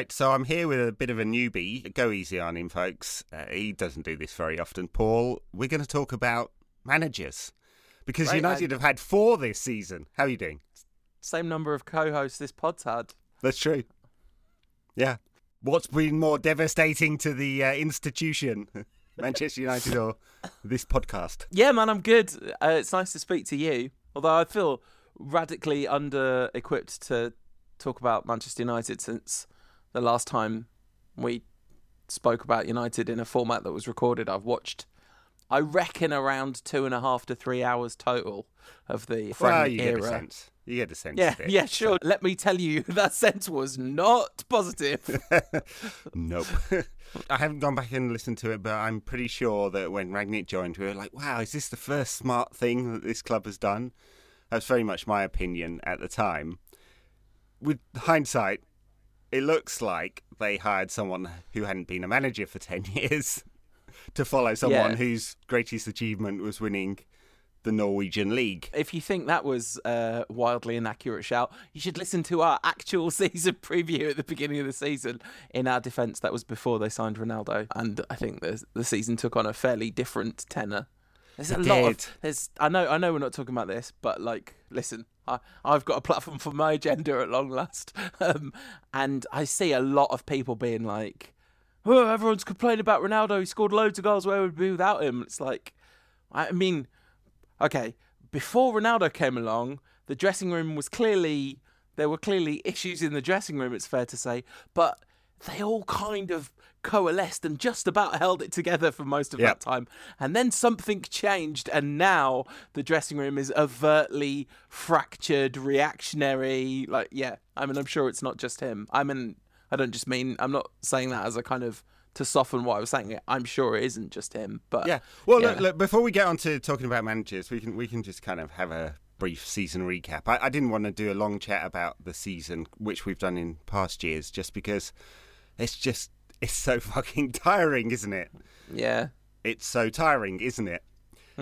right, so I'm here with a bit of a newbie. Go easy on him, folks. Uh, he doesn't do this very often. Paul, we're going to talk about managers because United have had four this season. How are you doing? Same number of co-hosts this pod's had. That's true. Yeah. What's been more devastating to the uh, institution, Manchester United or this podcast? Yeah, man, I'm good. Uh, it's nice to speak to you. Although I feel radically under-equipped to talk about Manchester United since the last time we spoke about United in a format that was recorded. I've watched, I reckon, around two and a half to three hours total of the Well, fragment you era. get a sense. You get a sense. Yeah, it. yeah, sure. Let me tell you, that sense was not positive. Nope. I haven't gone back and listened to it, but I'm pretty sure that when Rangnick joined, we were like, wow, is this the first smart thing that this club has done? That's very much my opinion at the time. With hindsight, it looks like they hired someone who hadn't been a manager for 10 years to follow someone Yeah. whose greatest achievement was winning the Norwegian League. if you think that was a wildly inaccurate shout, you should listen to our actual season preview at the beginning of the season. In our defence, that was before they signed Ronaldo, and I think the the season took on a fairly different tenor. There's a It lot did. of there's. I know. I know we're not talking about this, but like, listen, I I've got a platform for my agenda at long last, um, and I see a lot of people being like, "Oh, everyone's complaining about Ronaldo. He scored loads of goals. Where would we be without him?" It's like, I mean, okay, before Ronaldo came along, the dressing room was clearly there were clearly issues in the dressing room. It's fair to say, but they all kind of coalesced and just about held it together for most of Yep. that time. And then something changed, and now the dressing room is overtly fractured, reactionary. Like, yeah, I mean, I'm sure it's not just him. I mean, I don't just mean I'm not saying that as a kind of to soften what I was saying. I'm sure it isn't just him, but Yeah. Well, yeah. Look, look, before we get on to talking about managers, we can we can just kind of have a brief season recap. I, I didn't want to do a long chat about the season, which we've done in past years, just because it's just it's so fucking tiring, isn't it? yeah. It's so tiring, isn't it?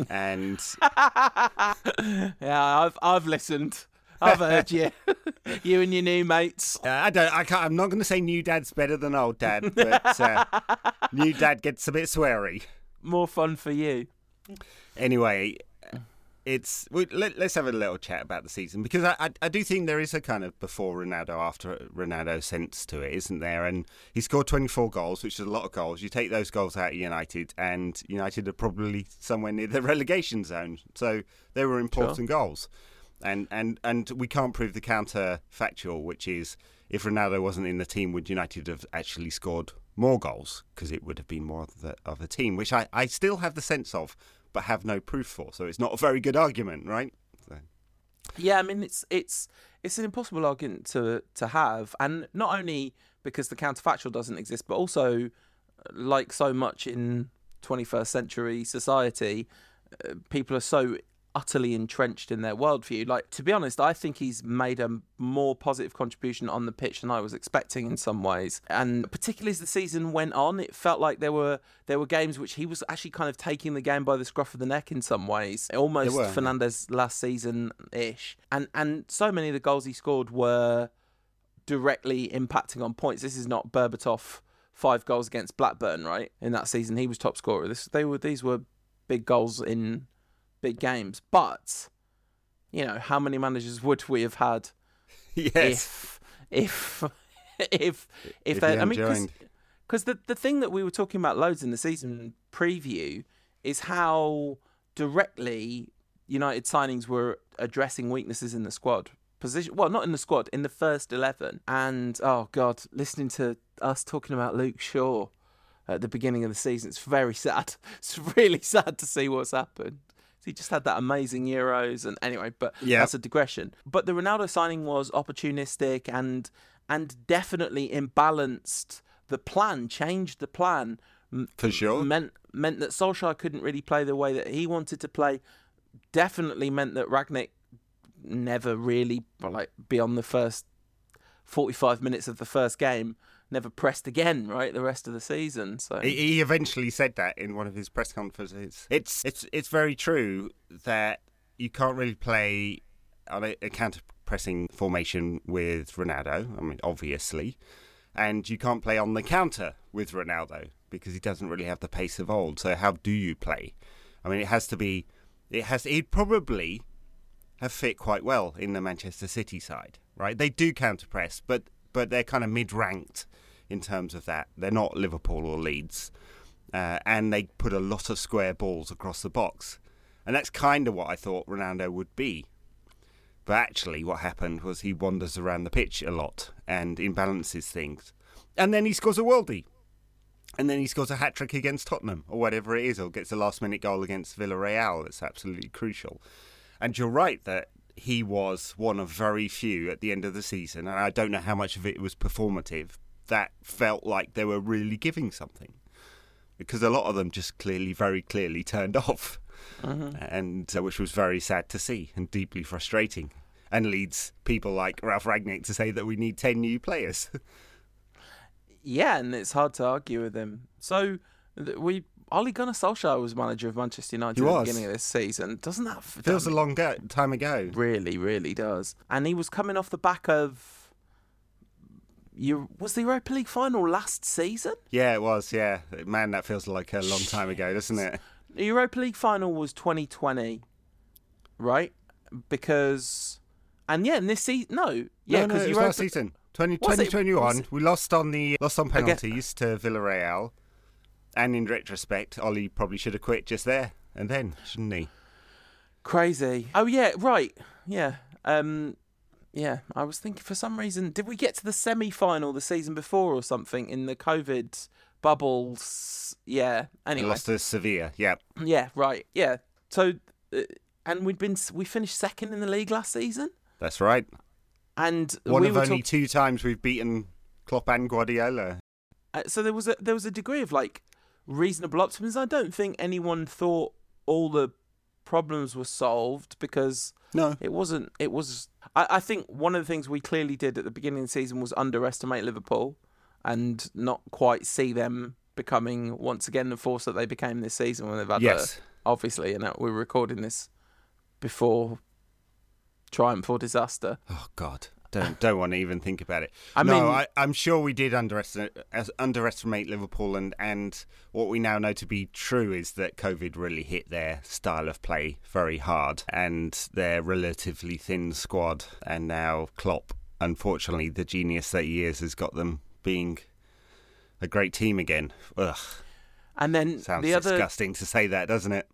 And yeah, I've I've listened. I've heard you. you and your new mates. uh, I don't. I can't. I'm not going to say new dad's better than old dad, but uh, new dad gets a bit sweary. More fun for you. anyway, it's we, let, us have a little chat about the season because I, I I do think there is a kind of before Ronaldo after Ronaldo sense to it, isn't there? And he scored 24 goals, which is a lot of goals. You take those goals out of United, and United are probably somewhere near the relegation zone. So they were important goals. And and and we can't prove the counter factual, which is if Ronaldo wasn't in the team, would United have actually scored more goals because it would have been more of, the, of a team, which I, I still have the sense of, but have no proof for. So it's not a very good argument, right? So, Yeah, I mean it's it's it's an impossible argument to to have, and not only because the counterfactual doesn't exist, but also like so much in 21st century society, uh, people are so utterly entrenched in their worldview. Like to be honest, I think he's made a more positive contribution on the pitch than I was expecting in some ways. And particularly as the season went on, it felt like there were there were games which he was actually kind of taking the game by the scruff of the neck in some ways. Almost were, yeah. Fernandes last season ish. And and so many of the goals he scored were directly impacting on points. This is not Berbatov five goals against Blackburn, right? In that season, he was top scorer. This they were these were big goals in big games. But you know, how many managers would we have had yes. if if if if, If they? I mean, because the the thing that we were talking about loads in the season preview is how directly United signings were addressing weaknesses in the squad position. Well, not in the squad, in the first eleven. And oh god, listening to us talking about Luke Shaw at the beginning of the season, it's very sad. It's really sad to see what's happened. He just had that amazing Euros, and anyway, but Yeah. that's a digression. But the Ronaldo signing was opportunistic and and definitely imbalanced the plan, changed the plan. For sure. meant meant that Solskjaer couldn't really play the way that he wanted to play. Definitely meant that Rangnick never really like beyond the first forty five minutes of the first game never pressed again. Right, the rest of the season. So He, eventually said that in one of his press conferences. It's it's it's very true that you can't really play on a, a counter pressing formation with Ronaldo. I mean, obviously, and you can't play on the counter with Ronaldo because he doesn't really have the pace of old. So how do you play? I mean, it has to be. It has. He'd probably have fit quite well in the Manchester City side, right? They do counter press, but but they're kind of mid ranked in terms of that. They're not Liverpool or Leeds, uh, and they put a lot of square balls across the box, and that's kind of what I thought Ronaldo would be. But actually, what happened was he wanders around the pitch a lot and imbalances things, and then he scores a worldie and then he scores a hat trick against Tottenham or whatever it is, or gets a last minute goal against Villarreal. That's absolutely crucial. And you're right that he was one of very few at the end of the season, and I don't know how much of it was performative, that felt like they were really giving something. Because a lot of them just clearly, very clearly turned off, mm-hmm. and uh, which was very sad to see and deeply frustrating, and leads people like Ralf Rangnick to say that we need ten new players. yeah, and it's hard to argue with him. So we Ole Gunnar Solskjaer was manager of Manchester United at the beginning of this season. Doesn't that feels a long go- time ago? Really, really does. And he was coming off the back of you was the Europa League final last season? Yeah, it was. Yeah, man, that feels like a long time ago, doesn't it? The Europa League final was 2020, right? Because and yeah, and this season no, yeah, because no, no, was last season. 20, 2021, we lost on the lost on penalties to Villarreal, and in retrospect, Ole probably should have quit just there and then, shouldn't he? Crazy. Oh yeah, right. Yeah. Um, yeah. I was thinking for some reason, did we get to the semi-final the season before or something in the COVID bubbles? Yeah. Anyway, lost to Sevilla. Yeah. Yeah. Right. Yeah. So, uh, and we'd been we finished second in the league last season. That's right. And one we of only talk- two times we've beaten Klopp and Guardiola. Uh, so there was a there was a degree of like reasonable optimism. I don't think anyone thought all the problems were solved because no, it wasn't. It was. I, I think one of the things we clearly did at the beginning of the season was underestimate Liverpool and not quite see them becoming once again the force that they became this season when they've had yes. obviously and we're recording this before triumph or disaster. Oh God. Don't don't want to even think about it. I no, mean, I, am sure we did underestimate underestimate Liverpool, and and what we now know to be true is that COVID really hit their style of play very hard, and their relatively thin squad, and now Klopp, unfortunately, the genius that he is, has got them being a great team again. Ugh. And then sounds the other, disgusting to say that, doesn't it?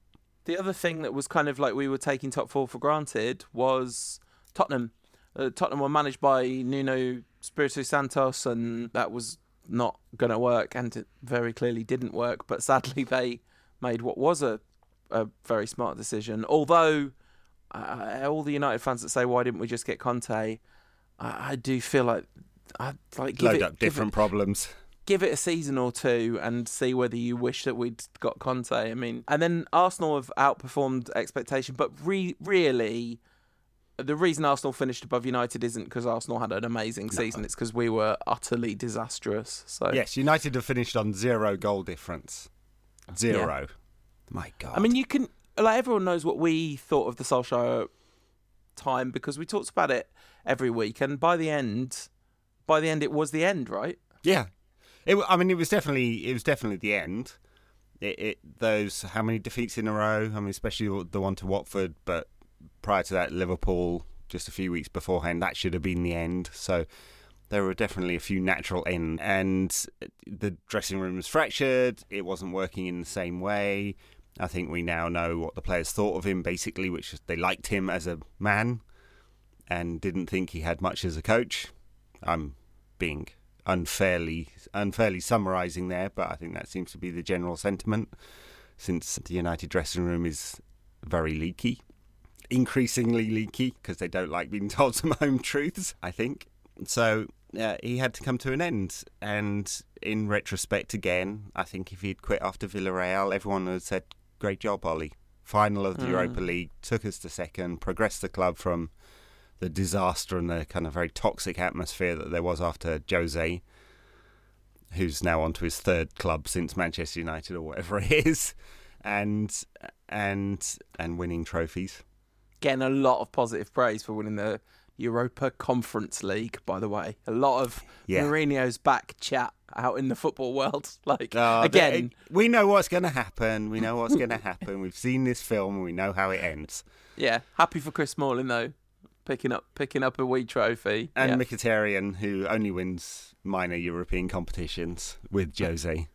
The other thing that was kind of like we were taking top four for granted was Tottenham. Uh, Tottenham were managed by Nuno Espirito Santos, and that was not going to work, and it very clearly didn't work. But sadly, they made what was a a very smart decision. Although uh, all the United fans that say, "Why didn't we just get Conte?" I, I do feel like I like give Load it, up different it, problems give it a season or two and see whether you wish that we'd got Conte. I mean, and then Arsenal have outperformed expectation, but re- really, the reason Arsenal finished above United isn't because Arsenal had an amazing season. No. It's because we were utterly disastrous. So yes, United have finished on zero goal difference. Zero. Yeah. My God. I mean, you can like everyone knows what we thought of the Solskjaer time because we talked about it every week, and by the end, by the end, it was the end, right? Yeah, it, I mean, it was definitely it was definitely the end. It, it those how many defeats in a row? I mean, especially the one to Watford, but prior to that, Liverpool just a few weeks beforehand. That should have been the end. So there were definitely a few natural ends, and the dressing room was fractured. It wasn't working in the same way. I think we now know what the players thought of him, basically, which they liked him as a man and didn't think he had much as a coach. I'm being unfairly unfairly summarising there, but I think that seems to be the general sentiment since the United dressing room is very leaky, increasingly leaky because they don't like being told some home truths. I think so. Uh, he had to come to an end, and in retrospect, again, I think if he'd quit after Villarreal, everyone would have said, "Great job, Ole." Final of the mm. Europa League took us to second, progressed the club from the disaster and the kind of very toxic atmosphere that there was after Jose, who's now on to his third club since Manchester United or whatever it is, and and and winning trophies. Getting a lot of positive praise for winning the Europa Conference League, by the way. A lot of Yeah. Mourinho's back chat out in the football world. Like Oh, again, they- we know what's going to happen. We know what's going to happen. We've seen this film. And we know how it ends. yeah, happy for Chris Smalling though, picking up picking up a wee trophy. And yeah. Mkhitaryan, who only wins minor European competitions with Jose.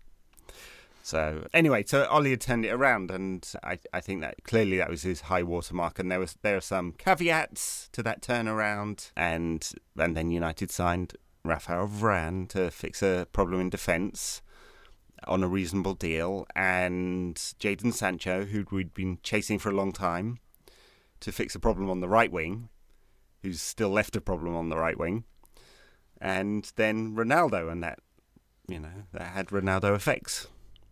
So anyway, so Ollie had turned it around, and I, I think that clearly that was his high watermark. And there was there are some caveats to that turnaround, and and then United signed Rafael Varane to fix a problem in defence on a reasonable deal, and Jadon Sancho, who we'd been chasing for a long time, to fix a problem on the right wing, who's still left a problem on the right wing, and then Ronaldo, and that you know that had Ronaldo effects.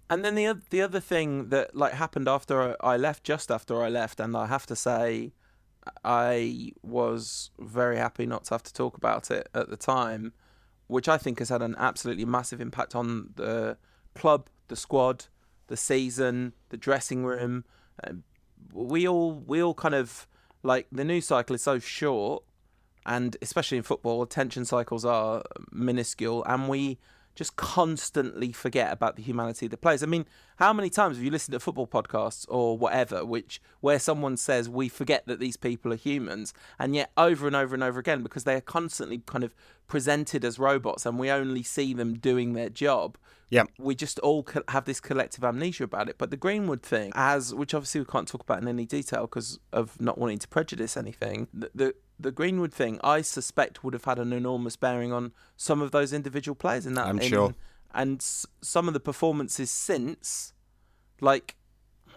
And then the the other thing that like happened after I I left, just after I left, and I have to say, I was very happy not to have to talk about it at the time, which I think has had an absolutely massive impact on the club, the squad, the season, the dressing room. Um, we all we all kind of like the news cycle is so short, and especially in football, attention cycles are minuscule, and we just constantly forget about the humanity of the players. I mean, how many times have you listened to football podcasts or whatever, which where someone says we forget that these people are humans, and yet over and over and over again, because they are constantly kind of presented as robots, and we only see them doing their job. Yeah. we just all co- have this collective amnesia about it. But the Greenwood thing, as which obviously we can't talk about in any detail because of not wanting to prejudice anything. The, the the Greenwood thing, I suspect, would have had an enormous bearing on some of those individual players in that. I'm in- sure. And s- some of the performances since, like,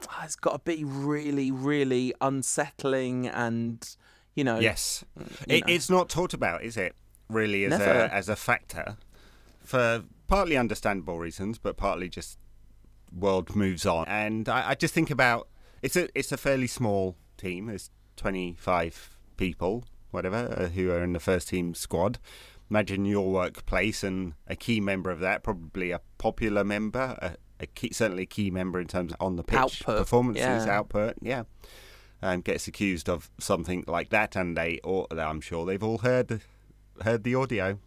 ah, it's got to be really, really unsettling and, you know. Yes, you it, know. it's not talked about, is it? Really, as Never. a as a factor, for partly understandable reasons, but partly just world moves on. And I, I just think about it's a it's a fairly small team. There's 25 people, whatever, uh, who are in the first team squad. Imagine your workplace and a key member of that, probably a popular member, a, a key, certainly a key member in terms of on the pitch Output, performances, yeah. output, yeah. Um, gets accused of something like that, and they, or I'm sure they've all heard heard the audio.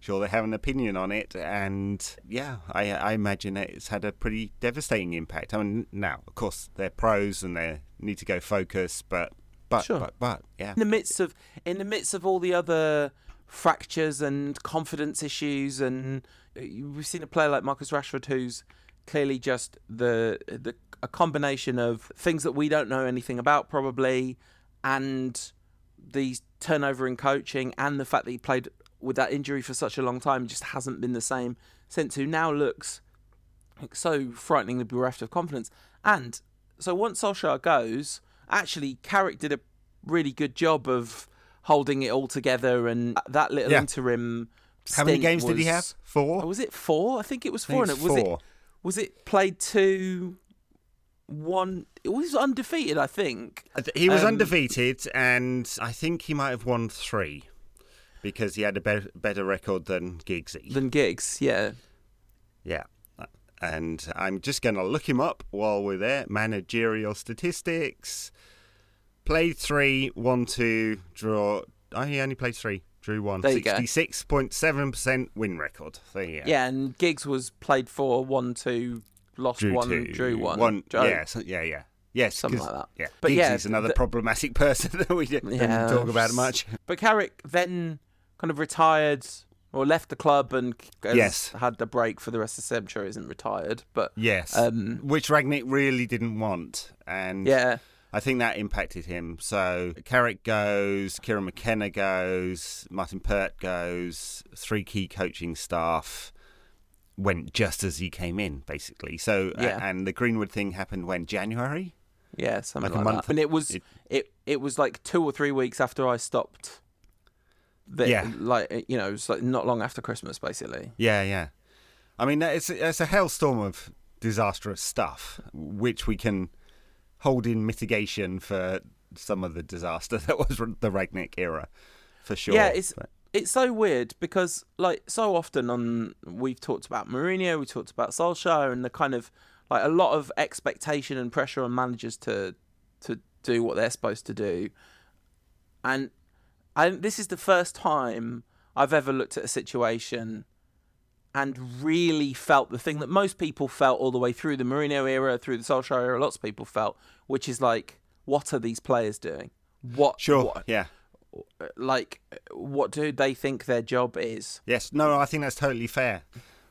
Sure, they have an opinion on it, and yeah, I, I imagine it's had a pretty devastating impact. I mean, now, of course, they're pros and they need to go focus, but but Sure. but but yeah, in the midst of in the midst of all the other fractures and confidence issues and uh, we've seen a player like Marcus Rashford who's clearly just the the a combination of things that we don't know anything about probably and the turnover in coaching and the fact that he played with that injury for such a long time just hasn't been the same since who now looks so frighteningly bereft of confidence and so once Solskjaer goes actually Carrick did a really good job of holding it all together and that little Yeah. interim how many games did he have? Four. Oh, was it four? I think it was four. And it's it was four. it was it played two, one. It was undefeated, I think. He was Um, undefeated, and I think he might have won three because he had a better, better record than Giggsy. Than Giggs, yeah. Yeah. And I'm just going to look him up while we're there. Managerial statistics. Played three, won two, draw. Oh, he only played three, drew one. There you go. 66.7% win record. There you go. Yeah, and Giggs was played four, one, two, lost Drew one, two. drew one. One, Drew- yeah, so- yeah, yeah. Yes, Something like that. Yeah, But Giggs yeah, is another the- problematic person that we didn't, didn't Yeah. talk about much. But Carrick then kind of retired or left the club and Yes. had the break for the rest of the century. Isn't retired, but Yes, Um, which Rangnick really didn't want, and yeah, I think that impacted him. So Carrick goes, Kieran McKenna goes, Martyn Pert goes, three key coaching staff went just as he came in, basically. So Yeah. and the Greenwood thing happened when January. yeah, something Like a month- that. And it was it- it, it was like two or three weeks after I stopped. Yeah. like eh, you know, it was like not long after Christmas, basically. Yeah, yeah. I mean, it's it's a hailstorm of disastrous stuff, which we can hold in mitigation for some of the disaster that was the Rangnick era, for sure. Yeah, it's But- it's so weird because like so often on we've talked about Mourinho, we talked about Solskjaer, and the kind of like a lot of expectation and pressure on managers to to do what they're supposed to do, and I this is the first time I've ever looked at a situation and really felt the thing that most people felt all the way through the Mourinho era, through the Solskjaer era. Lots of people felt, which is like, what are these players doing? What? Sure. What, Yeah. like, what do they think their job is? Yes. No, I think that's totally fair.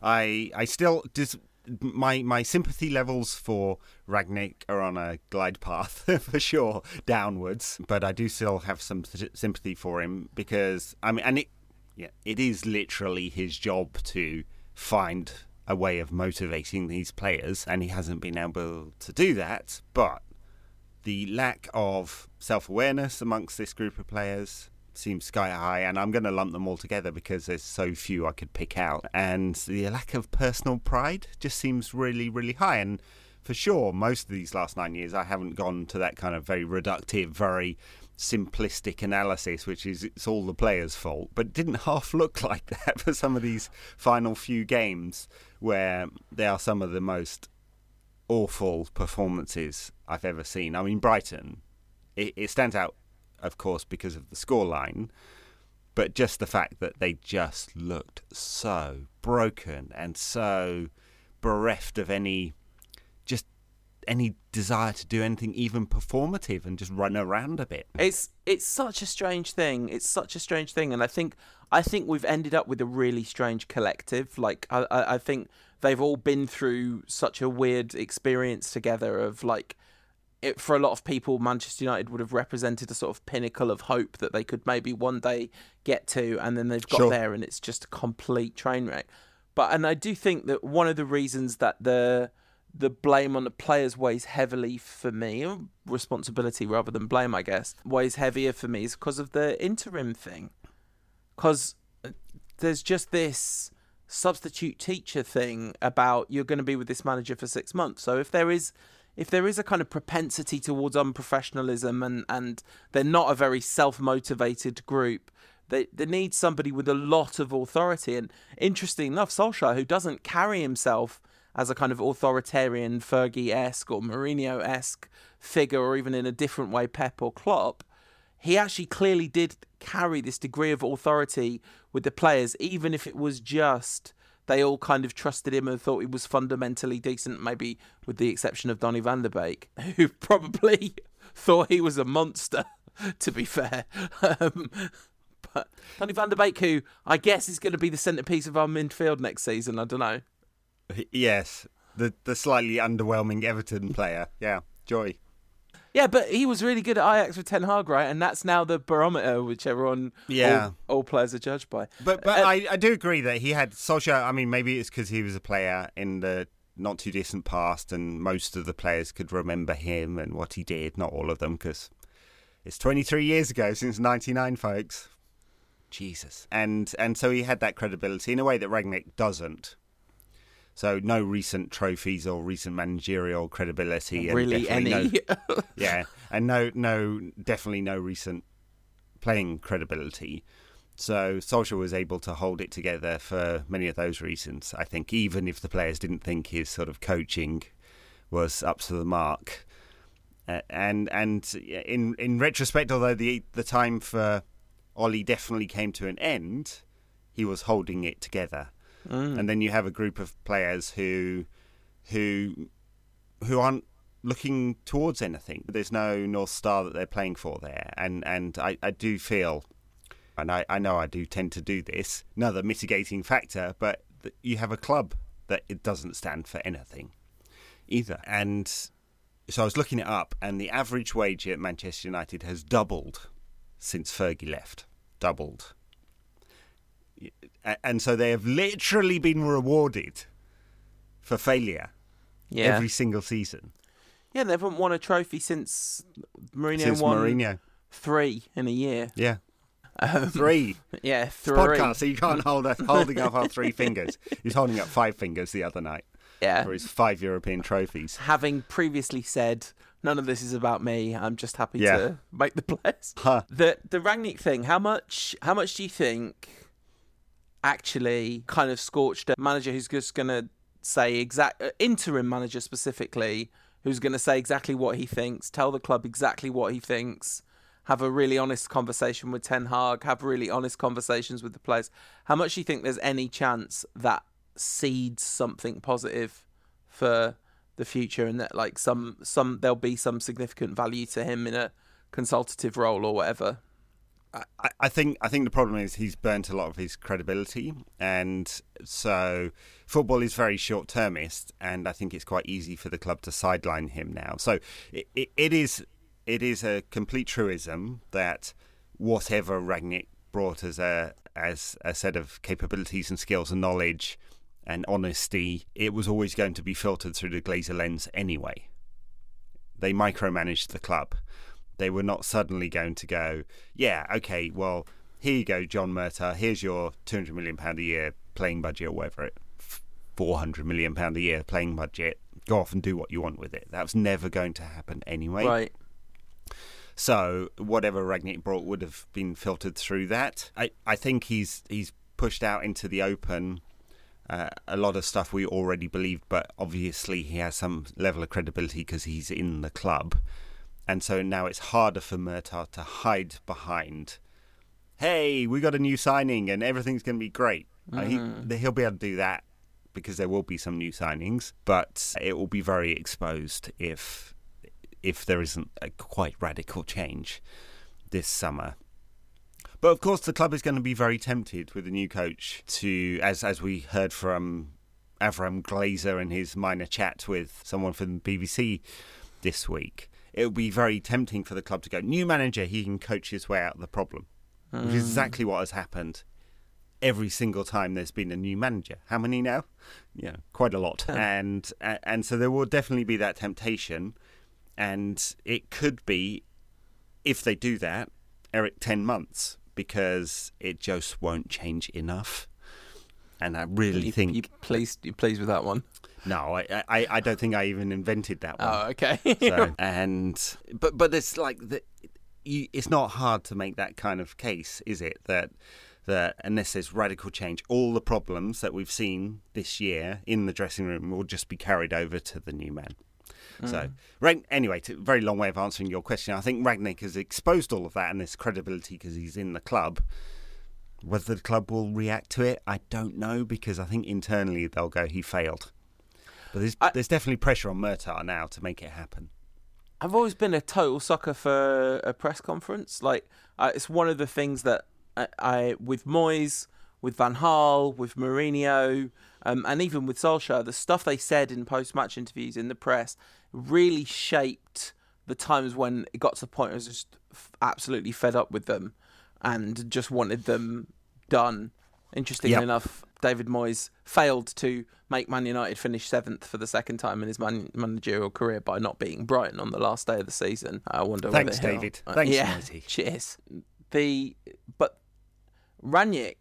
I I still dis- my my sympathy levels for Rangnick are on a glide path for sure downwards, but I do still have some sy- sympathy for him because I mean, and it yeah, it is literally his job to find a way of motivating these players, and he hasn't been able to do that. But the lack of self awareness amongst this group of players seems sky high, and I'm going to lump them all together because there's so few I could pick out. And the lack of personal pride just seems really, really high. And for sure, most of these last nine years, I haven't gone to that kind of very reductive, very simplistic analysis, which is it's all the players' fault. But didn't half look like that for some of these final few games where they are some of the most awful performances I've ever seen. I mean, Brighton, it, it stands out, of course, because of the scoreline, but just the fact that they just looked so broken and so bereft of any, just any desire to do anything even performative and just run around a bit. It's it's such a strange thing. It's such a strange thing, and I think I think we've ended up with a really strange collective. Like I I, I think they've all been through such a weird experience together. Of like, it for a lot of people, Manchester United would have represented a sort of pinnacle of hope that they could maybe one day get to, and then they've got Sure. there, and it's just a complete train wreck. But and I do think that one of the reasons that the the blame on the players weighs heavily for me, responsibility rather than blame, I guess, weighs heavier for me is because of the interim thing. Because uh, there's just this substitute teacher thing about you're going to be with this manager for six months. So if there is if there is a kind of propensity towards unprofessionalism and, and they're not a very self motivated group, they they need somebody with a lot of authority. And interesting enough, Solskjaer, who doesn't carry himself as a kind of authoritarian Fergie esque or Mourinho esque figure, or even in a different way, Pep or Klopp, he actually clearly did carry this degree of authority with the players, even if it was just they all kind of trusted him and thought he was fundamentally decent, maybe with the exception of Donny van der Beek, who probably thought he was a monster, to be fair. Um, but Donny van der Beek, who I guess is going to be the centrepiece of our midfield next season, I don't know. Yes, the the slightly underwhelming Everton player. Yeah, joy. Yeah, but he was really good at Ajax with Ten Hag, right? And that's now the barometer which everyone, Yeah. all, all players are judged by. But but Uh, I, I do agree that he had Solskjaer. I mean, maybe it's because he was a player in the not too distant past, and most of the players could remember him and what he did. Not all of them, because it's 23 years ago since '99, folks. Jesus, and and so he had that credibility in a way that Rangnick doesn't. So no recent trophies or recent managerial credibility. and really any. no- yeah, and no, no, definitely no recent playing credibility. So Solskjaer was able to hold it together for many of those reasons. I think even if the players didn't think his sort of coaching was up to the mark, uh, and and in in retrospect, although the the time for Ollie definitely came to an end, he was holding it together. Mm. And then you have a group of players who who who aren't looking towards anything. There's no North Star that they're playing for there. And and I, I do feel and I, I know I do tend to do this, another mitigating factor, but you have a club that it doesn't stand for anything either. And so I was looking it up, and the average wage at Manchester United has doubled since Fergie left. Doubled. A- And so they have literally been rewarded for failure yeah. every single season Yeah, they haven't won a trophy since Mourinho since won Mourinho. three in a year. Yeah. Um, Three. yeah, three. podcast, so you can't hold us holding up our three fingers. He's holding up five fingers the other night Yeah. for his five European trophies. Having previously said none of this is about me, I'm just happy Yeah. to make the players. Huh. The the Rangnick thing. How much? How much do you think actually kind of scorched a manager who's just going to say exact uh, interim manager specifically who's going to say exactly what he thinks, tell the club exactly what he thinks, have a really honest conversation with Ten Hag, have really honest conversations with the players. How much do you think there's any chance that seeds something positive for the future, and that like some some there'll be some significant value to him in a consultative role or whatever? I, I think I think the problem is he's burnt a lot of his credibility, and so football is very short termist, and I think it's quite easy for the club to sideline him now. So it, it, it is it is a complete truism that whatever Rangnick brought as a as a set of capabilities and skills and knowledge and honesty, it was always going to be filtered through the Glazer lens anyway. They micromanaged the club. They were not suddenly going to go, yeah, okay, well, here you go, John Murtough. Here's your two hundred million pound a year playing budget or whatever it, four hundred million pound a year playing budget. Go off and do what you want with it. That was never going to happen anyway. Right. So whatever Rangnick brought would have been filtered through that. I, I think he's he's pushed out into the open uh, a lot of stuff we already believed, but obviously he has some level of credibility because he's in the club, and so now it's harder for Murtough to hide behind. Hey, we got a new signing and everything's going to be great. Uh, he, he'll be able to do that because there will be some new signings, but it will be very exposed if if there isn't a quite radical change this summer. But of course, the club is going to be very tempted with a new coach to, as as we heard from Avram Glazer in his minor chat with someone from the BBC this week. It would be very tempting for the club to go new manager. He can coach his way out of the problem, which is exactly what has happened every single time there's been a new manager. How many now? Yeah, quite a lot. And and so there will definitely be that temptation, and it could be, if they do that, Eric ten months because it just won't change enough. And I really You, think you pleased you pleased with that one? No, I, I I don't think I even invented that one. Oh, okay. So, and but but it's like the, you, it's not hard to make that kind of case, is it? That that unless there's radical change, all the problems that we've seen this year in the dressing room will just be carried over to the new man. So, mm. Ragn- anyway, to, very long way of answering your question. I think Rangnick has exposed all of that and this credibility because he's in the club. Whether the club will react to it, I don't know because I think internally they'll go, he failed. But there's, I- there's definitely pressure on Murtough now to make it happen. I've always been a total sucker for a press conference. Like uh, it's one of the things that I, I with Moyes, with Van Gaal, with Mourinho, um, and even with Solskjaer, the stuff they said in post-match interviews in the press really shaped the times when it got to the point I was just f- absolutely fed up with them and just wanted them done. Interestingly Yep. enough, David Moyes failed to make Man United finish seventh for the second time in his man- managerial career by not beating Brighton on the last day of the season. I wonder. Thanks, whether he'll- David. Uh, Thanks, yeah, Moisey. cheers. The but Rangnick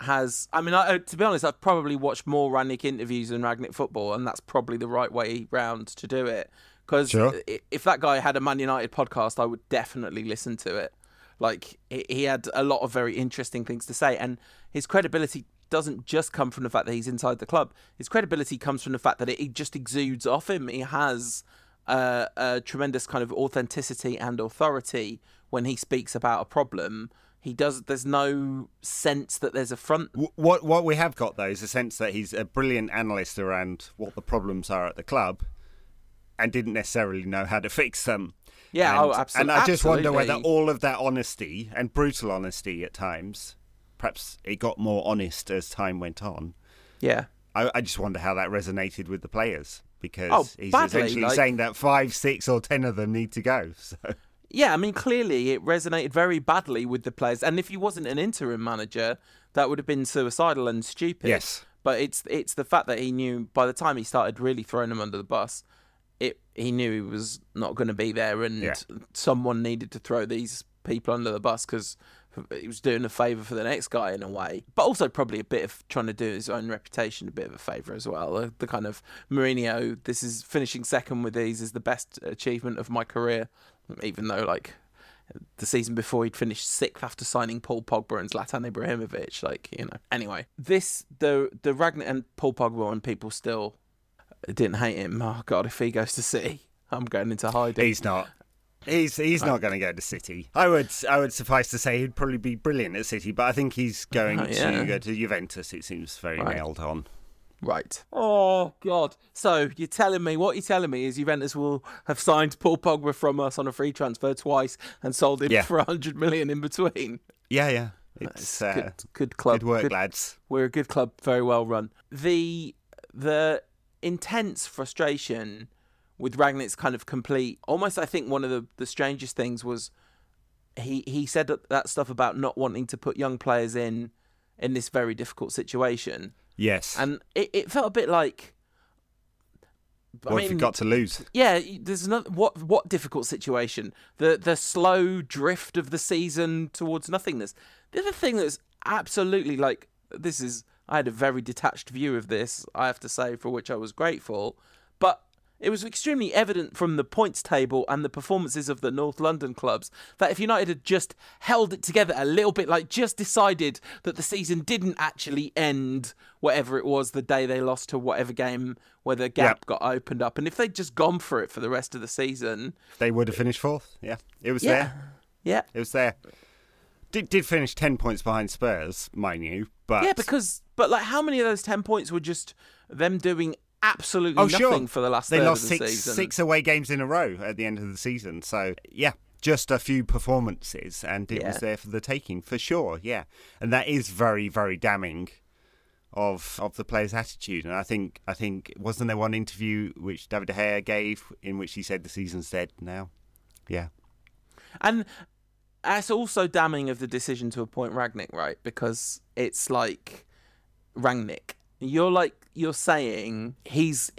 has. I mean, I, to be honest, I've probably watched more Rangnick interviews than Rangnick football, and that's probably the right way round to do it. Because Sure. if that guy had a Man United podcast, I would definitely listen to it. Like he had a lot of very interesting things to say, and his credibility doesn't just come from the fact that he's inside the club. His credibility comes from the fact that it, it just exudes off him. He has uh, a tremendous kind of authenticity and authority when he speaks about a problem. He does. There's no sense that there's a front. What what we have got though is a sense that he's a brilliant analyst around what the problems are at the club, and didn't necessarily know how to fix them. Yeah, and, oh, absol- And I just wonder whether all of that honesty and brutal honesty at times, perhaps it got more honest as time went on. Yeah, I, I just wonder how that resonated with the players because Oh, he's badly, essentially like- saying that five, six, or ten of them need to go. So Yeah, I mean, clearly it resonated very badly with the players. And if he wasn't an interim manager, that would have been suicidal and stupid. Yes. But it's it's the fact that he knew by the time he started really throwing them under the bus, it he knew he was not going to be there, and Yeah. someone needed to throw these people under the bus because he was doing a favour for the next guy in a way, but also probably a bit of trying to do his own reputation a bit of a favour as well. The, the kind of Mourinho, this is finishing second with these is the best achievement of my career, even though like the season before he'd finished sixth after signing Paul Pogba and Zlatan Ibrahimovic. Like you know, anyway, this the the Ragnar and Paul Pogba and people still didn't hate him. Oh god, if he goes to City, I'm going into hiding. he's not. He's he's not going to go to City. I would I would suffice to say he'd probably be brilliant at City, but I think he's going Uh, yeah. to go to Juventus. It seems very Right. nailed on. Right. Oh God. So you're telling me what you're telling me is Juventus will have signed Paul Pogba from us on a free transfer twice and sold him Yeah. for 100 million in between. Yeah, yeah. It's uh, good, good club. good work, Good- lads. We're a good club, very well run. The the intense frustration with Rangnick's kind of complete. Almost, I think one of the, the strangest things was he he said that, that stuff about not wanting to put young players in in this very difficult situation, Yes. and it, it felt a bit like. I what have you got to lose? yeah, there's another what what difficult situation. The the slow drift of the season towards nothingness. The other thing that's absolutely like this is I had a very detached view of this, I have to say, for which I was grateful. But it was extremely evident from the points table and the performances of the North London clubs that if United had just held it together a little bit, like just decided that the season didn't actually end whatever it was the day they lost to whatever game where the gap Yep. got opened up, and if they'd just gone for it for the rest of the season, They would have finished fourth. Yeah, it was yeah, there. yeah, It was there. Did did finish ten points behind Spurs, mind you, but yeah, because but like how many of those ten points were just them doing absolutely oh nothing sure, for the last they third lost of the six season? six away games in a row at the end of the season. So yeah, just a few performances, and it was there for the taking for sure. Yeah, and that is very very damning of of the players' attitude. And I think I think wasn't there one interview which David De Gea gave in which he said the season's dead now. Yeah, And that's also damning of the decision to appoint Rangnick, right? Because it's like Rangnick. You're like you're saying he's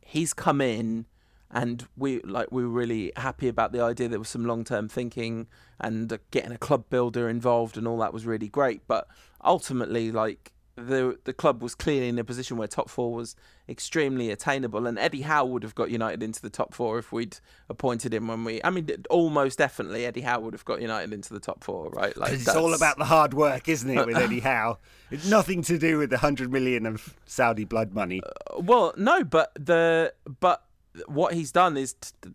he's come in and we like we were really happy about the idea there was some long term thinking and getting a club builder involved and all that was really great. But ultimately like the the club was clearly in a position where top four was extremely attainable, and Eddie Howe would have got United into the top four if we'd appointed him when we. I mean, almost definitely Eddie Howe would have got United into the top four, right? Like it's all about the hard work, isn't it, with Eddie Howe? It's nothing to do with the hundred million of Saudi blood money. Uh, well, no, but the but what he's done is t-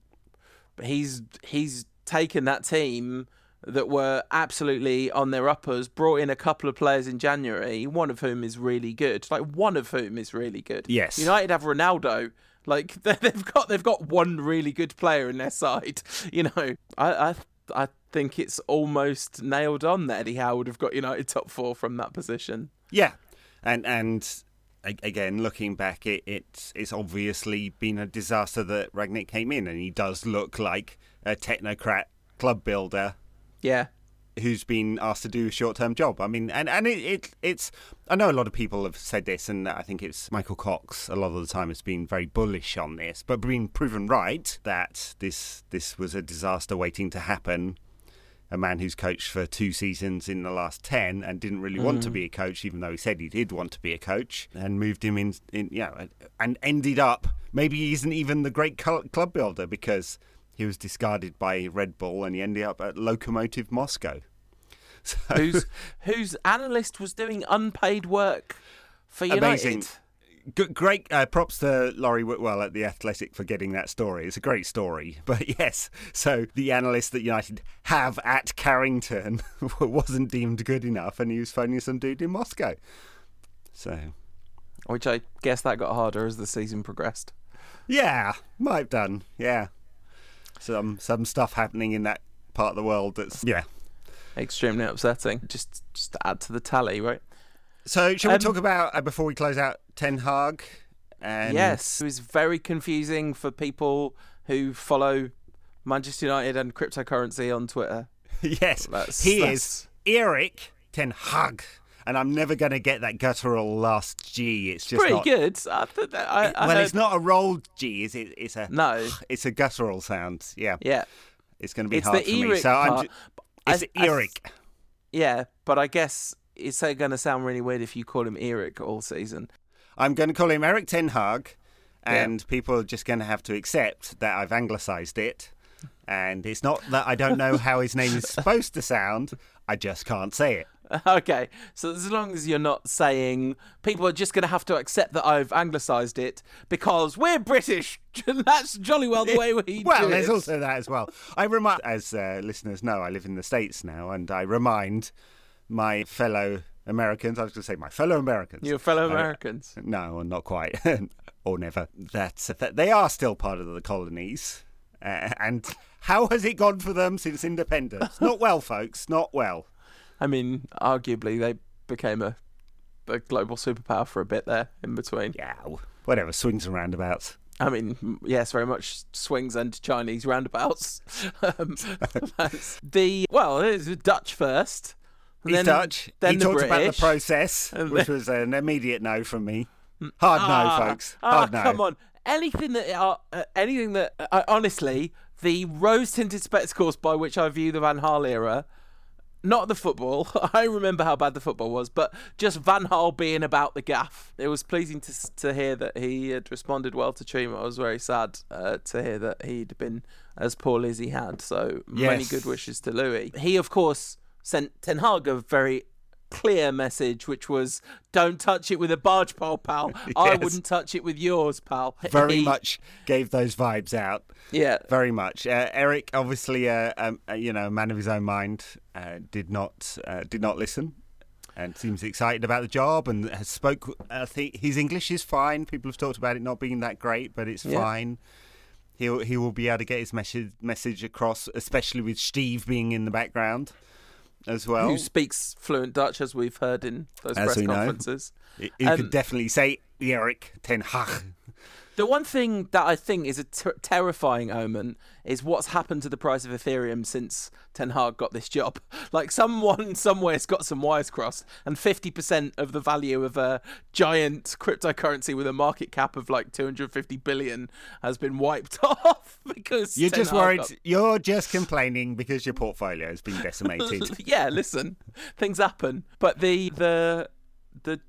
he's he's taken that team that were absolutely on their uppers, brought in a couple of players in January, one of whom is really good. Like one of whom is really good. Yes. United have Ronaldo. Like they- they've got they've got one really good player in their side. You know, I I I think it's almost nailed on that Eddie Howe would have got United top four from that position. Yeah, and and again, looking back, it, it's it's obviously been a disaster that Rangnick came in, and he does look like a technocrat club builder Yeah. who's been asked to do a short-term job. I mean, and and it, it it's I know a lot of people have said this, and I think it's Michael Cox a lot of the time has been very bullish on this, but being proven right that this this was a disaster waiting to happen. A man who's coached for two seasons in the last ten and didn't really want to mm. be a coach, even though he said he did want to be a coach, and moved him in, in you know, and ended up maybe he isn't even the great club builder because he was discarded by Red Bull and he ended up at Lokomotiv Moscow. So, whose whose analyst was doing unpaid work for United. Amazing. Great uh, props to Laurie Whitwell at the Athletic for getting that story. It's a great story. But yes, so the analyst that United have at Carrington wasn't deemed good enough, and he was phoning some dude in Moscow. So Which I guess that got harder as the season progressed. yeah, might have done. Yeah, some some stuff happening in that part of the world. That's yeah. Extremely upsetting. Just just to add to the tally, right? So shall we Um, talk about uh, before we close out Ten Hag? And yes, it was very confusing for people who follow Manchester United and cryptocurrency on Twitter. yes, That's- he that's- is Eric Ten Hag, and I'm never going to get that guttural last G. It's just Pretty not. good. I, I, I well, heard- it's not a rolled G, is it? It's a No. It's a guttural sound. Yeah, Yeah, it's going to be it's hard for me. Eric So I'm. ju- It's I- Eric. yeah, but I guess it's going to sound really weird if you call him Eric all season. I'm going to call him Eric Ten Hag, and people are just going to have to accept that I've anglicised it. And it's not that I don't know how his name is supposed to sound. I just can't say it. Okay, so as long as you're not saying people are just going to have to accept that I've anglicised it because we're British, that's jolly well the way we well, there's it. also that as well. I remind, as uh, listeners know, I live in the States now, and I remind my fellow Americans, I was going to say my fellow Americans. Your fellow Uh, Americans. No, not quite, or never. That, that they are still part of the colonies. Uh, and how has it gone for them since independence? Not well, folks. Not well. I mean, arguably they became a, a global superpower for a bit there in between. Yeah, whatever. Swings and roundabouts. I mean, yes, very much swings and Chinese roundabouts. um, the well, it's Dutch first. He's then- Dutch. Then he the talked about the process, which was an immediate no from me. Hard Ah, no, folks. Ah, Hard no. come on. Anything that, uh, uh, anything that, uh, honestly, the rose-tinted spectacles by which I view the Van Gaal era, not the football. I remember how bad the football was, but just Van Gaal being about the gaff. It was pleasing to to hear that he had responded well to Trima. I was very sad uh, to hear that he'd been as poorly as he had. So many good wishes to Louis. He, of course, sent Ten Hag a very clear message, which was, "Don't touch it with a barge pole, pal. I wouldn't touch it with yours, pal." Very much gave those vibes out. Yeah. Very much. Uh, Eric, obviously, uh, um, uh, you know, a man of his own mind, uh, did not uh, did not listen, and seems excited about the job, and has spoke. I think his English is fine. People have talked about it not being that great, but it's Yeah. fine. He'll he will be able to get his message message across, especially with Steve being in the background as well. Who speaks fluent Dutch, as we've heard in those As press we know. conferences. You Um, could definitely say Eric Ten Hag. The one thing that I think is a ter- terrifying omen is what's happened to the price of Ethereum since Ten Hag got this job. Like someone somewhere's got some wires crossed, and fifty percent of the value of a giant cryptocurrency with a market cap of like two hundred fifty billion has been wiped off because You're Ten just Hag worried. got- You're just complaining because your portfolio has been decimated. yeah, listen, things happen. But the the the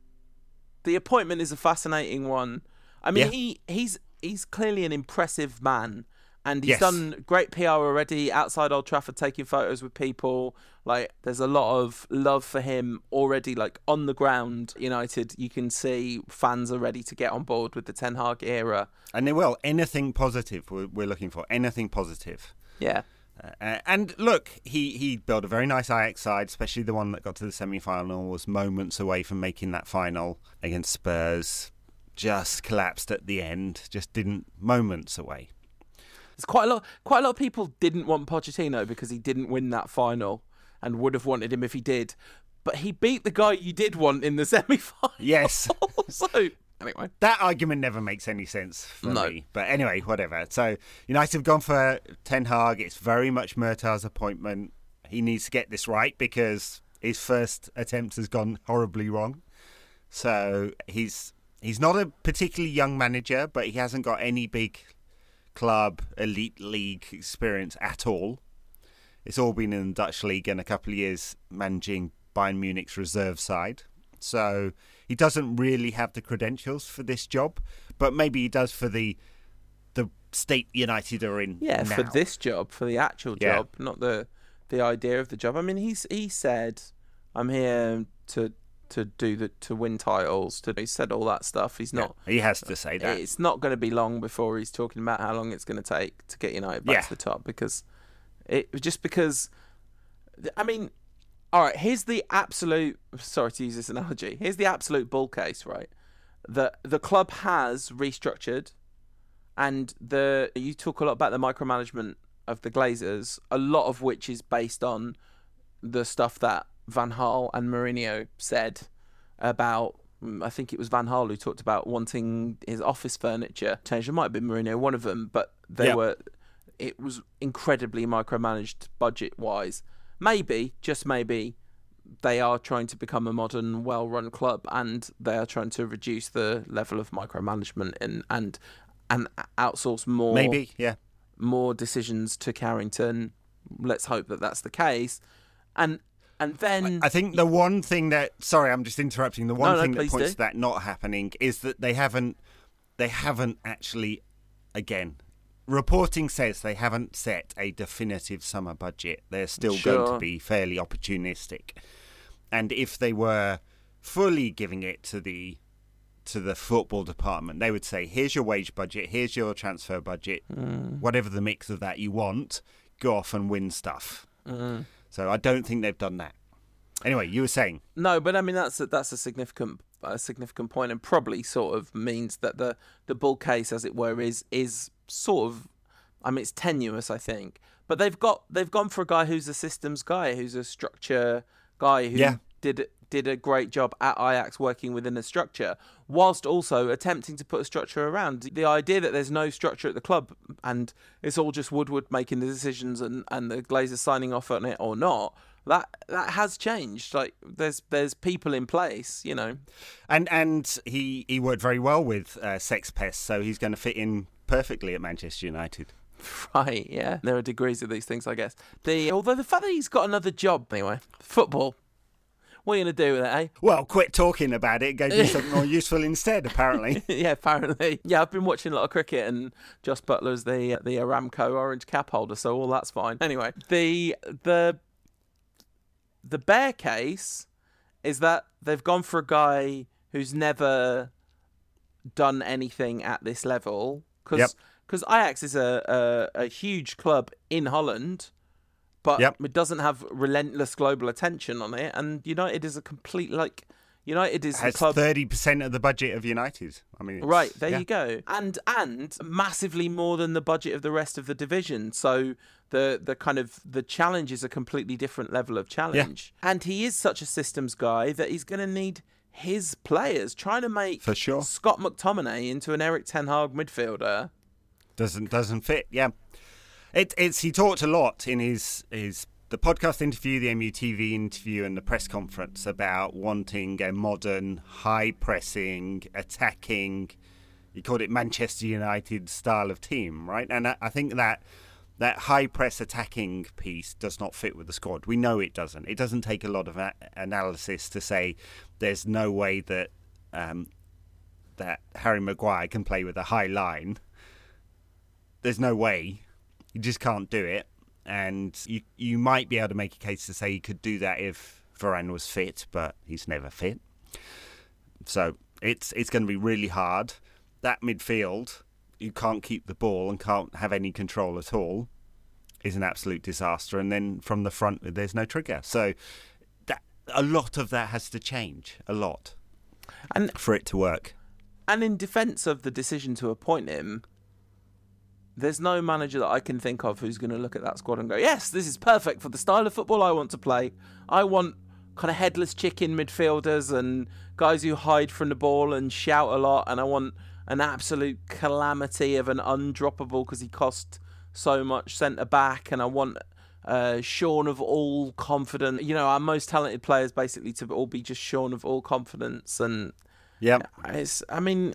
the appointment is a fascinating one. I mean, Yeah. he he's he's clearly an impressive man, and he's Yes. done great PR already outside Old Trafford, taking photos with people. Like, there's a lot of love for him already. Like on the ground, United, you can see fans are ready to get on board with the Ten Hag era. and they will. Anything positive we're, we're looking for. Anything positive. Yeah, Uh, and look, he, he built a very nice Ajax side, especially the one that got to the semi final, was moments away from making that final against Spurs. Just collapsed at the end, just didn't, moments away. There's quite a lot. Quite a lot of people didn't want Pochettino because he didn't win that final, and would have wanted him if he did. But he beat the guy you did want in the semi-final. Yes. so anyway, That argument never makes any sense for No. me. But anyway, whatever. So United have gone for Ten Hag. It's very much Murtough's appointment. He needs to get this right because his first attempt has gone horribly wrong. So he's he's not a particularly young manager, but he hasn't got any big club elite league experience at all. It's all been in the Dutch league and a couple of years managing Bayern Munich's reserve side. So he doesn't really have the credentials for this job, but maybe he does for the the state United are in. yeah, for this job, for the actual Yeah. job, not the the idea of the job. I mean, he's he said, "I'm here to to do the to win titles." To he said all that stuff. He's Yeah, not. he has to say that. It's not going to be long before he's talking about how long it's going to take to get United back Yeah. to the top because it just because I mean, all right. Here's the absolute. Sorry to use this analogy. Here's the absolute bull case, right? That the club has restructured, and the you talk a lot about the micromanagement of the Glazers, a lot of which is based on the stuff that Van Gaal and Mourinho said about. mm, I think it was Van Gaal who talked about wanting his office furniture changed. It might have been Mourinho, one of them, but they Yeah. were. It was incredibly micromanaged budget wise. Maybe, just maybe, they are trying to become a modern, well-run club, and they are trying to reduce the level of micromanagement and and and outsource more Maybe, yeah. more decisions to Carrington. Let's hope that that's the case. And and then I think the one thing that sorry, I'm just interrupting. The one no, thing that points do. to that not happening is that they haven't they haven't actually again reporting says they haven't set a definitive summer budget. They're still going to be fairly opportunistic. and if they were fully giving it to the to the football department, they would say, "Here's your wage budget, here's your transfer budget, Mm. whatever the mix of that you want, go off and win stuff." Mm. So I don't think they've done that. Anyway, you were saying, No, but I mean that's a, that's a significant a significant point, and probably sort of means that the the bull case, as it were, is is sort of, I mean, it's tenuous, I think. But they've got they've gone for a guy who's a systems guy, who's a structure guy who Yeah. did did a great job at Ajax working within a structure, whilst also attempting to put a structure around. The idea that there's no structure at the club and it's all just Woodward making the decisions and, and the Glazers signing off on it or not, that that has changed. Like there's there's people in place, you know. and and he he worked very well with uh, Sex Pest, so he's going to fit in perfectly at Manchester United. Right, yeah. There are degrees of these things, I guess. The although the fact that he's got another job anyway, football. What are you gonna do with it, eh? Well, quit talking about it. Go do something more useful instead. Apparently, yeah, apparently. Yeah, I've been watching a lot of cricket, and Jos Buttler's the the Aramco orange cap holder, so all that's fine. Anyway, the the the bear case is that they've gone for a guy who's never done anything at this level because Yep. Ajax is a, a a huge club in Holland. But Yep. it doesn't have relentless global attention on it, and United is a complete like United is has thirty percent of the budget of United. I mean, it's- Right, there yeah. you go. And and massively more than the budget of the rest of the division. So the the kind of the challenge is a completely different level of challenge. Yeah. And he is such a systems guy that he's going to need his players trying to make For sure. Scott McTominay into an Eric Ten Hag midfielder. doesn't doesn't fit. Yeah, it, it's he talked a lot in his his the podcast interview, the MUTV interview, and the press conference about wanting a modern, high pressing, attacking. He called it Manchester United style of team, right? And I, I think that that high press attacking piece does not fit with the squad. We know it doesn't. It doesn't take a lot of a- analysis to say there's no way that um, that Harry Maguire can play with a high line there's no way. You just can't do it. And you you might be able to make a case to say he could do that if Varane was fit, but he's never fit. So it's it's going to be really hard. That midfield, you can't keep the ball and can't have any control at all, is an absolute disaster. And then from the front, there's no trigger. So that a lot of that has to change. A lot And for it to work. and in defence of the decision to appoint him, there's no manager that I can think of who's going to look at that squad and go, "Yes, this is perfect for the style of football I want to play. I want kind of headless chicken midfielders and guys who hide from the ball and shout a lot, and I want an absolute calamity of an undroppable because he cost so much centre back, and I want." Uh, shorn of all confidence, you know, our most talented players basically to all be just Sean of all confidence, and Yeah. it's, I mean,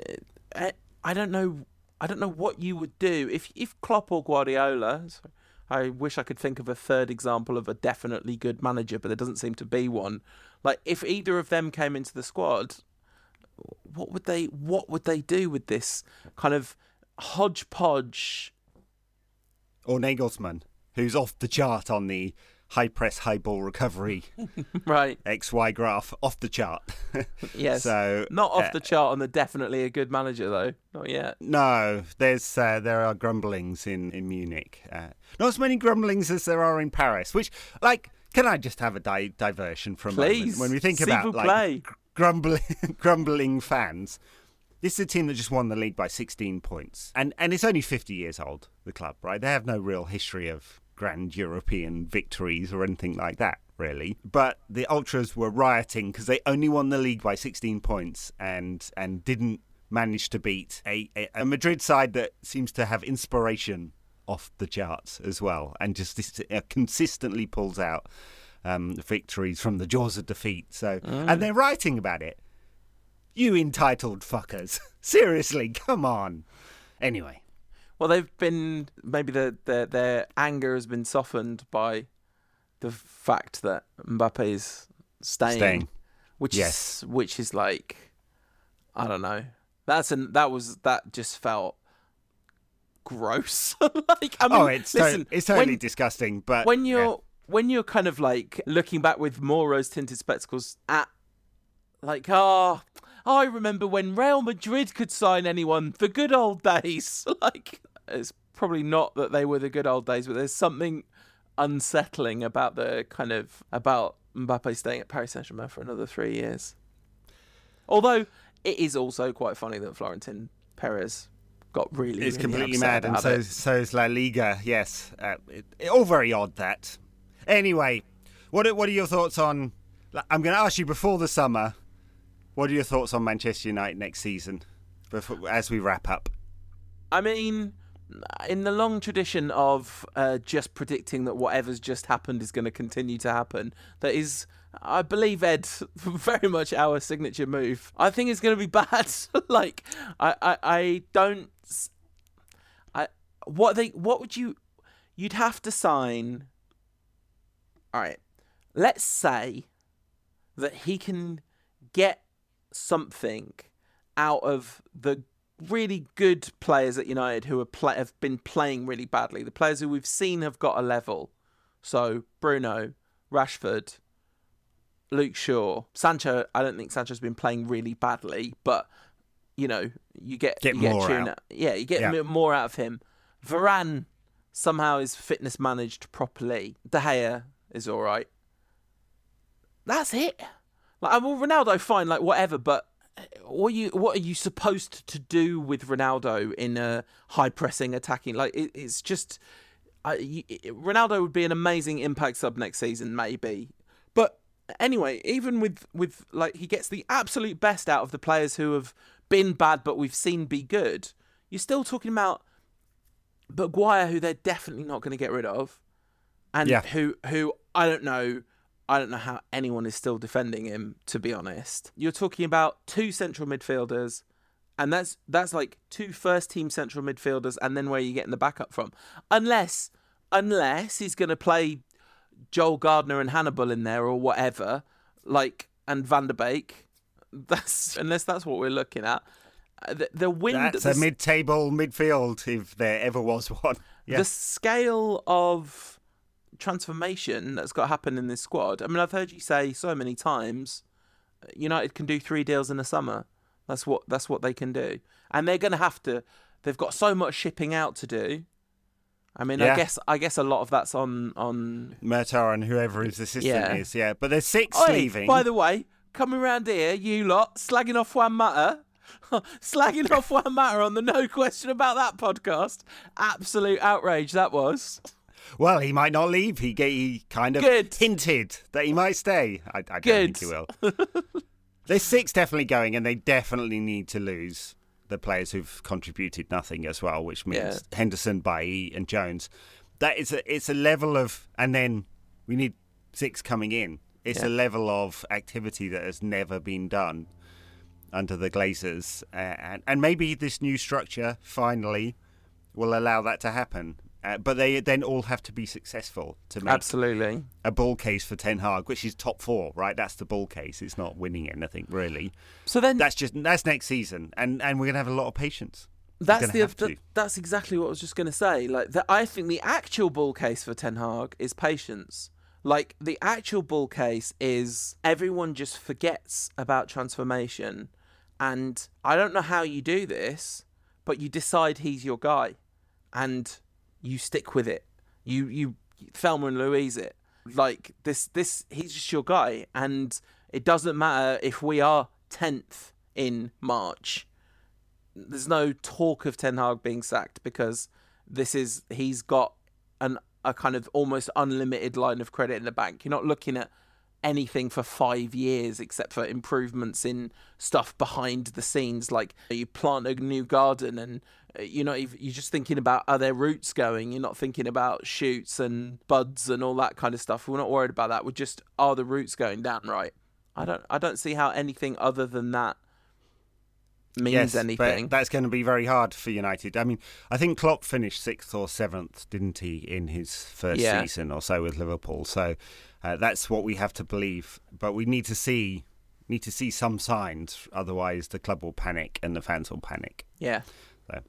I, I don't know. I don't know what you would do if if Klopp or Guardiola. I wish I could think of a third example of a definitely good manager, but there doesn't seem to be one. Like if either of them came into the squad, what would they what would they do with this kind of hodgepodge? Or Nagelsmann, who's off the chart on the high press, high ball recovery Right. XY graph, off the chart. Yes. So Not off uh, the chart on the definitely a good manager though. Not yet. No, there's uh, there are grumblings in in Munich. Uh, not as many grumblings as there are in Paris. Which, like, can I just have a di- diversion from Please. when we think S'il about like gr- grumbling grumbling fans? This is a team that just won the league by 16 points, and and it's only 50 years old. The club, right? They have no real history of grand European victories or anything like that, really. But the ultras were rioting because they only won the league by 16 points and and didn't manage to beat a, a, a Madrid side that seems to have inspiration off the charts as well, and just uh, consistently pulls out um, victories from the jaws of defeat. So, and they're writing about it. You entitled fuckers. Seriously, come on. Anyway, Well, they've been maybe their their their anger has been softened by the fact that Mbappe is staying, Staying. which Yes. is which is like I don't know. That's an that was that just felt gross. like I mean, oh, it's, to- it's totally when, disgusting, but when you're when you're kind of like looking back with more rose tinted spectacles at like ah oh, I remember when Real Madrid could sign anyone the good old days like it's probably not that they were the good old days but there's something unsettling about the kind of about Mbappe staying at Paris Saint-Germain for another 3 years. Although it is also quite funny that Florentino Perez got really it's really completely mad and so it. so is La Liga yes. Uh, it, it- all very odd that. Anyway what are, what are your thoughts on I'm going to ask you before the summer what are your thoughts on Manchester United next season before, as we wrap up? I mean, in the long tradition of uh, just predicting that whatever's just happened is going to continue to happen, that is, I believe, Ed, very much our signature move. I think it's going to be bad. like, I, I, I don't. I what they what would you? You'd have to sign. All right, let's say that he can get something out of the really good players at United who are play- have been playing really badly. The players who we've seen have got a level. So Bruno, Rashford, Luke Shaw, Sancho. I don't think Sancho's been playing really badly, but you know you get Get you get more tune out. Yeah, you get Yeah. more out of him. Varane somehow is fitness managed properly. De Gea is all right. That's it. Like, well, Ronaldo, fine, like whatever, but what are you what are you supposed to do with Ronaldo in a high pressing attacking? Like it, it's just I you, Ronaldo would be an amazing impact sub next season, maybe. But anyway, even with with like he gets the absolute best out of the players who have been bad, but we've seen be good. You're still talking about Maguire, who they're definitely not going to get rid of, and Yeah. who who I don't know. I don't know how anyone is still defending him. To be honest, you're talking about two central midfielders, and that's that's like two first team central midfielders, and then where are you getting the backup from? Unless unless he's going to play Joel Gardner and Hannibal in there or whatever, like and Van der Beek. That's unless that's what we're looking at. Uh, The, the wind, that's the, a mid-table midfield if there ever was one yeah the scale of transformation that's got to happen in this squad. I mean, I've heard you say so many times, uh, United can do three deals in the summer. That's what that's what they can do, and they're going to have to. They've got so much shipping out to do. I mean, I guess I guess a lot of that's on on. Murtough and whoever his assistant Yeah. is yeah but there's six Oi, leaving by the way, coming round here, you lot slagging off Juan Mata. slagging off Juan Mata on the no question about that podcast. Absolute outrage that was. Well, he might not leave. He, he kind of Good. hinted that he might stay. I, I don't Good. think he will. There's six definitely going, and they definitely need to lose the players who've contributed nothing as well, which means Henderson, Bailly, and Jones. That is a it's a level of, and then we need six coming in. It's Yeah. a level of activity that has never been done under the Glazers, uh, and and maybe this new structure finally will allow that to happen. Uh, but they then all have to be successful to make Absolutely. a bull case for Ten Hag, which is top four, right? That's the bull case. It's not winning anything really. So then That's just that's next season, and and we're gonna have a lot of patience. that's gonna the that- that's exactly what I was just going to say. Like the, I think the actual bull case for Ten Hag is patience. Like the actual bull case is everyone just forgets about transformation, and I don't know how you do this, but you decide he's your guy, and you stick with it. You you Thelma and Louise it. Like this this he's just your guy, and it doesn't matter if we are tenth in March there's no talk of Ten Hag being sacked because this is he's got an a kind of almost unlimited line of credit in the bank. You're not looking at anything for five years except for improvements in stuff behind the scenes, like you plant a new garden and uh, you're not even, you're just thinking about are there roots going. You're not thinking about shoots and buds and all that kind of stuff. We're not worried about that. We're just are the roots going down right. I don't I don't see how anything other than that means yes, anything. but that's going to be very hard for United. I mean, I think Klopp finished sixth or seventh, didn't he, in his first Yeah. season or so with Liverpool? So uh, that's what we have to believe. But we need to see need to see some signs, otherwise the club will panic and the fans will panic. Yeah. So,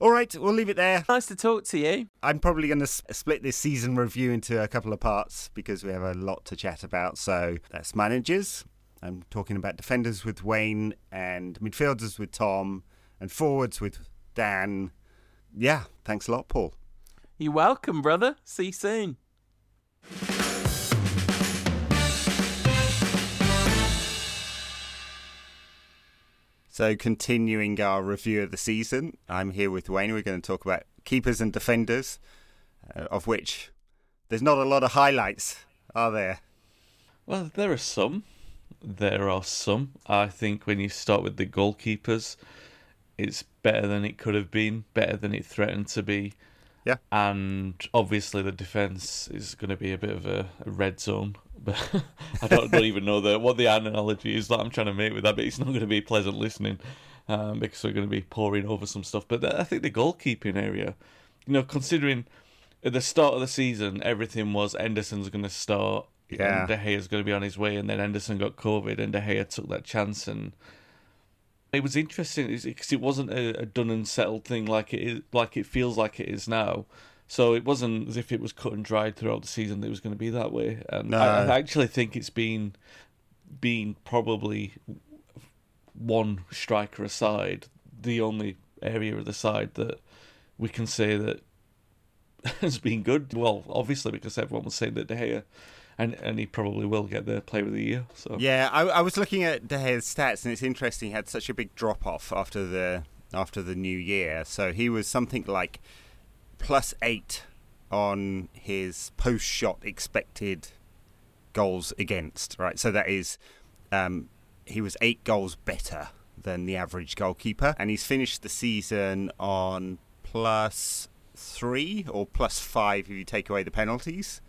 All right, we'll leave it there. Nice to talk to you. I'm probably going to split this season review into a couple of parts because we have a lot to chat about. So that's managers. I'm talking about defenders with Wayne and midfielders with Tom and forwards with Dan. Yeah, thanks a lot, Paul. You're welcome, brother. See you soon. So, continuing our review of the season, I'm here with Wayne. We're going to talk about keepers and defenders, uh, of which there's not a lot of highlights, are there? Well, there are some. There are some. I think when you start with the goalkeepers, it's better than it could have been, better than it threatened to be. Yeah. And obviously, the defence is going to be a bit of a, a red zone. But I don't, don't even know the, what the analogy is that I'm trying to make with that, but it's not going to be pleasant listening um, because we're going to be poring over some stuff. But I think the goalkeeping area, you know, considering at the start of the season, everything was Henderson's going to start Yeah. and De Gea's going to be on his way, and then Henderson got COVID, and De Gea took that chance, and it was interesting because it wasn't a, a done and settled thing like it is, like it feels like it is now. So it wasn't as if it was cut and dried throughout the season that it was going to be that way. And No. I, I actually think it's been been probably one striker aside, the only area of the side that we can say that has been good. Well, obviously because everyone was saying that De Gea, and and he probably will get the Player of the Year. So Yeah, I, I was looking at De Gea's stats, and it's interesting. He had such a big drop off after the after the new year. So he was something like plus eight on his post shot expected goals against. Right, so that is um, he was eight goals better than the average goalkeeper, and he's finished the season on plus three or plus five if you take away the penalties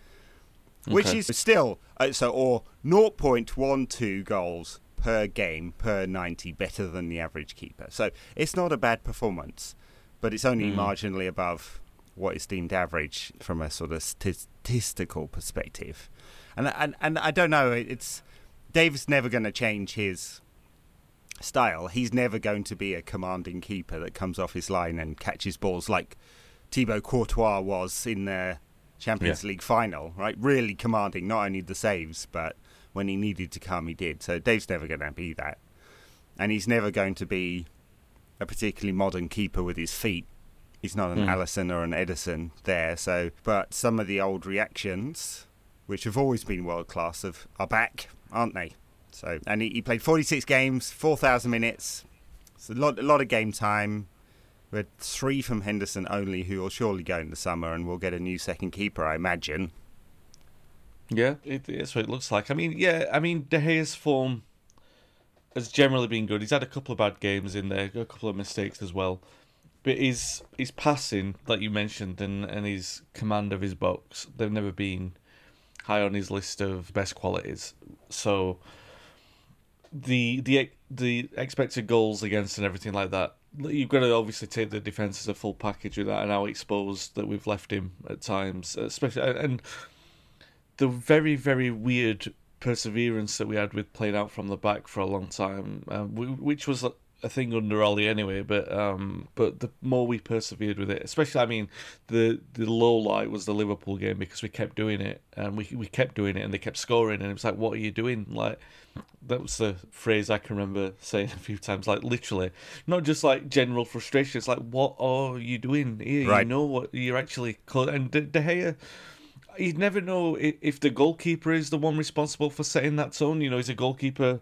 which Okay. is still uh, so or 0.12 goals per game per 90 better than the average keeper so it's not a bad performance but it's only Mm. marginally above what is deemed average from a sort of statistical perspective and and, and I don't know it's Dave's never going to change his style he's never going to be a commanding keeper that comes off his line and catches balls like Thibaut Courtois was in the Champions League final, right? Really commanding, not only the saves, but when he needed to come, he did. So Dave's never going to be that. And he's never going to be a particularly modern keeper with his feet. He's not an Hmm. Alisson or an Ederson there. So, but some of the old reactions, which have always been world class, have, are back, aren't they? So, and he, he played 46 games, 4,000 minutes. It's a lot, a lot of game time. We had three from Henderson only, who will surely go in the summer, and we'll get a new second keeper, I imagine. Yeah, it, that's what it looks like. I mean, yeah, I mean, De Gea's form has generally been good. He's had a couple of bad games in there, a couple of mistakes as well. But his his passing, like you mentioned, and, and his command of his box, they've never been high on his list of best qualities. So the the the expected goals against and everything like that, you've got to obviously take the defence as a full package with that, and how exposed that we've left him at times, especially and the very very weird perseverance that we had with playing out from the back for a long time, um, wh- which was a thing under Ollie anyway. But um, but the more we persevered with it, especially I mean, the the low light was the Liverpool game because we kept doing it and we we kept doing it and they kept scoring and it was like, what are you doing? Like that was the phrase I can remember saying a few times. Like literally, not just like general frustration. It's like, what are you doing here? You know what you're actually and De, De Gea you'd never know if the goalkeeper is the one responsible for setting that tone. You know, he's a goalkeeper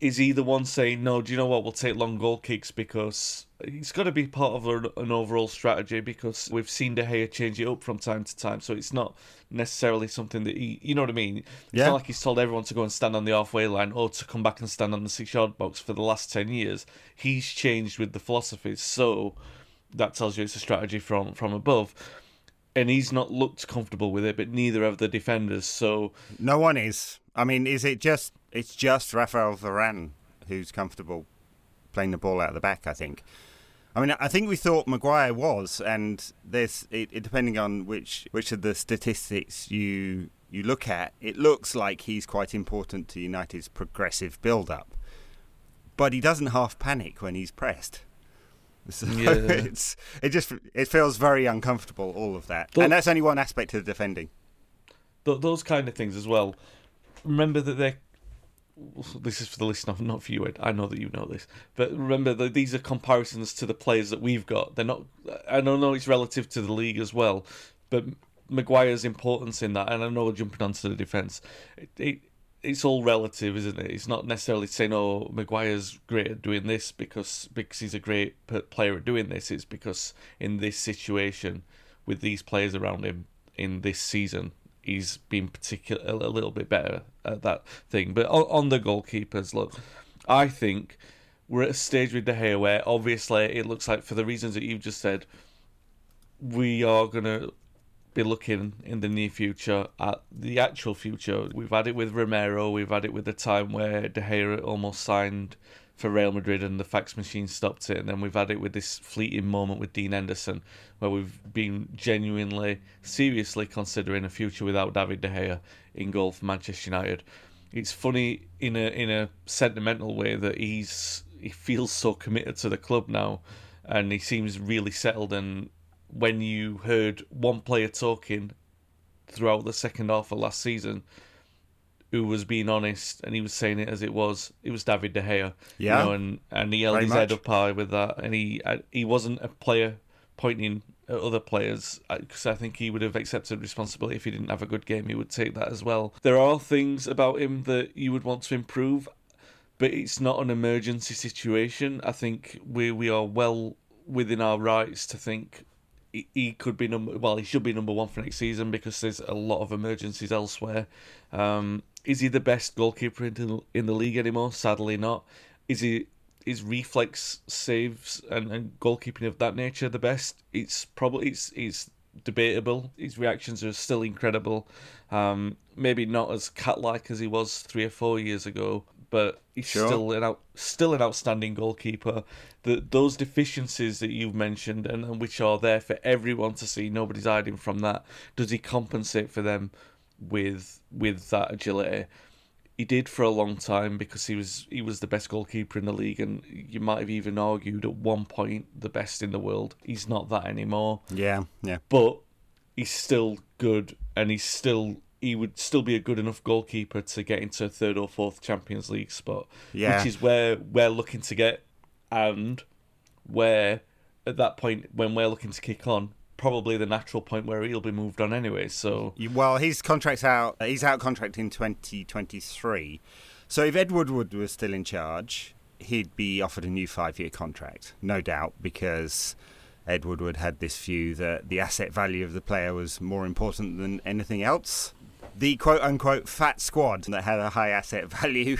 is he the one saying no? Do you know what? We'll take long goal kicks because it's got to be part of an, overall strategy. Because we've seen De Gea change it up from time to time, so it's not necessarily something that he. You know what I mean? It's Yeah. not like he's told everyone to go and stand on the halfway line or to come back and stand on the six yard box for the last ten years. He's changed with the philosophies, so that tells you it's a strategy from from above. And he's not looked comfortable with it, but neither have the defenders. So No one is. I mean, is it just? It's just Rafael Varane who's comfortable playing the ball out of the back. I think. I mean, I think we thought Maguire was, and there's it, it depending on which which of the statistics you you look at, it looks like he's quite important to United's progressive build-up. But he doesn't half panic when he's pressed. So Yeah. it's it just it feels very uncomfortable. All of that, But- and that's only one aspect of the defending. Th- those kind of things as well. Remember that they're. This is for the listener, not for you, Ed. I know that you know this, but remember that these are comparisons to the players that we've got. They're not. I don't know it's relative to the league as well, but Maguire's importance in that, and I know we're jumping onto the defence. It, it, it's all relative, isn't it? It's not necessarily saying, "Oh, Maguire's great at doing this because because he's a great player at doing this." It's because in this situation, with these players around him in this season, he's been particular a little bit better at that thing. But on, on the goalkeepers, look, I think we're at a stage with De Gea where obviously it looks like for the reasons that you've just said, we are gonna be looking in the near future at the actual future. We've had it with Romero. We've had it with the time where De Gea almost signed for Real Madrid and the fax machine stopped it. And then we've had it with this fleeting moment with Dean Henderson where we've been genuinely, seriously considering a future without David De Gea in goal for Manchester United. It's funny in a in a sentimental way that he's he feels so committed to the club now, and he seems really settled. And when you heard one player talking throughout the second half of last season, who was being honest and he was saying it as it was, it was David De Gea. Yeah. you know, and and he held Very his head up high with that, and he uh, he wasn't a player pointing at other players because I think he would have accepted responsibility if he didn't have a good game. He would take that as well. There are things about him that you would want to improve, but it's not an emergency situation. I think we we are well within our rights to think he, he could be number well he should be number one for next season because there's a lot of emergencies elsewhere. Um, is he the best goalkeeper in the, in the league anymore? Sadly not. Is he his reflex saves and, and goalkeeping of that nature the best? It's probably it's it's debatable. His reactions are still incredible. Um, maybe not as cat-like as he was three or four years ago, but he's Sure. still an out, still an outstanding goalkeeper. The, those deficiencies that you've mentioned and, and which are there for everyone to see, nobody's hiding from that. Does he compensate for them with with that agility? He did for a long time because he was he was the best goalkeeper in the league, and you might have even argued at one point the best in the world. He's not that anymore Yeah, yeah. but he's still good and he's still he would still be a good enough goalkeeper to get into a third or fourth Champions League spot. Yeah. Which is where we're looking to get and where at that point when we're looking to kick on, probably the natural point where he'll be moved on anyway. So Well, his contract's out. He's out contract in 2023. So if Ed Woodward was still in charge, he'd be offered a new five-year contract, no doubt, because Ed Woodward had this view that the asset value of the player was more important than anything else. The quote-unquote fat squad that had a high asset value,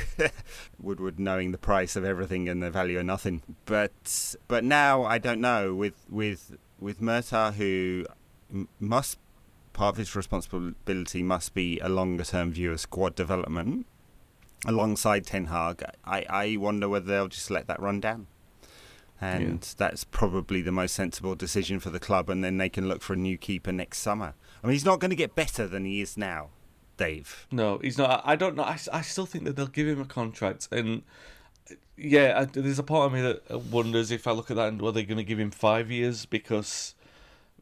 Woodward knowing the price of everything and the value of nothing. But but now I don't know with with with Murtough who m- must part of his responsibility must be a longer term view of squad development alongside Ten Hag. I, I wonder whether they'll just let that run down. And that's probably the most sensible decision for the club, and then they can look for a new keeper next summer. I mean, he's not going to get better than he is now, Dave. No, he's not. I don't know. I, I still think that they'll give him a contract, and yeah, I, there's a part of me that uh, wonders if I look at that and are they're going to give him five years because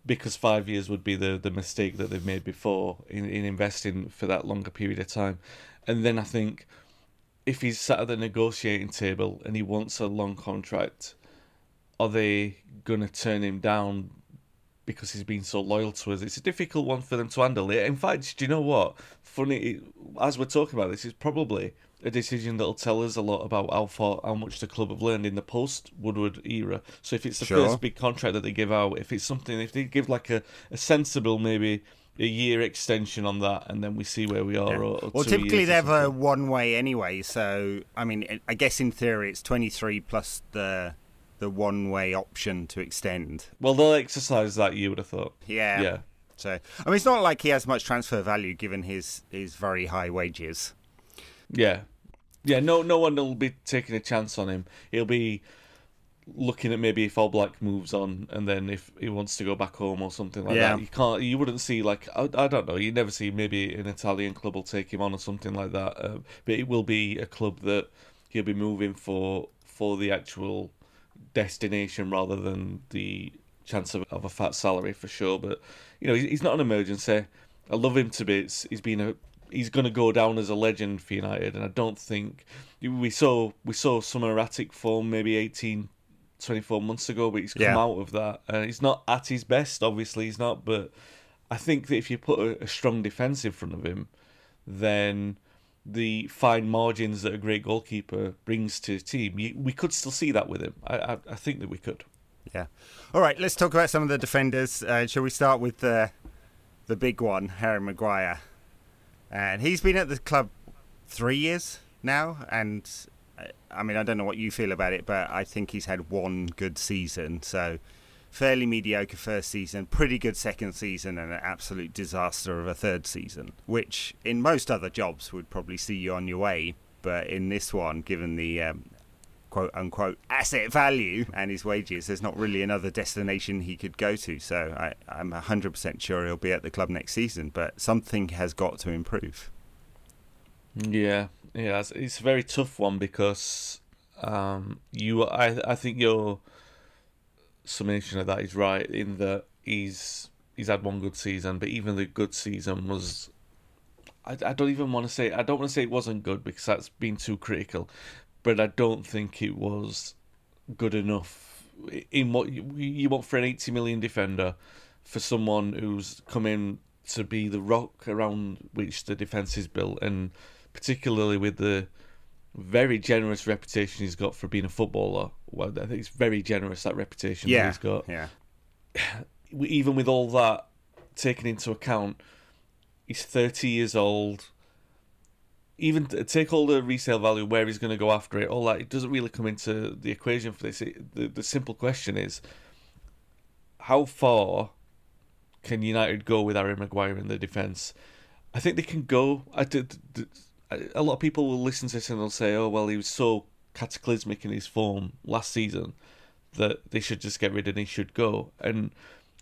because five years would be the the mistake that they've made before in in investing for that longer period of time, and then I think if he's sat at the negotiating table and he wants a long contract, are they going to turn him down because he's been so loyal to us. It's a difficult one for them to handle. In fact, do you know what? Funny, as we're talking about this, it's probably a decision that'll tell us a lot about how far, how much the club have learned in the post Woodward era. So if it's the Sure. first big contract that they give out, if it's something, if they give like a, a sensible maybe a year extension on that, and then we see where we are. Or, or Well, typically they have a one way anyway. So, I mean, I guess in theory it's 23 plus the the one way option to extend. Well, they'll exercise that. You would have thought. Yeah. Yeah. So, I mean, it's not like he has much transfer value given his, his very high wages. Yeah, yeah. No, no one will be taking a chance on him. He'll be looking at maybe if Oblak moves on, and then if he wants to go back home or something like Yeah. that. You can't. You wouldn't see like I, I don't know. You never see maybe an Italian club will take him on or something like that. Uh, but it will be a club that he'll be moving for for the actual destination rather than the chance of, of a fat salary for sure. But you know, he's, he's not an emergency. I love him to bits. He's been a he's going to go down as a legend for United, and I don't think we saw we saw some erratic form maybe 18, 24 months ago, but he's come Yeah. out of that. Uh, he's not at his best, obviously he's not, but I think that if you put a, a strong defence in front of him, then the fine margins that a great goalkeeper brings to his team, we could still see that with him. I, I, I think that we could. Yeah. All right, let's talk about some of the defenders. Uh, shall we start with the the big one, Harry Maguire? And he's been at the club three years now, and uh, I mean, I don't know what you feel about it, but I think he's had one good season. So fairly mediocre first season, pretty good second season, and an absolute disaster of a third season, which in most other jobs would probably see you on your way. But in this one, given the um, quote unquote asset value and his wages, there's not really another destination he could go to. So I, I'm 100% sure he'll be at the club next season, but something has got to improve. Yeah, yeah, it's, a very tough one because um, you, I, I think your summation of that is right in that he's he's had one good season, but even the good season was. I, I don't even want to say I don't want to say it wasn't good because that's been too critical, but I don't think it was good enough in what you, you want for an eighty million defender, for someone who's come in to be the rock around which the defense is built, and particularly with the very generous reputation he's got for being a footballer. Well, I think it's very generous that reputation that he's got. yeah, Even with all that taken into account, he's thirty years old. Even take all the resale value, where he's going to go after it, all that, it doesn't really come into the equation for this. It, the the simple question is, how far can United go with Harry Maguire in the defence? I think they can go. I did. A lot of people will listen to this and they'll say, "Oh, well, he was so cataclysmic in his form last season that they should just get rid him. He should go." And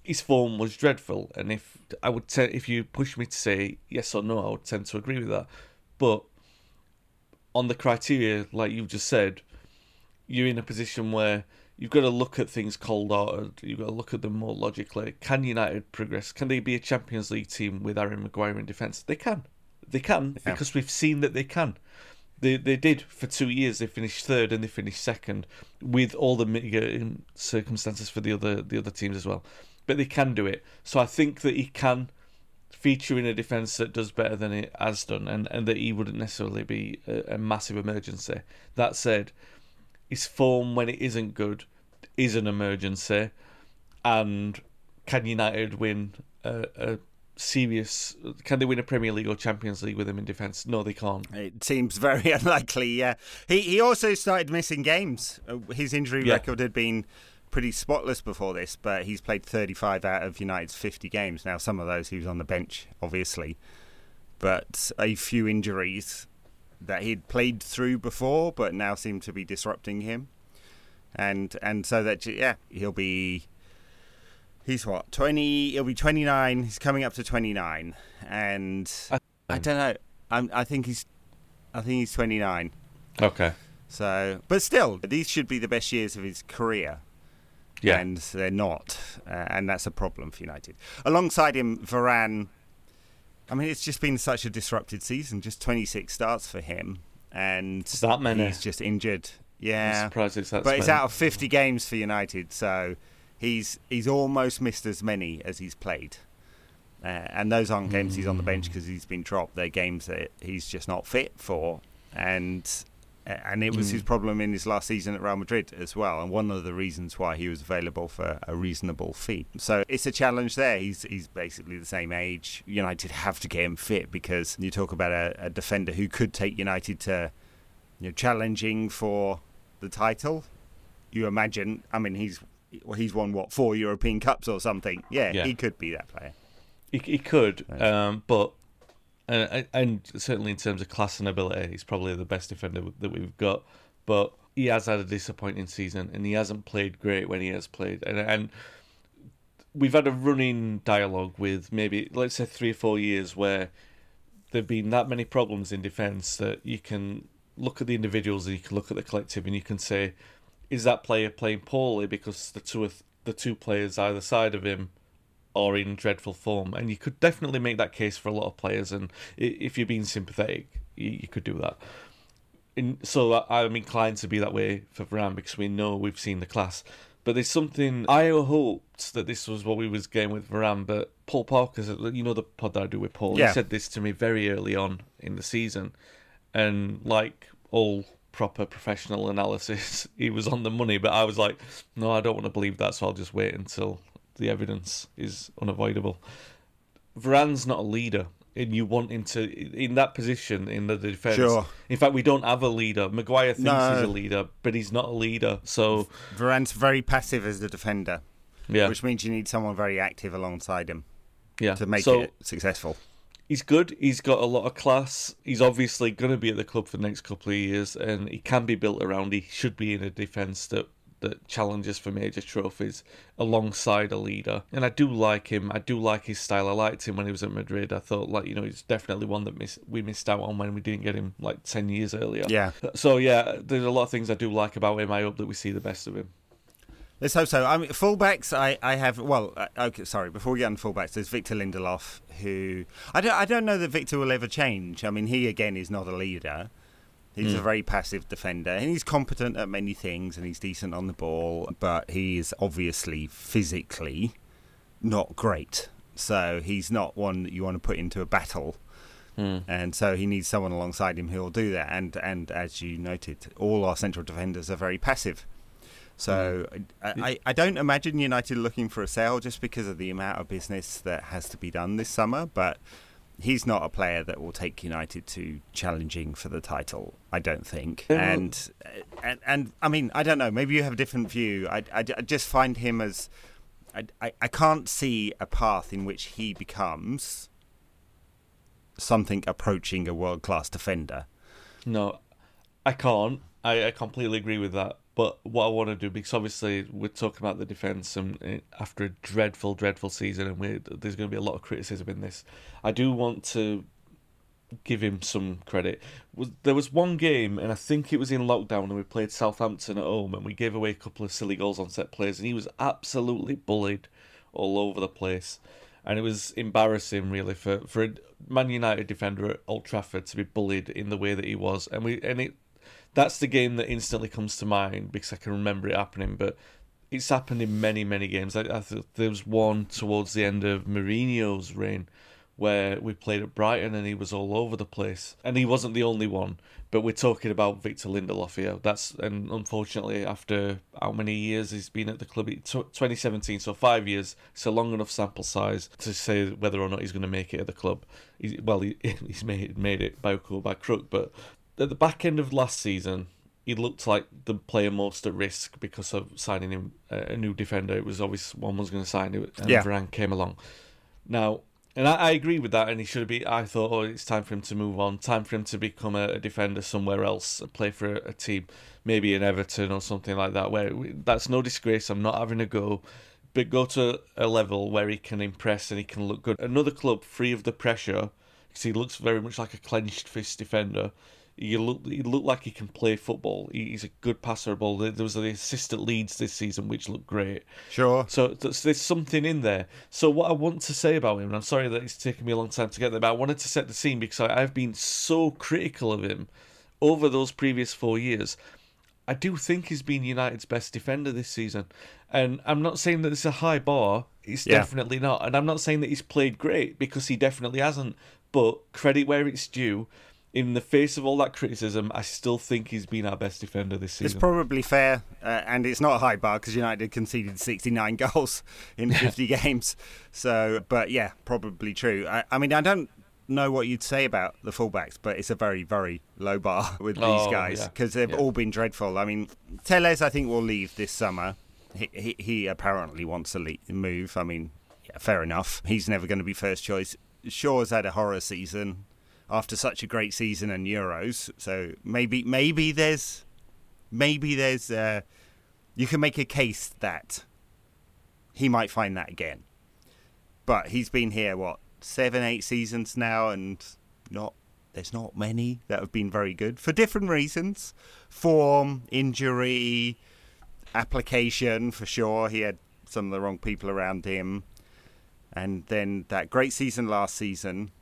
his form was dreadful. And if I would, te- if you push me to say yes or no, I would tend to agree with that. But on the criteria, like you've just said, you're in a position where you've got to look at things cold hearted. You've got to look at them more logically. Can United progress? Can they be a Champions League team with Aaron Maguire in defence? They can. They can Yeah. because we've seen that they can. They they did for two years. They finished third and they finished second, with all the mitigating circumstances for the other the other teams as well. But they can do it. So I think that he can feature in a defence that does better than it has done, and, and that he wouldn't necessarily be a, a massive emergency. That said, his form when it isn't good is an emergency, and can United win a, a serious? Can they win a Premier League or Champions League with him in defence? No, they can't. it seems very unlikely. Yeah, he he also started missing games. Uh, His injury Yeah. record had been pretty spotless before this, but he's played 35 out of United's 50 games. Now, some of those he was on the bench, obviously, but a few injuries that he'd played through before, but now seem to be disrupting him. And and so that yeah, he'll be. He's what twenty? He'll be twenty nine. He's coming up to twenty nine, and I- I don't know. I'm, I think he's, I think he's 29. Okay. So, but still, these should be the best years of his career, Yeah. and they're not, uh, and that's a problem for United. Alongside him, Varane. I mean, it's just been such a disrupted season. Just 26 starts for him, and It's that many. he's just injured. I'm Yeah, surprised it's that. but it's out of 50 games for United, so he's he's almost missed as many as he's played. Uh, and those aren't games he's on the bench because he's been dropped. They're games that he's just not fit for, and and it was Mm. his problem in his last season at Real Madrid as well, and one of the reasons why he was available for a reasonable fee. So it's a challenge there. He's he's basically the same age. United have to get him fit because you talk about a, a defender who could take United to you know challenging for the title. You imagine? I mean, he's well, he's won what four European Cups or something. Yeah, Yeah. he could be that player. He, he could, um, but uh, and certainly in terms of class and ability, he's probably the best defender that we've got. But he has had a disappointing season, and he hasn't played great when he has played. And and we've had a running dialogue with maybe let's say three or four years where there've been that many problems in defence that you can look at the individuals and you can look at the collective and you can say is that player playing poorly because the two the two players either side of him are in dreadful form? And you could definitely make that case for a lot of players. And if you're being sympathetic, you, could do that. And so I'm inclined to be that way for Varane because we know we've seen the class. But there's something I hoped that this was what we was getting with Varane, but Paul Parker, you know the pod that I do with Paul, Yeah. he said this to me very early on in the season, and like all proper professional analysis, he was on the money. But I was like, no, I don't want to believe that, so I'll just wait until the evidence is unavoidable. Varane's not a leader, and you want him to in that position in the defense. Sure. In fact, we don't have a leader. Maguire thinks No. he's a leader, but he's not a leader. So Varane's very passive as the defender, yeah, which means you need someone very active alongside him yeah. to make so, it successful. He's good. He's got a lot of class. He's obviously going to be at the club for the next couple of years, and he can be built around. He should be in a defence that that challenges for major trophies alongside a leader. And I do like him. I do like his style. I liked him when he was at Madrid. I thought like you know he's definitely one that miss, we missed out on when we didn't get him like ten years earlier. Yeah. So yeah, there's a lot of things I do like about him. I hope that we see the best of him. Let's hope so. I mean, fullbacks. I, I have. Well, uh, okay. Sorry. Before we get on fullbacks, there's Victor Lindelof, who I don't. I don't know that Victor will ever change. I mean, he again is not a leader. He's a very passive defender, and he's competent at many things, and he's decent on the ball. But he is obviously physically not great. So he's not one that you want to put into a battle. And so he needs someone alongside him who will do that. And and as you noted, all our central defenders are very passive. So I, I, I don't imagine United looking for a sale just because of the amount of business that has to be done this summer. But he's not a player that will take United to challenging for the title. I don't think. And uh, and and I mean I don't know. Maybe you have a different view. I, I, I just find him as I, I, I can't see a path in which he becomes something approaching a world class defender. No, I can't. I, I completely agree with that. But what I want to do, because obviously we're talking about the defence, and uh, after a dreadful, dreadful season, and there's going to be a lot of criticism in this. I do want to give him some credit. There was one game, and I think it was in lockdown, and we played Southampton at home, and we gave away a couple of silly goals on set plays, and he was absolutely bullied all over the place, and it was embarrassing really for for a Man United defender at Old Trafford to be bullied in the way that he was, and we and it that's the game that instantly comes to mind because I can remember it happening, but. It's happened in many, many games. I, I th- there was one towards the end of Mourinho's reign where we played at Brighton and he was all over the place. And he wasn't the only one, but we're talking about Victor Lindelof here. That's and unfortunately after how many years he's been at the club, It- 2017, so five years. It's a long enough sample size to say whether or not he's going to make it at the club. Well, he, he's made made it by hook or by crook, but at the back end of last season. He looked like the player most at risk because of signing him a a new defender. It was obvious one was going to sign it, and Yeah. Varane came along. Now, and I, I agree with that, and he should be. I thought, oh, it's time for him to move on. Time for him to become a, a defender somewhere else, and play for a, a team, maybe in Everton or something like that. Where we- that's no disgrace. I'm not having a go, but go to a level where he can impress and he can look good. Another club free of the pressure, because he looks very much like a clenched fist defender. He look, he looked like he can play football. He, he's a good passer of ball. There was the assistant leads this season, which looked great. Sure. So there's, there's something in there. So what I want to say about him, and I'm sorry that it's taken me a long time to get there, but I wanted to set the scene because I, I've been so critical of him over those previous four years. I do think he's been United's best defender this season, and I'm not saying that it's a high bar. It's Yeah. definitely not, and I'm not saying that he's played great because he definitely hasn't. But credit where it's due. In the face of all that criticism, I still think he's been our best defender this season. It's probably fair, uh, and it's not a high bar because United conceded 69 goals in 50 games. So, but yeah, probably true. I, I mean, I don't know what you'd say about the fullbacks, but it's a very, very low bar with these Oh, guys yeah. because they've Yeah. all been dreadful. I mean, Telles, I think, will leave this summer. He, he, he apparently wants to leave, move. I mean, yeah, fair enough. He's never going to be first choice. Shaw's had a horror season after such a great season and Euros, so maybe maybe there's maybe there's uh, you can make a case that he might find that again. But he's been here what seven, eight seasons now, and not there's not many that have been very good for different reasons, form, injury, application for sure. He had some of the wrong people around him, and then that great season last season,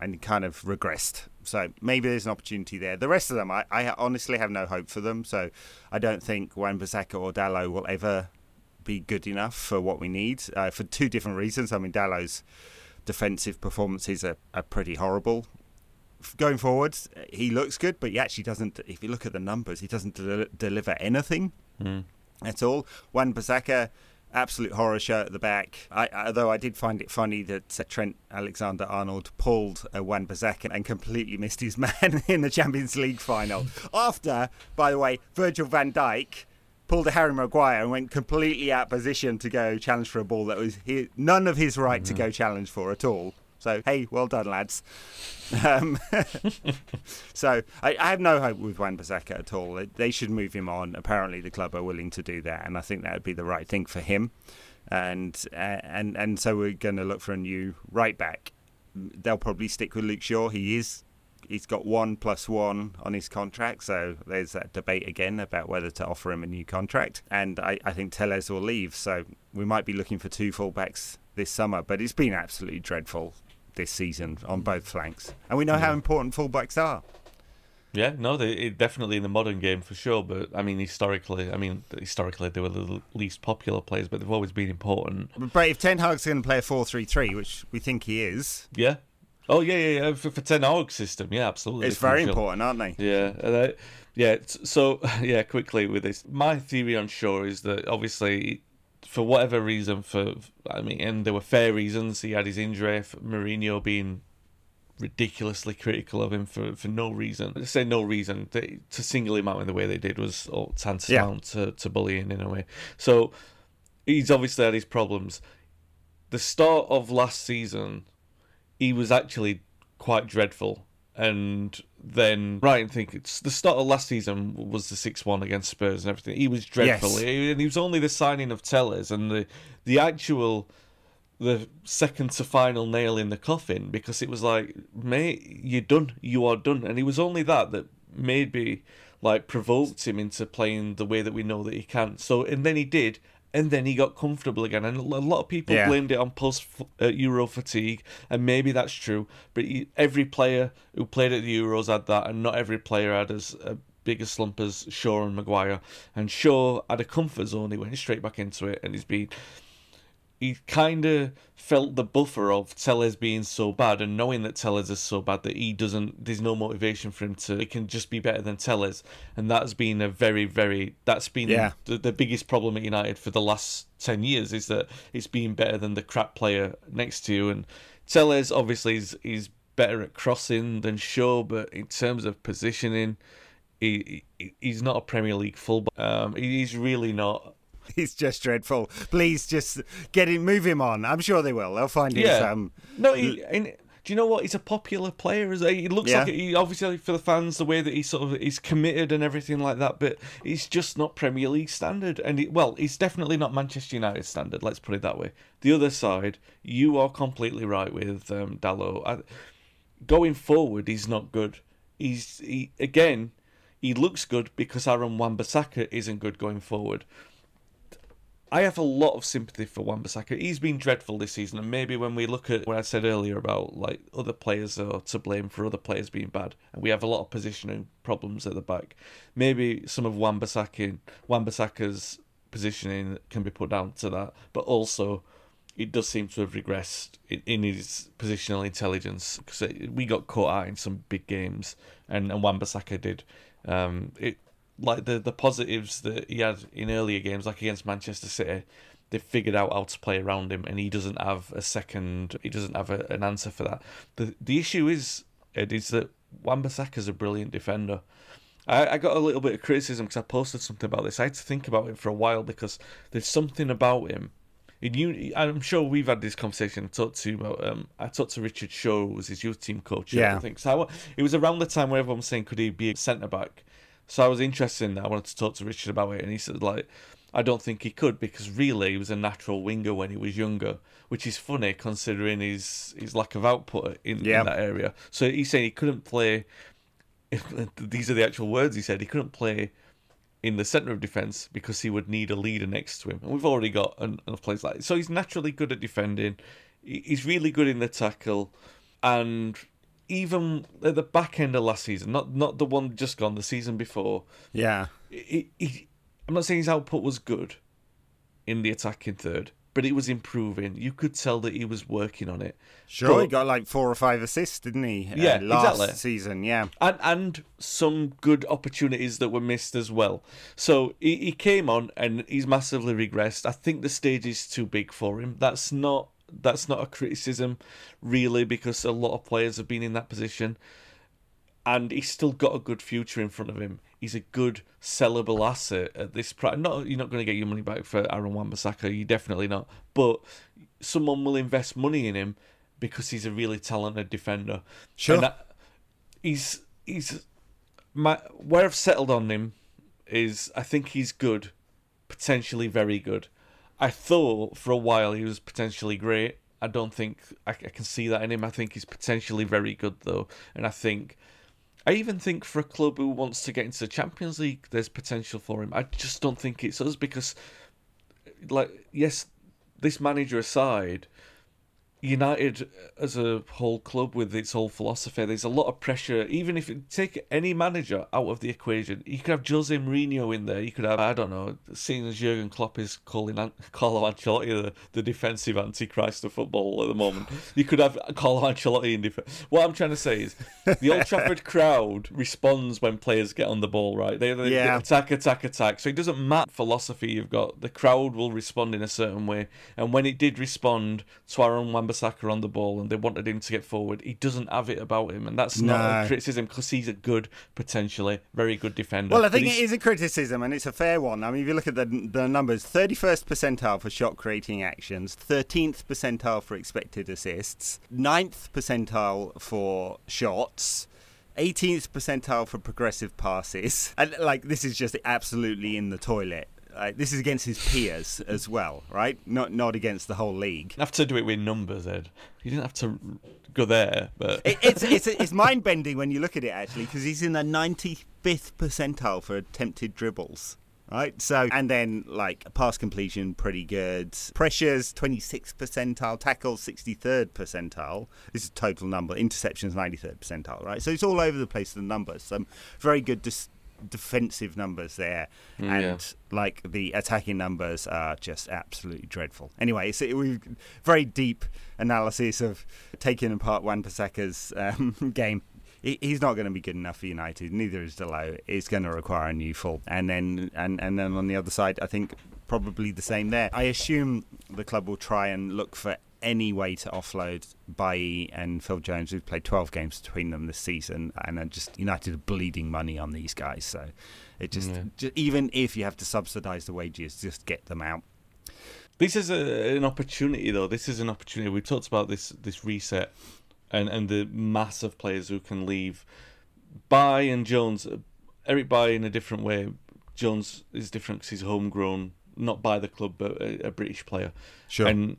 and kind of regressed. So maybe there's an opportunity there. The rest of them, I, I honestly have no hope for them. So I don't think Wan-Bissaka or Dalot will ever be good enough for what we need uh, for two different reasons. I mean, Dalot's defensive performances are, are pretty horrible. Going forward, he looks good, but he actually doesn't. If you look at the numbers, he doesn't de- deliver anything Mm. at all. Wan-Bissaka, absolute horror show at the back. I, although I did find it funny that Trent Alexander-Arnold pulled a Wan-Bissaka and completely missed his man in the Champions League final. After, by the way, Virgil van Dijk pulled a Harry Maguire and went completely out of position to go challenge for a ball that was his, none of his right to mm. go challenge for at all. So hey, well done, lads. Um, so I, I have no hope with Wan Bissaka at all. They, they should move him on. Apparently, the club are willing to do that, and I think that would be the right thing for him. And uh, and and so we're going to look for a new right back. They'll probably stick with Luke Shaw. He is he's got one plus one on his contract, so there's that debate again about whether to offer him a new contract. And I, I think Telles will leave, so we might be looking for two fullbacks this summer. But it's been absolutely dreadful this season on mm. both flanks, and we know how important fullbacks are. Yeah, no, they definitely in the modern game for sure. But I mean, historically, I mean, historically they were the least popular players, but they've always been important. But if Ten Hag's going to play a four-three-three, which we think he is, Yeah. Oh yeah, yeah, yeah. For, for Ten Hag system, yeah, absolutely. it's very important, aren't they? Yeah, I, yeah. So yeah, quickly with this, my theory on Shaw is that obviously, for whatever reason, for I mean, and there were fair reasons. He had his injury. For Mourinho being ridiculously critical of him for, for no reason. I say no reason they, to single him out in the way they did was tantamount to, to bullying in a way. So he's obviously had his problems. The start of last season, he was actually quite dreadful. And then, right, and think it's the start of last season was the six one against Spurs and everything. He was dreadful, Yes. He- and he was only the signing of Telles and the the actual the second to final nail in the coffin because it was like, mate, you're done, you are done, and it was only that that maybe like provoked him into playing the way that we know that he can. So, and then he did. And then he got comfortable again, and a lot of people Yeah. blamed it on post uh, Euro fatigue, and maybe that's true. But he, every player who played at the Euros had that, and not every player had as a big a slump as Shaw and Maguire. And Shaw had a comfort zone; he went straight back into it, and he's been he kind of felt the buffer of Telles being so bad and knowing that Telles is so bad that he doesn't there's no motivation for him to it can just be better than Telles. And that's been a very very that's been Yeah. the, the biggest problem at United for the last 10 years is that it's being better than the crap player next to you. And Telles obviously is, is better at crossing than Shaw but in terms of positioning he, he he's not a Premier League fullback. Um he's really not He's just dreadful. Please, just get him, move him on. I'm sure they will. They'll find his. Yeah. No, he, do you know what? He's a popular player. As he looks Yeah. like he obviously for the fans the way that he sort of he's committed and everything like that. But he's just not Premier League standard, and he, well, he's definitely not Manchester United standard. Let's put it that way. The other side, you are completely right with um, Dalot. I, going forward, he's not good. He's he again. He looks good because Aaron Wan-Bissaka isn't good going forward. I have a lot of sympathy for Wan-Bissaka. He's been dreadful this season, and maybe when we look at what I said earlier about like other players are to blame for other players being bad, and we have a lot of positioning problems at the back, maybe some of Wan-Bissaka, Wan-Bissaka's positioning can be put down to that, but also it does seem to have regressed in, in his positional intelligence because we got caught out in some big games, and, and Wan-Bissaka did. Um, it like the the positives that he had in earlier games, like against Manchester City, they figured out how to play around him, and he doesn't have a second. He doesn't have a, an answer for that. the The issue is, Ed, is that Wan-Bissaka's a brilliant defender. I, I got a little bit of criticism because I posted something about this. I had to think about it for a while because there's something about him. And you, I'm sure we've had this conversation. I talked to about. Um, I talked to Richard Shaw, who was his youth team coach. Yeah. I think so. I, it was around the time where everyone was saying, could he be a centre back? So I was interested in that. I wanted to talk to Richard about it, and he said like, I don't think he could because really he was a natural winger when he was younger, which is funny considering his his lack of output in, Yeah. in that area. So he's saying he couldn't play. these are the actual words he said. He couldn't play in the centre of defence because he would need a leader next to him. And we've already got enough players like that. So he's naturally good at defending. He's really good in the tackle. And even at the back end of last season, not not the one just gone, the season before. Yeah. He, he, I'm not saying his output was good in the attacking third, but it was improving. You could tell that he was working on it. Sure, But- he got like four or five assists, didn't he? uh, Yeah, last exactly. season. Yeah. and and some good opportunities that were missed as well. So he, he came on and he's massively regressed. I think the stage is too big for him. That's not that's not a criticism really because a lot of players have been in that position and he's still got a good future in front of him. He's a good sellable asset at this price. Not you're not going to get your money back for Aaron Wan-Bissaka. You definitely not. But someone will invest money in him because he's a really talented defender. Sure. And that- he's he's my where I've settled on him is I think he's good, potentially very good. I thought for a while he was potentially great. I don't think I, I can see that in him. I think he's potentially very good though, and I think I even think for a club who wants to get into the Champions League, there's potential for him. I just don't think it's us because, like, yes, this manager aside, United as a whole club with its whole philosophy, there's a lot of pressure. Even if you take any manager out of the equation, you could have Jose Mourinho in there. You could have, I don't know, seeing as Jurgen Klopp is calling An- Carlo Ancelotti the, the defensive antichrist of football at the moment, you could have Carlo Ancelotti in defence. What I'm trying to say is the Old Trafford crowd responds when players get on the ball, right? They, they Yeah. attack, attack, attack. So it doesn't matter philosophy you've got. The crowd will respond in a certain way. And when it did respond to Aaron Wan-Bissaka on the ball and they wanted him to get forward, he doesn't have it about him. And that's not a criticism because he's a good, potentially very good defender. Well, I think it is a criticism, and it's a fair one. I mean, if you look at the the numbers, thirty-first percentile for shot creating actions, thirteenth percentile for expected assists, 9th percentile for shots. 18th percentile for progressive passes, and like this is just absolutely in the toilet. Uh, this is against his peers as well, right? Not not against the whole league. You have to do it with numbers, Ed. You didn't have to go there, but It, it's it's it's mind bending when you look at it actually because he's in the ninety fifth percentile for attempted dribbles. Right, so and then like pass completion, pretty good. Pressures, twenty sixth percentile. Tackles, sixty third percentile. This is total number. Interceptions, ninety third percentile. Right, so it's all over the place. The numbers, some very good dis- defensive numbers there, Mm, and yeah. like the attacking numbers are just absolutely dreadful. Anyway, so we very deep analysis of taking apart Wan-Bissaka's um, game. He's not going to be good enough for United. Neither is Dalot. It's going to require a new full, and then and and then on the other side, I think probably the same there. I assume the club will try and look for any way to offload Bailly and Phil Jones, who've played 12 games between them this season, and are just United are bleeding money on these guys. So it just, Yeah. ju- even if you have to subsidise the wages, just get them out. This is a, an opportunity, though. This is an opportunity. We've talked about this this reset and and the mass of players who can leave. Bailly and Jones, Eric Bailly in a different way. Jones is different because he's homegrown, not by the club, but a, a British player. Sure. And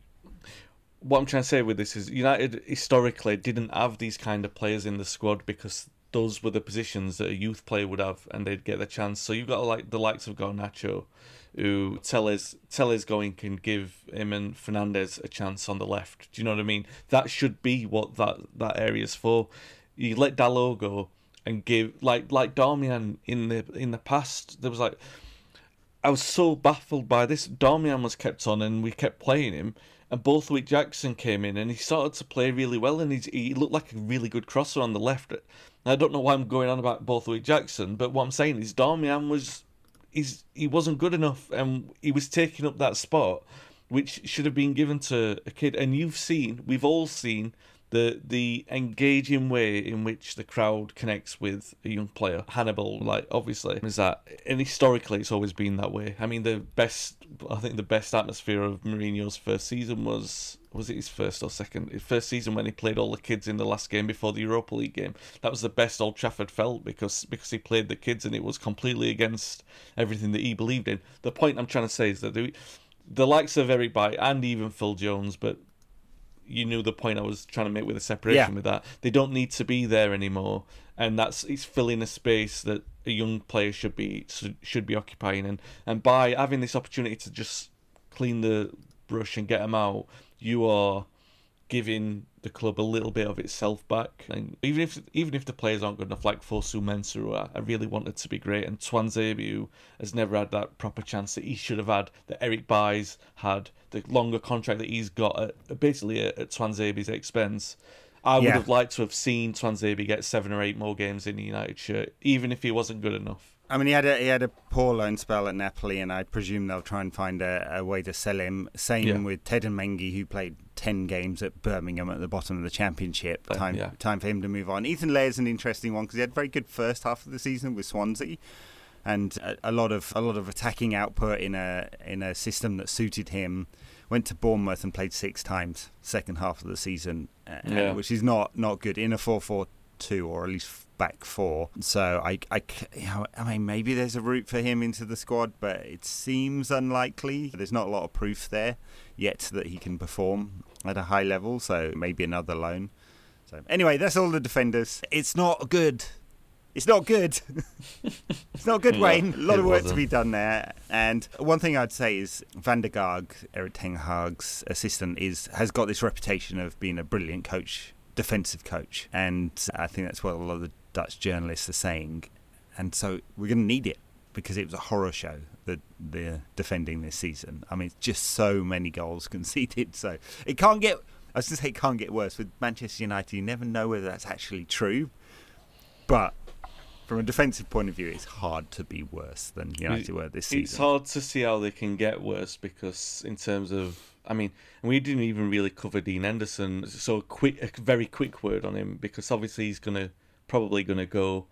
what I'm trying to say with this is United historically didn't have these kind of players in the squad because those were the positions that a youth player would have and they'd get the chance. So you've got like the likes of Garnacho, who Telles Telles going can give him and Fernandez a chance on the left. Do you know what I mean? That should be what that that area is for. You let Dalot go and give like like Darmian in the in the past. There was like I was so baffled by this. Darmian was kept on, and we kept playing him. And Borthwick-Jackson came in, and he started to play really well, and he looked like a really good crosser on the left. I don't know why I'm going on about Borthwick-Jackson, but what I'm saying is Darmian was he's he wasn't good enough, and he was taking up that spot, which should have been given to a kid. And you've seen, we've all seen the the engaging way in which the crowd connects with a young player. Hannibal, like obviously, is that, and historically it's always been that way. I mean, the best, I think the best atmosphere of Mourinho's first season was was it his first or second? His first season when he played all the kids in the last game before the Europa League game. That was the best Old Trafford felt because because he played the kids and it was completely against everything that he believed in. The point I'm trying to say is that the, the likes of Eric Bailly and even Phil Jones, but you knew the point I was trying to make with the separation Yeah. with that. They don't need to be there anymore, and that's it's filling a space that a young player should be should be occupying. And and by having this opportunity to just clean the brush and get them out, you are giving the club a little bit of itself back. And even if even if the players aren't good enough, like Fosu Mensah, who I I really wanted to be great, and Tuanzebe, who has never had that proper chance that he should have had, that Eric Bailly had, the longer contract that he's got at, basically at, at Tuanzebe's expense. I would Yeah. have liked to have seen Tuanzebe get seven or eight more games in the United shirt, even if he wasn't good enough. I mean, he had a he had a poor loan spell at Napoli, and I presume they'll try and find a, a way to sell him. Same Yeah. with Teden Mengi, who played ten games at Birmingham at the bottom of the Championship. Uh, Time yeah. time for him to move on. Ethan Laird's an interesting one because he had a very good first half of the season with Swansea, and a, a lot of a lot of attacking output in a in a system that suited him. Went to Bournemouth and played six times second half of the season, uh, which is not not good in a four four two or at least back four. So I, I, c- you know, I mean, maybe there's a route for him into the squad, but it seems unlikely. There's not a lot of proof there yet that he can perform at a high level. So maybe another loan. So anyway, that's all the defenders. It's not good. It's not good. it's not good, Wayne. A lot of work to wasn't. be done there. And one thing I'd say is Van der Gaag, Eric Ten Hag's assistant, is has got this reputation of being a brilliant coach, defensive coach, and I think that's what a lot of the Dutch journalists are saying. And so we're going to need it because it was a horror show that they're defending this season. I mean, it's just so many goals conceded. So it can't get. I was going to say it can't get worse with Manchester United. You never know whether that's actually true, but from a defensive point of view, it's hard to be worse than United were this season. It's hard to see how they can get worse because, in terms of, I mean, we didn't even really cover Dean Henderson. So, a quick, a very quick word on him because obviously he's gonna probably gonna go.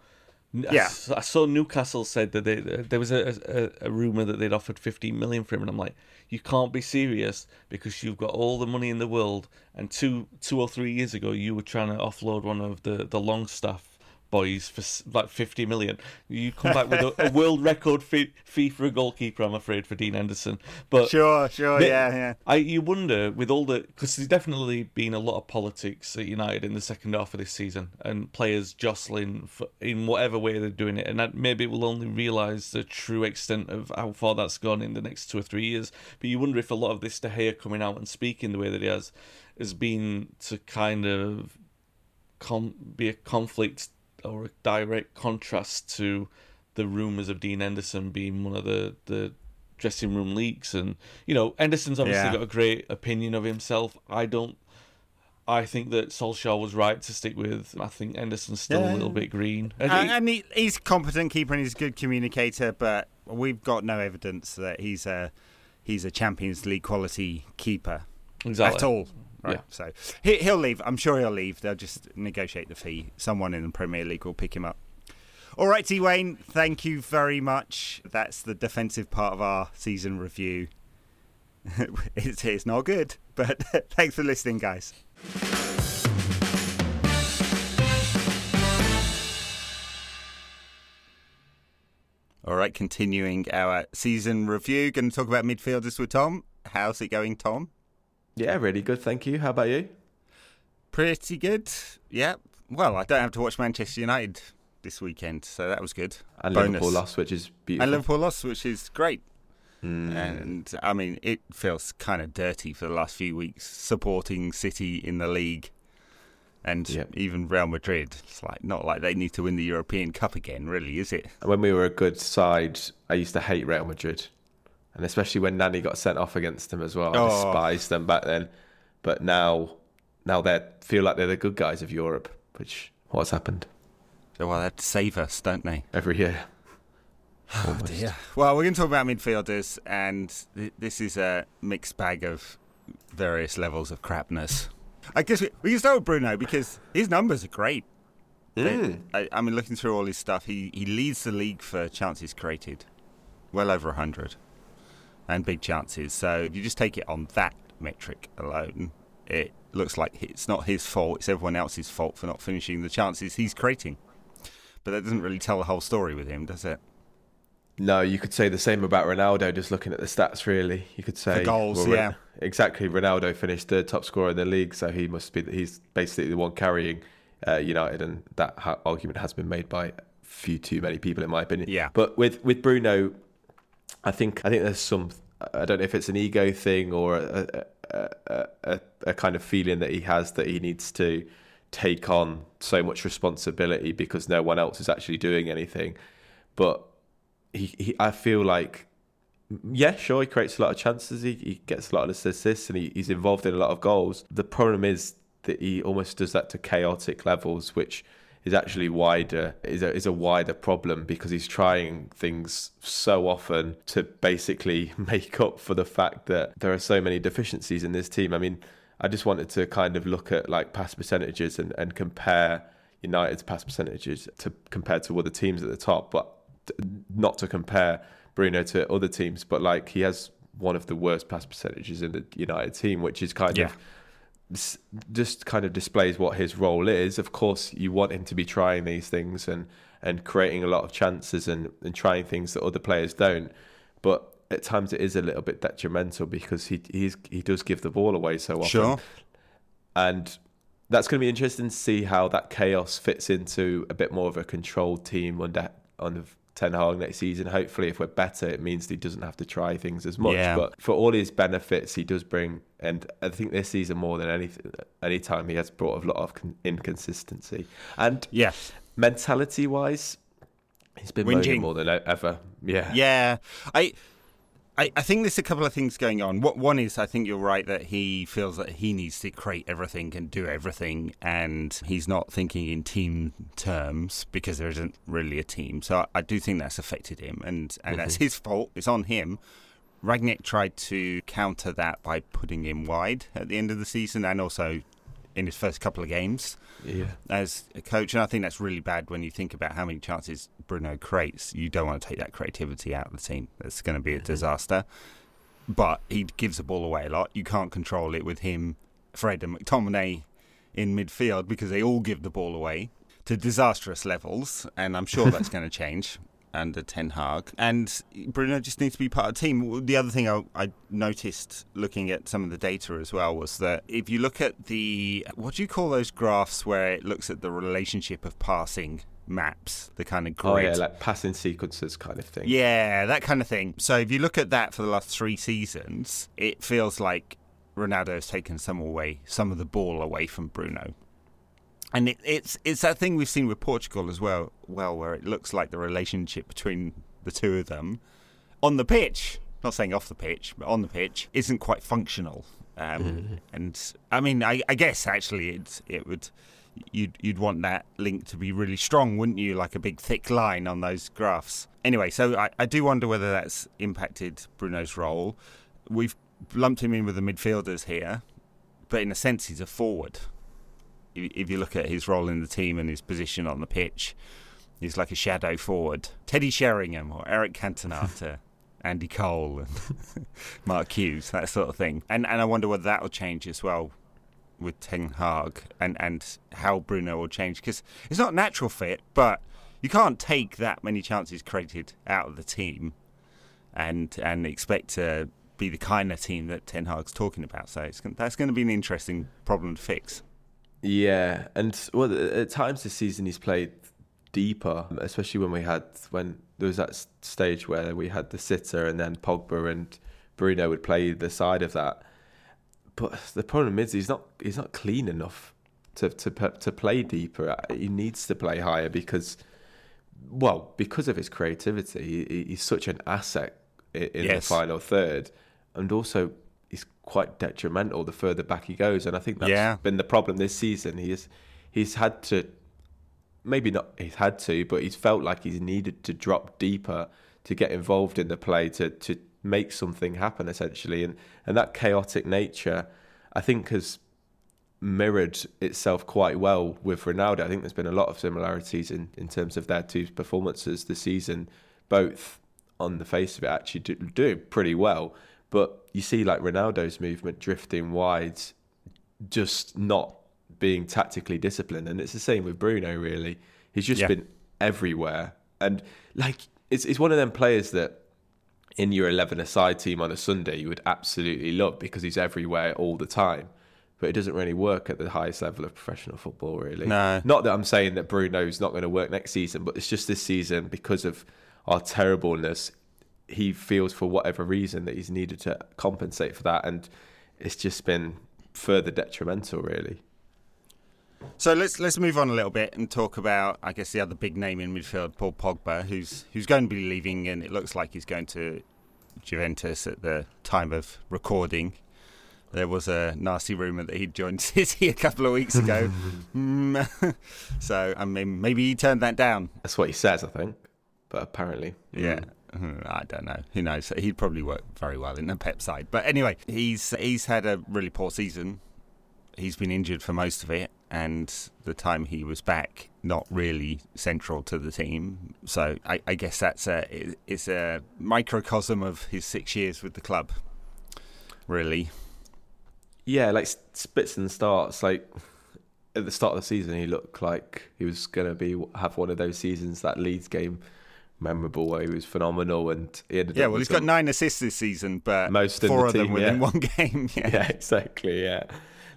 I Yeah. s- I saw Newcastle said that they, there was a, a, a rumor that they'd offered 15 million for him, and I'm like, you can't be serious because you've got all the money in the world. And two, two or three years ago, you were trying to offload one of the the Longstaff boys for like 50 million. You come back with a, a world record fee, fee for a goalkeeper, I'm afraid, for Dean Henderson. But Sure, sure, But- yeah, yeah. I you wonder with all the because there's definitely been a lot of politics at United in the second half of this season and players jostling for, in whatever way they're doing it, and that maybe we'll only realise the true extent of how far that's gone in the next two or three years. But you wonder if a lot of this De Gea coming out and speaking the way that he has has been to kind of be a conflict or a direct contrast to the rumours of Dean Henderson being one of the, the dressing room leaks. And, you know, Henderson's obviously Yeah. got a great opinion of himself. I don't. I think that Solskjaer was right to stick with. I think Henderson's still Yeah. a little bit green. I And, think- and he, he's competent keeper and he's a good communicator, but we've got no evidence that he's a he's a Champions League quality keeper exactly. at all. Right. Yeah. So he, he'll leave. I'm sure he'll leave. They'll just negotiate the fee. Someone in the Premier League will pick him up. All right, T Wayne. Thank you very much. That's the defensive part of our season review. it's, it's not good, but thanks for listening, guys. All right, continuing our season review. Going to talk about midfielders with Tom. How's it going, Tom? Yeah, really good. Thank you. How about you? Pretty good. Yeah. Well, I don't have to watch Manchester United this weekend, so that was good. And Bonus. Liverpool lost, which is beautiful. And Liverpool lost, which is great. Mm. And I mean, it feels kind of dirty for the last few weeks supporting City in the league, and Yep. even Real Madrid. It's like not like they need to win the European Cup again, really, is it? when we were a good side, I used to hate Real Madrid, and especially when Nani got sent off against them as well. I Oh. despised them back then, but now, now they feel like they're the good guys of Europe. Which what's happened So, well, they save us, don't they? every year. Oh dear. Well, we're going to talk about midfielders, and th- this is a mixed bag of various levels of crapness. I guess we, we can start with Bruno because his numbers are great. They- I, I mean, looking through all his stuff, he, he leads the league for chances created, well over 100, and big chances. So if you just take it on that metric alone, it looks like it's not his fault, it's everyone else's fault for not finishing the chances he's creating. But that doesn't really tell the whole story with him, does it? No, you could say the same about Ronaldo. Just looking at the stats, really, you could say goals, well, yeah. exactly. Ronaldo finished third top scorer in the league, so he must be. He's basically the one carrying uh, United, and that ha- argument has been made by a few too many people, in my opinion. Yeah. But with with Bruno, I think I think there's some. I don't know if it's an ego thing or a, a, a, a, kind of feeling that he has that he needs to take on so much responsibility because no one else is actually doing anything. But he, he I feel like yeah, sure, he creates a lot of chances. He, he gets a lot of assists and he, he's involved in a lot of goals. The problem is that he almost does that to chaotic levels, which is actually wider is a, is a wider problem because he's trying things so often to basically make up for the fact that there are so many deficiencies in this team. I mean, I just wanted to kind of look at like pass percentages and, and compare United's pass percentages to compared to other teams at the top, but not to compare Bruno to other teams, but like he has one of the worst pass percentages in the United team, which is kind Yeah. of just kind of displays what his role is. Of course, you want him to be trying these things and and creating a lot of chances and, and trying things that other players don't. But at times it is a little bit detrimental because he he's, he does give the ball away so often Sure. and that's going to be interesting to see how that chaos fits into a bit more of a controlled team under under Ten Hag next season. Hopefully, if we're better, it means that he doesn't have to try things as much. Yeah. But for all his benefits, he does bring, and I think this season more than anything, any time he has brought a lot of con- inconsistency and Yes. mentality wise. He's been more than ever. Yeah. Yeah, I, I, I think there's a couple of things going on. What one is, I think you're right that he feels that he needs to create everything and do everything, and he's not thinking in team terms because there isn't really a team. So I, I do think that's affected him, and and that's mm-hmm. his fault. It's on him. Rangnick tried to counter that by putting him wide at the end of the season, and also in his first couple of games Yeah. as a coach, and I think that's really bad when you think about how many chances Bruno creates. You don't want to take that creativity out of the team. That's going to be a mm-hmm. disaster. But he gives the ball away a lot. You can't control it with him, Fred, and McTominay in midfield because they all give the ball away to disastrous levels, and I'm sure that's going to change under Ten Hag. And Bruno just needs to be part of the team. The other thing I, I noticed looking at some of the data as well was that if you look at the what do you call those graphs where it looks at the relationship of passing maps, the kind of grid. Oh yeah, like passing sequences kind of thing. Yeah, that kind of thing. So if you look at that for the last three seasons, it feels like Ronaldo has taken some away, some of the ball away from Bruno. And it, it's it's that thing we've seen with Portugal as well, well, where it looks like the relationship between the two of them on the pitch, not saying off the pitch, but on the pitch, isn't quite functional. Um, And I mean, I, I guess actually, it's it would you'd you'd want that link to be really strong, wouldn't you? Like a big thick line on those graphs. Anyway, so I, I do wonder whether that's impacted Bruno's role. We've lumped him in with the midfielders here, but in a sense, he's a forward. If you look at his role in the team and his position on the pitch, he's like a shadow forward. Teddy Sheringham or Eric Cantona to Andy Cole and Mark Hughes, that sort of thing. And and I wonder whether that will change as well with Ten Hag and, and how Bruno will change because it's not a natural fit, but you can't take that many chances created out of the team and and expect to be the kind of team that Ten Hag's talking about. So it's, that's going to be an interesting problem to fix. Yeah, and well, at times this season he's played deeper, especially when we had when there was that stage where we had the sitter and then Pogba and Bruno would play the side of that. But the problem is he's not he's not clean enough to to to play deeper. Uh, he needs to play higher because, well, because of his creativity, he, he's such an asset in the final third, and also he's quite detrimental the further back he goes. And I think that's Yeah. been the problem this season. He's he's had to maybe not he's had to, but he's felt like he's needed to drop deeper to get involved in the play to to make something happen essentially. And and that chaotic nature, I think, has mirrored itself quite well with Ronaldo. I think there's been a lot of similarities in, in terms of their two performances this season, both on the face of it actually do, doing pretty well. But you see like Ronaldo's movement drifting wide, just not being tactically disciplined. And it's the same with Bruno really. He's just Yeah. been everywhere. And like it's it's one of them players that in your 11 aside team on a Sunday you would absolutely love because he's everywhere all the time. But it doesn't really work at the highest level of professional football, really. No. Not that I'm saying that Bruno's not going to work next season, but it's just this season because of our terribleness. He feels for whatever reason that he's needed to compensate for that, and it's just been further detrimental, really. So let's let's move on a little bit and talk about, I guess, the other big name in midfield, Paul Pogba, who's who's going to be leaving, and it looks like he's going to Juventus at the time of recording. There was a nasty rumor that he'd joined City a couple of weeks ago, Mm. so I mean, maybe he turned that down. That's what he says, I think. But apparently, Yeah. mm. Hmm, I don't know. Who knows? He'd probably work very well in the Pep side. But anyway, he's he's had a really poor season. He's been injured for most of it, and the time he was back, not really central to the team. So I, I guess that's a it's a microcosm of his six years with the club. Really, yeah, like spits and starts. Like at the start of the season, he looked like he was going to be have one of those seasons that Leeds game memorable where he was phenomenal and he ended yeah well he's got nine assists this season, but Most four the of them team, within yeah. one game. Yeah. yeah, exactly. Yeah,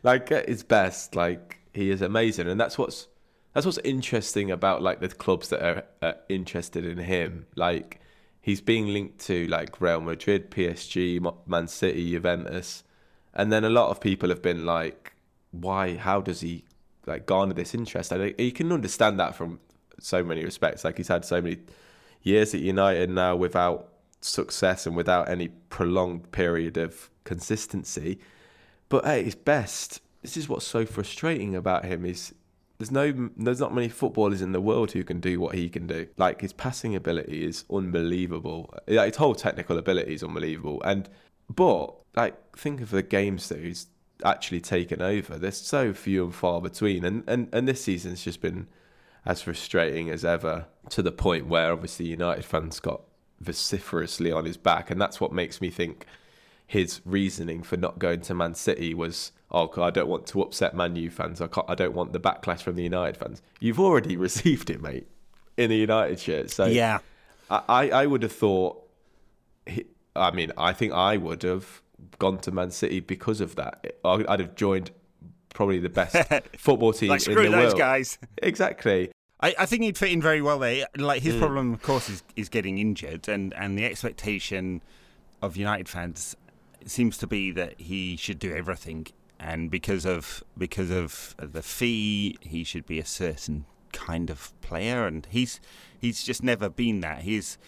like at his best, like he is amazing, and that's what's that's what's interesting about like the clubs that are, are interested in him. Like he's being linked to like Real Madrid, PSG, Man City, Juventus, and then a lot of people have been like, why? How does he like garner this interest? I think you can understand that from so many respects. Like he's had so many years at United now without success and without any prolonged period of consistency. But at his best, this is what's so frustrating about him is there's no there's not many footballers in the world who can do what he can do. Like his passing ability is unbelievable. Like his whole technical ability is unbelievable. And but like think of the games that he's actually taken over. There's so few and far between. And and, and this season's just been as frustrating as ever to the point where obviously United fans got vociferously on his back, and that's what makes me think his reasoning for not going to Man City was, "Oh, I don't want to upset Man U fans. I can't, I don't want the backlash from the United fans." You've already received it, mate, in the United shirt. So Yeah. I, I would have thought. he- I mean, I think I would have gone to Man City because of that. I'd have joined probably the best football team Like in screw the those world. guys. Exactly. I, I think he'd fit in very well there. Like his mm. problem, of course, is is getting injured, and and the expectation of United fans seems to be that he should do everything, and because of because of the fee, he should be a certain kind of player, and he's he's just never been that. He's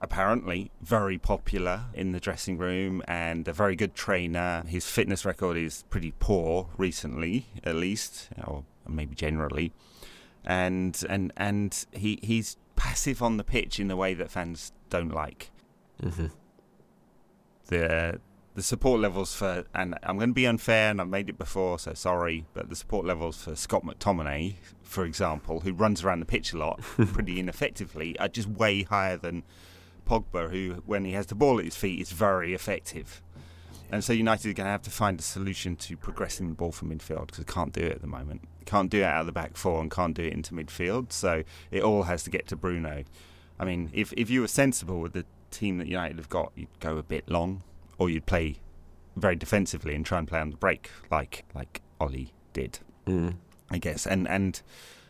apparently very popular in the dressing room and a very good trainer. His fitness record is pretty poor recently, at least, or maybe generally. And and and he he's passive on the pitch in the way that fans don't like. Mm-hmm. The the support levels for and I'm going to be unfair and I've made it before so sorry but the support levels for Scott McTominay for example who runs around the pitch a lot pretty ineffectively are just way higher than Pogba who when he has the ball at his feet is very effective and so United are going to have to find a solution to progressing the ball from midfield because they can't do it at the moment can't do it out of the back four and can't do it into midfield so it all has to get to Bruno I mean if, if you were sensible with the team that United have got you'd go a bit long or you'd play very defensively and try and play on the break, like like Ollie did, Mm. I guess. And and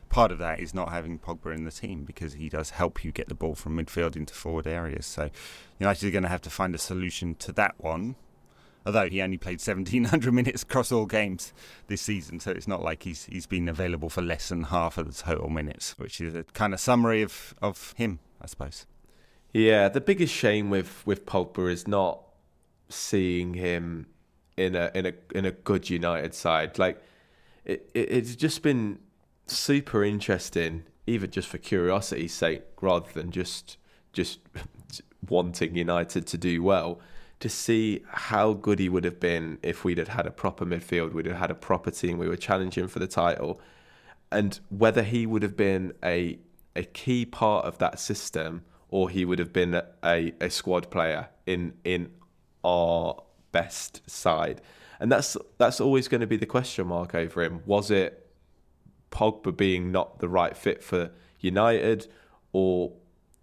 part of that is not having Pogba in the team because he does help you get the ball from midfield into forward areas. So United are going to have to find a solution to that one. Although he only played 1,700 minutes across all games this season, so it's not like he's he's been available for less than half of the total minutes, which is a kind of summary of, of him, I suppose. Yeah, the biggest shame with with Pogba is not seeing him in a in a in a good United side. Like it, it it's just been super interesting, even just for curiosity's sake, rather than just just wanting United to do well. To see how good he would have been if we'd have had a proper midfield, we'd have had a proper team, we were challenging for the title, and whether he would have been a a key part of that system or he would have been a, a squad player in in our best side. And that's that's always going to be the question mark over him. Was it Pogba being not the right fit for United or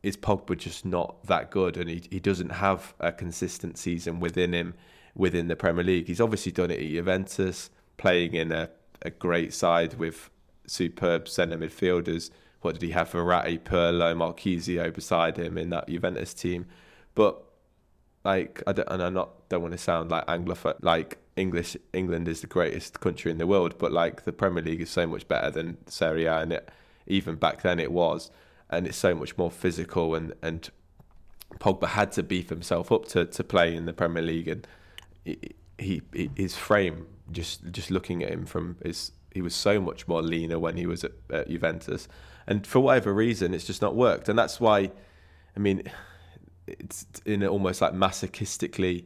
is Pogba just not that good, and he he doesn't have a consistent season within him within the Premier League. He's obviously done it at Juventus, playing in a, a great side with superb centre midfielders. What did he have? Verratti, Pirlo, Marchisio beside him in that Juventus team. But like, I don't, and I not don't want to sound like Anglophone, like English. England is the greatest country in the world, but like the Premier League is so much better than Serie A, and it even back then it was, and it's so much more physical. And and Pogba had to beef himself up to to play in the Premier League, and he, he his frame just just looking at him from his he was so much more leaner when he was at, at Juventus, and for whatever reason, it's just not worked, and that's why, I mean, it's in an almost like masochistically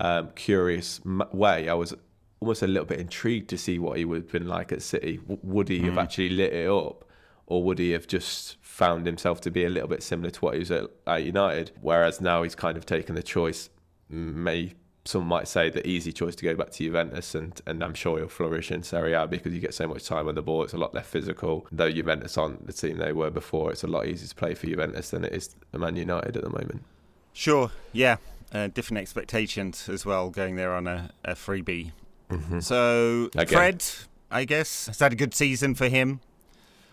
um, curious way. I was almost a little bit intrigued to see what he would have been like at City. would he have mm. actually lit it up, or would he have just found himself to be a little bit similar to what he was at, at United? Whereas now he's kind of taken the choice, may some might say the easy choice to go back to Juventus, and, and I'm sure he'll flourish in Serie A because you get so much time on the ball. It's a lot less physical. Though Juventus aren't the team they were before, it's a lot easier to play for Juventus than it is Man United at the moment. Sure, yeah. Uh, different expectations as well going there on a, a freebie. Mm-hmm. So, Again. Fred, I guess, has had a good season for him.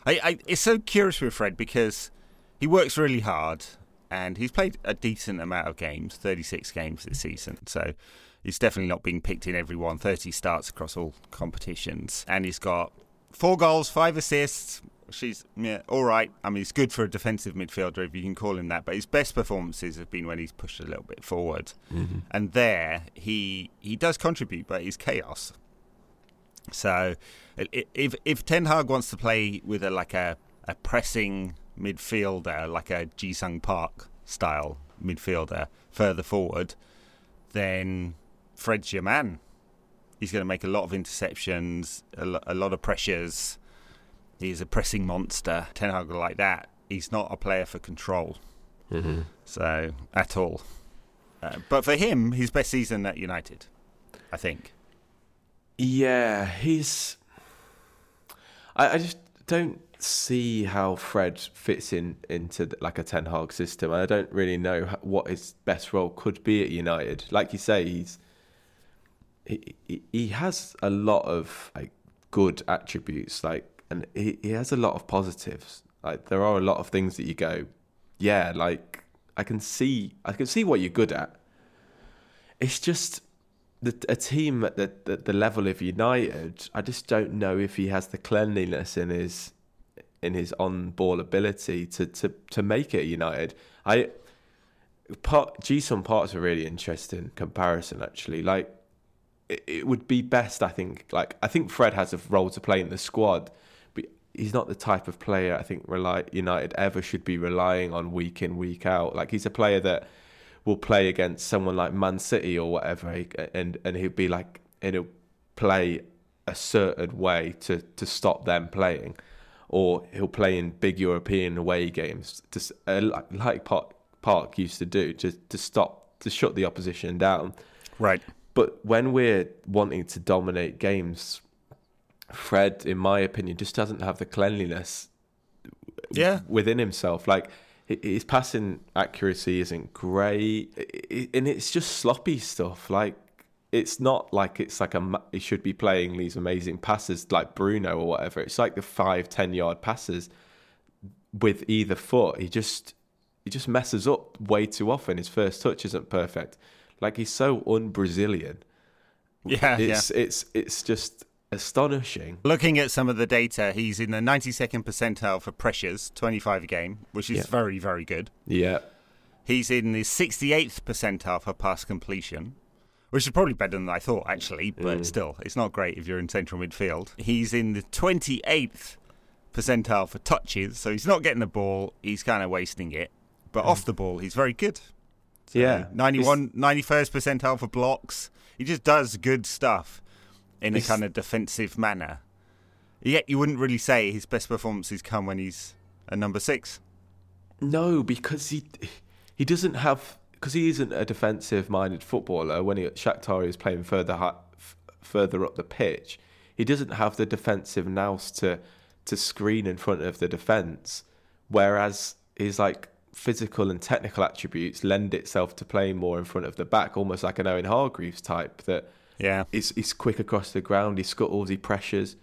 I, I, it's so curious with Fred because he works really hard and he's played a decent amount of games, 36 games this season. So he's definitely not being picked in every one. 30 starts across all competitions, and he's got four goals, five assists. She's yeah, all right. I mean, he's good for a defensive midfielder if you can call him that. But his best performances have been when he's pushed a little bit forward, mm-hmm. and there he he does contribute, but he's chaos. So, if if Ten Hag wants to play with a like a a pressing midfielder, like a Ji-sung Park style midfielder, further forward, then Fred's your man. He's going to make a lot of interceptions, a, lot of pressures. He's a pressing monster. Ten Hag like that. He's not a player for control. Mm-hmm. So at all. Uh, but for him, his best season at United, I think. Yeah, he's. I, I just don't see how Fred fits in into like a Ten Hag system. I don't really know what his best role could be at United. Like you say, he's he he has a lot of like good attributes, like and he, he has a lot of positives. Like there are a lot of things that you go, yeah, like I can see I can see what you're good at. It's just the, a team at the, the, the level of United. I just don't know if he has the cleanliness in his in his on ball ability to, to, to make it United. I part Ji-sung Park's a really interesting comparison actually. Like it, it would be best I think like I think Fred has a role to play in the squad, but he's not the type of player I think United ever should be relying on week in, week out. Like he's a player that will play against someone like Man City or whatever and and he'll be like and he'll play a certain way to to stop them playing or he'll play in big European away games, to, uh, like Park, Park used to do, to to stop to shut the opposition down. Right. But when we're wanting to dominate games, Fred, in my opinion, just doesn't have the cleanliness yeah. within himself. Like his passing accuracy isn't great, and it's just sloppy stuff. Like it's not like it's like a he should be playing these amazing passes like Bruno or whatever. It's like the five ten yard passes with either foot. He just he just messes up way too often. His first touch isn't perfect. Like he's so un-Brazilian. Yeah, it's yeah. it's it's just astonishing. Looking at some of the data, he's in the 92nd percentile for pressures, 25 a game, which is yeah. very very good. Yeah. He's in the 68th percentile for pass completion, which is probably better than I thought, actually, but mm. still, it's not great if you're in central midfield. He's in the 28th percentile for touches, so he's not getting the ball, he's kind of wasting it. But mm. off the ball, he's very good. So yeah. 91, 91st percentile for blocks. He just does good stuff in a kind of defensive manner. Yet you wouldn't really say his best performances come when he's a number six. No, because he he doesn't have because he isn't a defensive-minded footballer. When he Shakhtar, is playing further high, f- further up the pitch. He doesn't have the defensive nous to to screen in front of the defence. Whereas his like physical and technical attributes lend itself to playing more in front of the back, almost like an Owen Hargreaves type that Yeah. he's, he's quick across the ground, he scuttles, he pressures,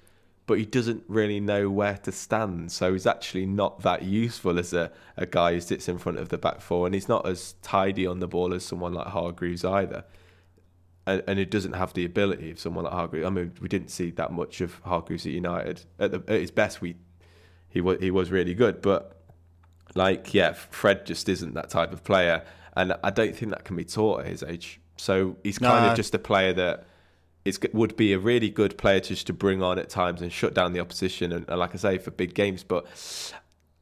but he doesn't really know where to stand. So he's actually not that useful as a, a guy who sits in front of the back four, and he's not as tidy on the ball as someone like Hargreaves either. And, and he doesn't have the ability of someone like Hargreaves. I mean, we didn't see that much of Hargreaves at United. At, the, at his best, we he was he was really good, but like yeah, Fred just isn't that type of player, and I don't think that can be taught at his age. So he's kind No. of just a player that is would be a really good player just to bring on at times and shut down the opposition, and, and like I say, for big games. But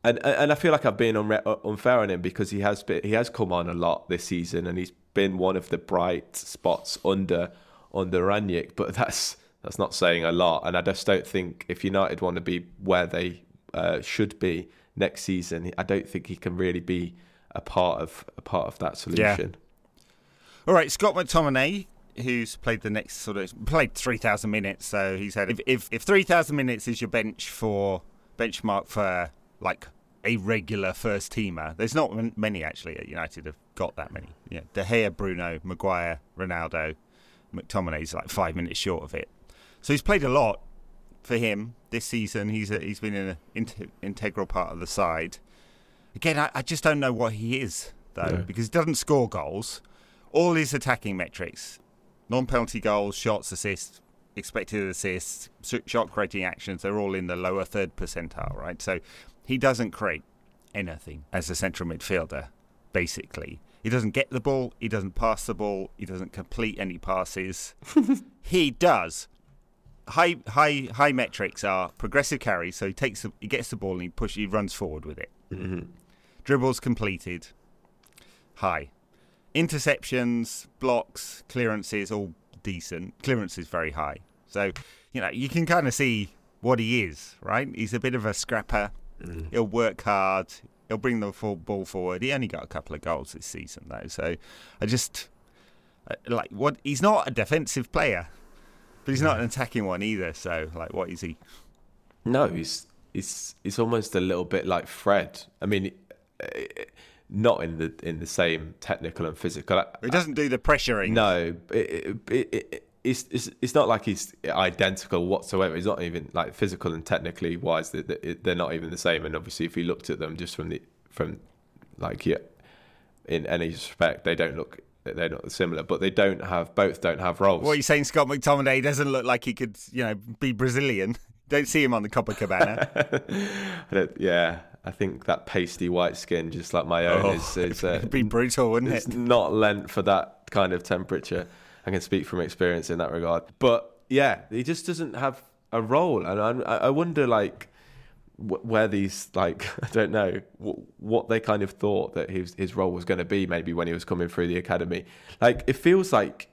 and and I feel like I've been unre- unfair on him because he has been, he has come on a lot this season, and he's been one of the bright spots under under Rangnick. But that's that's not saying a lot, and I just don't think if United want to be where they uh, should be next season, I don't think he can really be a part of a part of that solution. All right, Scott McTominay, who's played the next sort of played three thousand minutes, so he's had. If if, if three thousand minutes is your bench for benchmark for like a regular first teamer, there's not many actually at United have got that many. Yeah, De Gea, Bruno, Maguire, Ronaldo, McTominay's like five minutes short of it. So he's played a lot for him this season. He's a, he's been an int- integral part of the side. Again, I, I just don't know what he is though, No. because he doesn't score goals. All his attacking metrics, non-penalty goals, shots, assists, expected assists, shot creating actions, they're all in the lower third percentile, right? So he doesn't create anything as a central midfielder, basically. He doesn't get the ball, he doesn't pass the ball, he doesn't complete any passes. he does. High high high metrics are progressive carries, so he takes the, he gets the ball and he push he runs forward with it. Mm-hmm. Dribbles completed. High. Interceptions, blocks, clearances, all decent. Clearance is very high. So, you know, you can kind of see what he is, right? He's a bit of a scrapper. He'll work hard. He'll bring the full ball forward. He only got a couple of goals this season, though. So I just uh, like what he's not a defensive player, but he's not an attacking one either. So, like, what is he? No, he's he's he's almost a little bit like Fred. I mean, eh, not in the in the same technical and physical. He doesn't do the pressuring. No, it, it, it, it, it's, it's it's not like he's identical whatsoever. He's not even like physical and technically wise. They- they- They're not even the same. And obviously, if you looked at them just from the from like yeah, in any respect, they don't look they're not similar. But they don't have both don't have roles. What are you saying, Scott McTominay doesn't look like he could, you know, be Brazilian? Don't see him on the Copacabana. Yeah, I think that pasty white skin, just like my own, Oh, is, is uh, be brutal, wouldn't it's it? not lent for that kind of temperature. I can speak from experience in that regard. But yeah, he just doesn't have a role, and I, I wonder like where these like I don't know what they kind of thought that his his role was going to be. Maybe when he was coming through the academy, like it feels like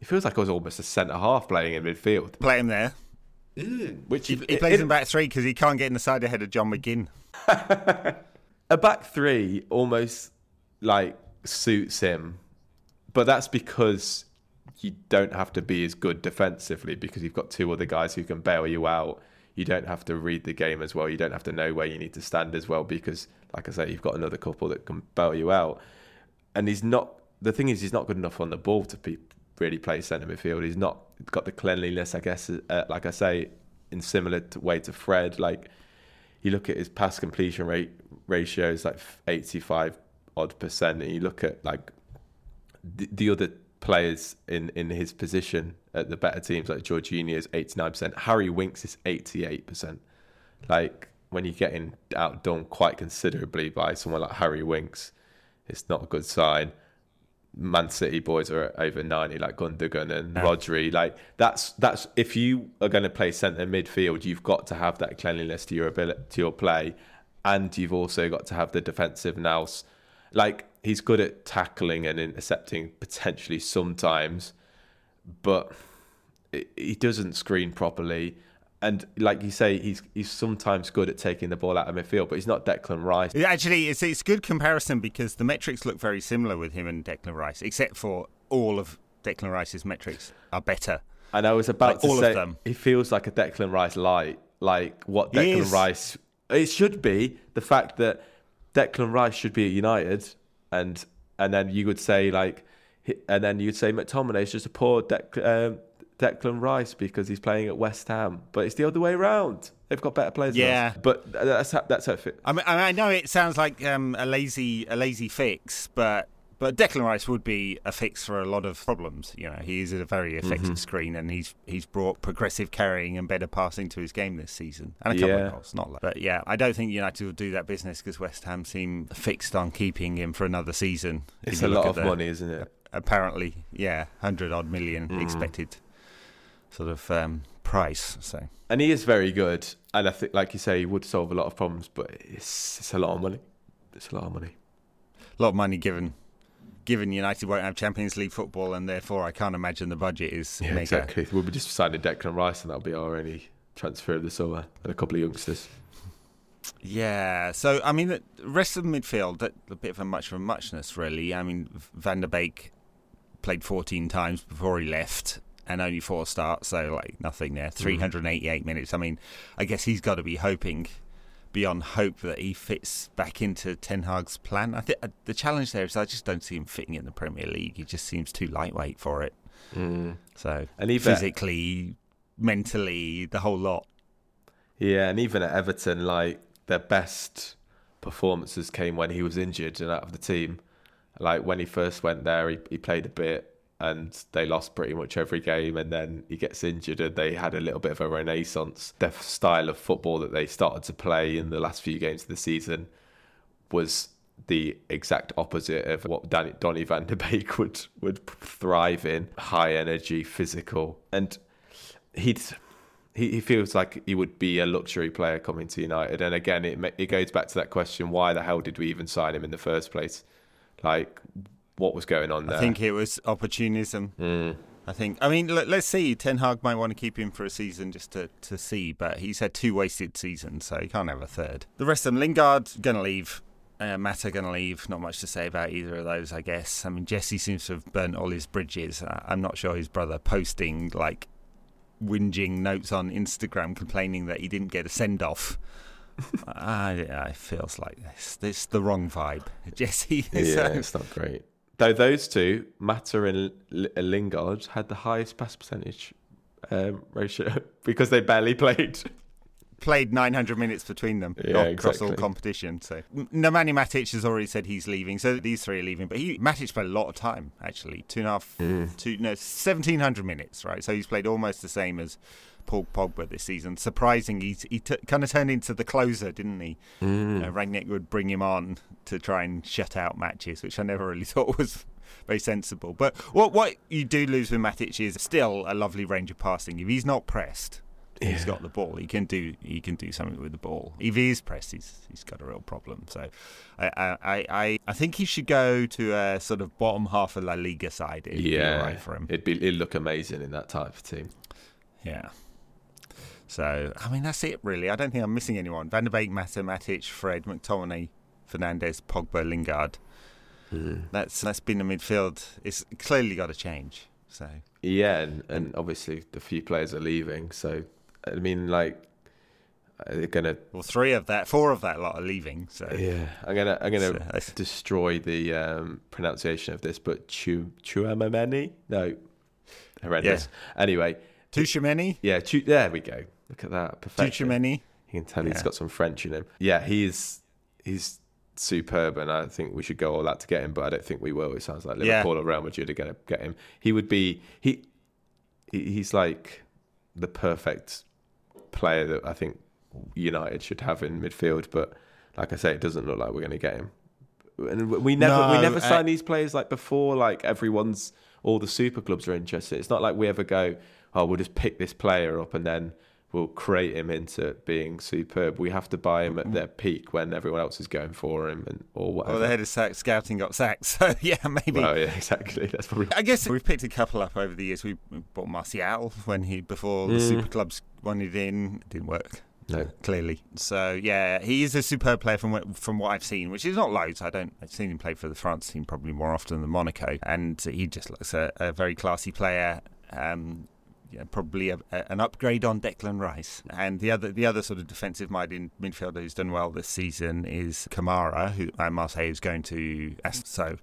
it feels like I was almost a centre half playing in midfield, Play him there. Which He, he plays in back three because he can't get in the side ahead of John McGinn. a back three almost like suits him, but that's because you don't have to be as good defensively because you've got two other guys who can bail you out. You don't have to read the game as well. You don't have to know where you need to stand as well because, like I say, you've got another couple that can bail you out. And he's not. The thing is, he's not good enough on the ball to be really play centre midfield. He's not got the cleanliness, I guess. Uh, like I say, in similar to, way to Fred. Like you look at his pass completion rate ratios, like eighty-five odd percent, and you look at like the, the other players in, in his position at the better teams, like Jorginho is eighty-nine percent, Harry Winks is eighty-eight percent. Like when you're getting outdone quite considerably by someone like Harry Winks, it's not a good sign. Man City boys are over ninety, like Gundogan and Rodri. Like that's that's if you are going to play centre midfield, you've got to have that cleanliness to your ability to your play, and you've also got to have the defensive nous. Like he's good at tackling and intercepting potentially sometimes, but he doesn't screen properly. And like you say, he's he's sometimes good at taking the ball out of midfield, but he's not Declan Rice. Actually, it's it's good comparison because the metrics look very similar with him and Declan Rice, except for all of Declan Rice's metrics are better. And I was about Like to all of say, them. he feels like a Declan Rice light, like what Declan. Rice. It should be the fact that Declan Rice should be at United, and and then you would say like, and then you'd say McTominay is just a poor Declan. um, Declan Rice because he's playing at West Ham, but it's the other way around. They've got better players. Yeah, but that's how, that's how it fits. I mean, I know it sounds like um, a lazy a lazy fix, but but Declan Rice would be a fix for a lot of problems. You know, he is a very effective mm-hmm. screen, and he's he's brought progressive carrying and better passing to his game this season, and a couple yeah. of goals. Not like, but yeah, I don't think United will do that business because West Ham seem fixed on keeping him for another season. It's a lot of the, money, isn't it? Apparently, yeah, hundred odd million mm. expected sort of um, price. So, and he is very good, and I think, like you say, he would solve a lot of problems, but it's it's a lot of money. It's a lot of money. A lot of money given given United won't have Champions League football, and therefore I can't imagine the budget is yeah, exactly. We'll be just signing Declan Rice, and that'll be our only transfer of the summer, and a couple of youngsters. Yeah, so I mean, the rest of the midfield, a bit of a much of a muchness, really. I mean, Van der Beek played 14 times before he left, and only four starts, so like nothing there. Mm. 388 mm. minutes. I mean, I guess he's got to be hoping beyond hope that he fits back into Ten Hag's plan. I think uh, the challenge there is I just don't see him fitting in the Premier League. He just seems too lightweight for it. Mm. So and even physically, mentally, the whole lot. Yeah, and even at Everton, like their best performances came when he was injured and out of the team. Like when he first went there, he, he played a bit and they lost pretty much every game and then he gets injured and they had a little bit of a renaissance. Their style of football that they started to play in the last few games of the season was the exact opposite of what Danny, Donny van der Beek would would thrive in. High energy physical and he'd he, he feels like he would be a luxury player coming to United. And again it it goes back to that question why the hell did we even sign him in the first place? Like what was going on there. I think it was opportunism. Mm. I think. I mean, let, us see. Ten Hag might want to keep him for a season just to, to see, but he's had two wasted seasons, so he can't have a third. The rest of them, Lingard gonna leave. Uh, Mata gonna leave. Not much to say about either of those, I guess. I mean, Jesse seems to have burnt all his bridges. I'm not sure his brother posting like whinging notes on Instagram complaining that he didn't get a send off. I, I feels like this. This the wrong vibe, Jesse. Yeah, it's not great. Though those two, Mata and Lingard, had the highest pass percentage um, ratio because they barely played. Played 900 minutes between them yeah, across exactly. all competition. So Nemanja Matic has already said he's leaving. So these three are leaving. But he Matic played a lot of time actually, two and a half, mm. two no, 1700 minutes, right? So he's played almost the same as Paul Pogba this season. Surprising, he, he t- kind of turned into the closer, didn't he? Mm. Uh, Rangnick would bring him on to try and shut out matches, which I never really thought was very sensible. But what what you do lose with Matic is still a lovely range of passing. If he's not pressed, yeah. he's got the ball. He can do he can do something with the ball. If he is pressed, he's he's got a real problem. So I I I, I think he should go to a sort of bottom half of La Liga side. It'd yeah, right for him. It'd be it'd look amazing in that type of team. Yeah. So, I mean, that's it, really. I don't think I'm missing anyone. Van der Beek, Matic, Fred, McTominay, Fernandes, Pogba, Lingard. Mm. That's that's been the midfield. It's clearly got to change. So yeah, and, and obviously the few players are leaving. So I mean, like they're gonna. Well, three of that, four of that lot are leaving. So yeah, I'm gonna I'm gonna so, destroy the um, pronunciation of this, but Chu Chuamameni? No, horrendous. Yeah. Anyway, Tushimeni? Yeah, Chu- there we go. Look at that. Perfection. You can tell yeah. he's got some French in him. Yeah, he's he's superb, and I think we should go all out to get him. But I don't think we will. It sounds like Liverpool yeah. or Real Madrid are going to get him. He would be he, he's like the perfect player that I think United should have in midfield. But like I say, it doesn't look like we're going to get him. And we never no, we never uh, sign these players like before. Like everyone's all the super clubs are interested. It's not like we ever go, oh, we'll just pick this player up and then will create him into being superb. We have to buy him at mm-hmm. their peak when everyone else is going for him, and or whatever. Well, the head of scouting got sacked, so yeah, maybe. Well, yeah, exactly. That's probably. I guess we've picked a couple up over the years. We bought Martial when he before mm. the super clubs wanted in, it didn't work. No, clearly. So yeah, he is a superb player from what, from what I've seen, which is not loads. I don't. I've seen him play for the France team probably more often than Monaco, and he just looks a, a very classy player. Um, yeah, probably a, a, an upgrade on Declan Rice. And the other the other sort of defensive minded midfielder who's done well this season is Kamara, who uh, Marseille is going to. So.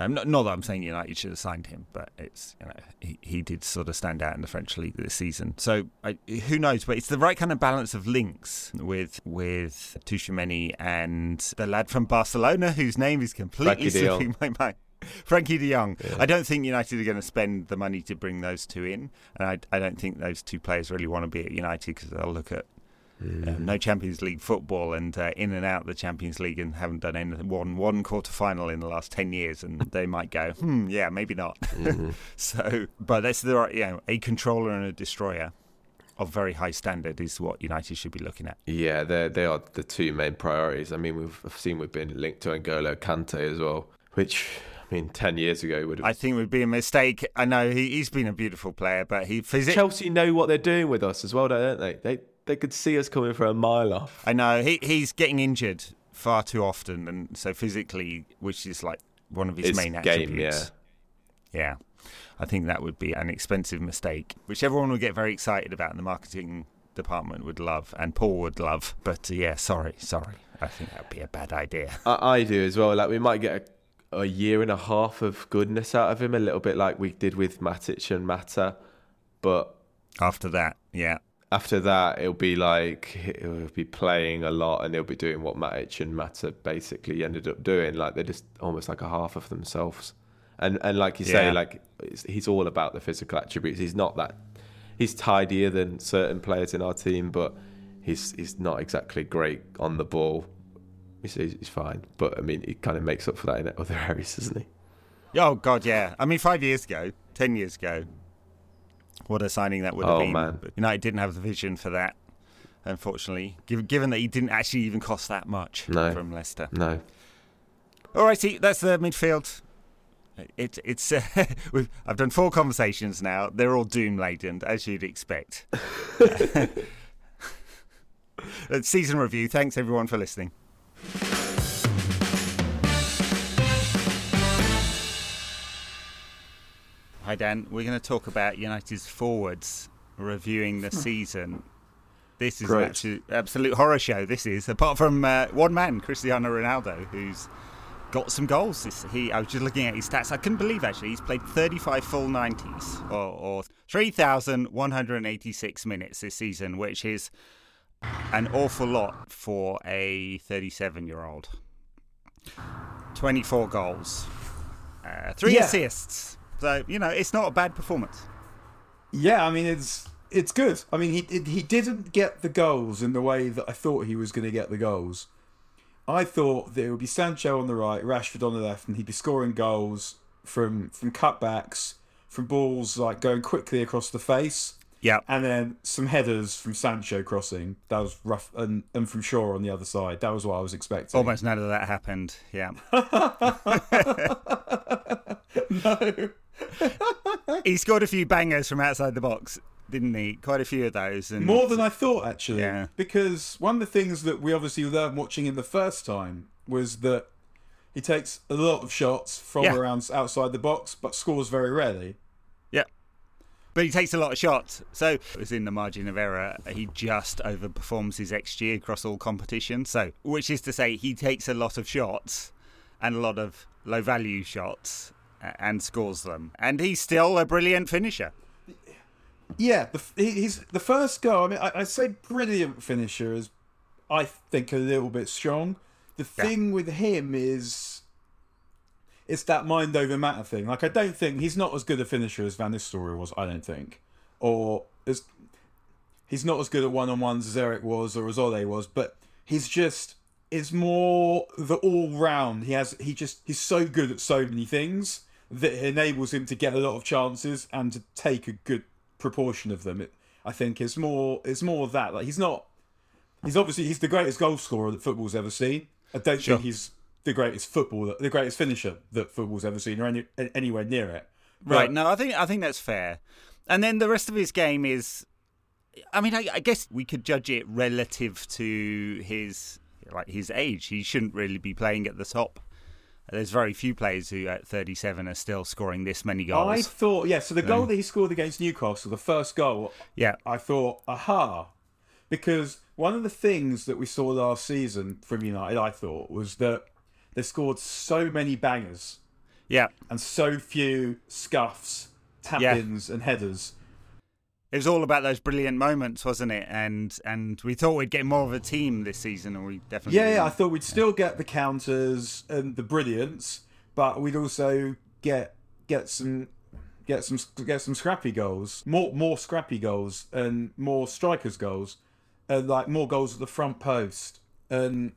Um, not, not, that I'm saying United should have signed him, but it's you know he, he did sort of stand out in the French league this season. So I, who knows? But it's the right kind of balance of links with with Tchouameni and the lad from Barcelona whose name is completely slipping my mind. Frenkie de Jong. Yeah. I don't think United are going to spend the money to bring those two in, and I, I don't think those two players really want to be at United because they'll look at mm. um, no Champions League football and uh, in and out the Champions League and haven't done anything won one quarter final in the last ten years, and they might go, hmm, yeah, maybe not. Mm-hmm. so, but that's the right, you know, a controller and a destroyer of very high standard is what United should be looking at. Yeah, they they are the two main priorities. I mean, we've seen we've been linked to N'Golo Kante as well, which I mean, ten years ago would have. I think it would be a mistake. I know he, has been a beautiful player, but he physically Chelsea know what they're doing with us as well, don't they? They they could see us coming from a mile off. I know he he's getting injured far too often, and so physically, which is like one of his, his main game, attributes. Yeah, yeah. I think that would be an expensive mistake, which everyone would get very excited about, and the marketing department would love, and Paul would love. But uh, yeah, sorry, sorry. I think that would be a bad idea. I, I do as well. Like we might get a a year and a half of goodness out of him, a little bit like we did with Matic and Mata. But after that, yeah. After that, it'll be like he'll be playing a lot, and he'll be doing what Matic and Mata basically ended up doing. Like they're just almost like a half of themselves. And and like you say, yeah. like he's all about the physical attributes. He's not that. He's tidier than certain players in our team, but he's he's not exactly great on the ball he's, he's fine. But I mean, he kind of makes up for that in other areas, doesn't he? Oh God, yeah. I mean, five years ago, ten years ago, what a signing that would have oh, been. Man. But United didn't have the vision for that, unfortunately. Given, given that he didn't actually even cost that much no. from Leicester. No. All righty, that's the midfield. It, it's uh, I've done four conversations now. They're all doom laden, as you'd expect. Season review. Thanks everyone for listening. Hi, Dan. We're going to talk about United's forwards reviewing the season. This is Great. an absolute horror show. This is, apart from uh, one man, Cristiano Ronaldo, who's got some goals. This, he, I was just looking at his stats. I couldn't believe actually he's played 35 full 90s or, or 3,186 minutes this season, which is an awful lot for a 37 year old. 24 goals, uh, three yeah. assists. So, you know, it's not a bad performance. Yeah, I mean, it's it's good. I mean, he he didn't get the goals in the way that I thought he was going to get the goals. I thought that it would be Sancho on the right, Rashford on the left, and he'd be scoring goals from from cutbacks, from balls like going quickly across the face. Yeah. And then some headers from Sancho crossing. That was rough. And, and from Shaw on the other side. That was what I was expecting. Almost none of that happened. Yeah. no. he scored a few bangers from outside the box, didn't he? Quite a few of those. And More than I thought, actually. Yeah. Because one of the things that we obviously learned watching him the first time was that he takes a lot of shots from yeah. around outside the box, but scores very rarely but he takes a lot of shots. So it was in the margin of error. He just overperforms his XG across all competitions. So, which is to say, he takes a lot of shots and a lot of low value shots and scores them. And he's still a brilliant finisher. Yeah, the, he's the first goal. I mean, I, I say brilliant finisher is, I think, a little bit strong. The thing yeah. with him is it's that mind over matter thing. Like I don't think he's not as good a finisher as Van Nistelrooy was. I don't think, or as he's not as good at one on ones as Eric was or as Ole was. But he's just is more the all round. He has he just he's so good at so many things that it enables him to get a lot of chances and to take a good proportion of them. It, I think is more it's more of that. Like he's not. He's obviously he's the greatest goal scorer that football's ever seen. I don't sure. think he's the greatest football, the greatest finisher that football's ever seen, or any, anywhere near it. But, right. No, I think I think that's fair. And then the rest of his game is, I mean, I, I guess we could judge it relative to his like his age. He shouldn't really be playing at the top There's very few players who at 37 are still scoring this many goals. I thought, yeah. So the goal um, that he scored against Newcastle, the first goal, yeah, I thought, aha, because one of the things that we saw last season from United, I thought, was that they scored so many bangers yeah. and so few scuffs, tap-ins, and headers. It was all about those brilliant moments, wasn't it? And and we thought we'd get more of a team this season, and we definitely Yeah, yeah, I thought we'd still get the counters and the brilliance, but we'd also get get some get some get some scrappy goals, more more scrappy goals, and more strikers goals, and like more goals at the front post. And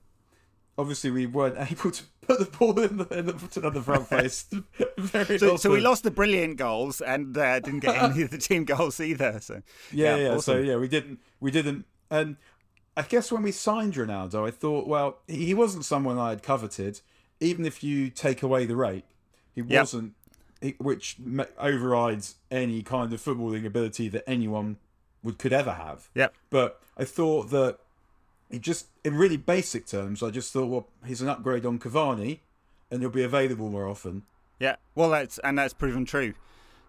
obviously, we weren't able to put the ball in the, in the, to the front post very So, so we lost the brilliant goals and uh, didn't get any of the team goals either. So Yeah, yeah. So awesome. yeah, we didn't, we didn't, and I guess when we signed Ronaldo, I thought, well, he wasn't someone I had coveted. Even if you take away the rate, he Yep. wasn't, he, which overrides any kind of footballing ability that anyone would could ever have. Yep. But I thought that he just, in really basic terms, I just thought, well, he's an upgrade on Cavani, and he'll be available more often. Yeah, well, that's and that's proven true.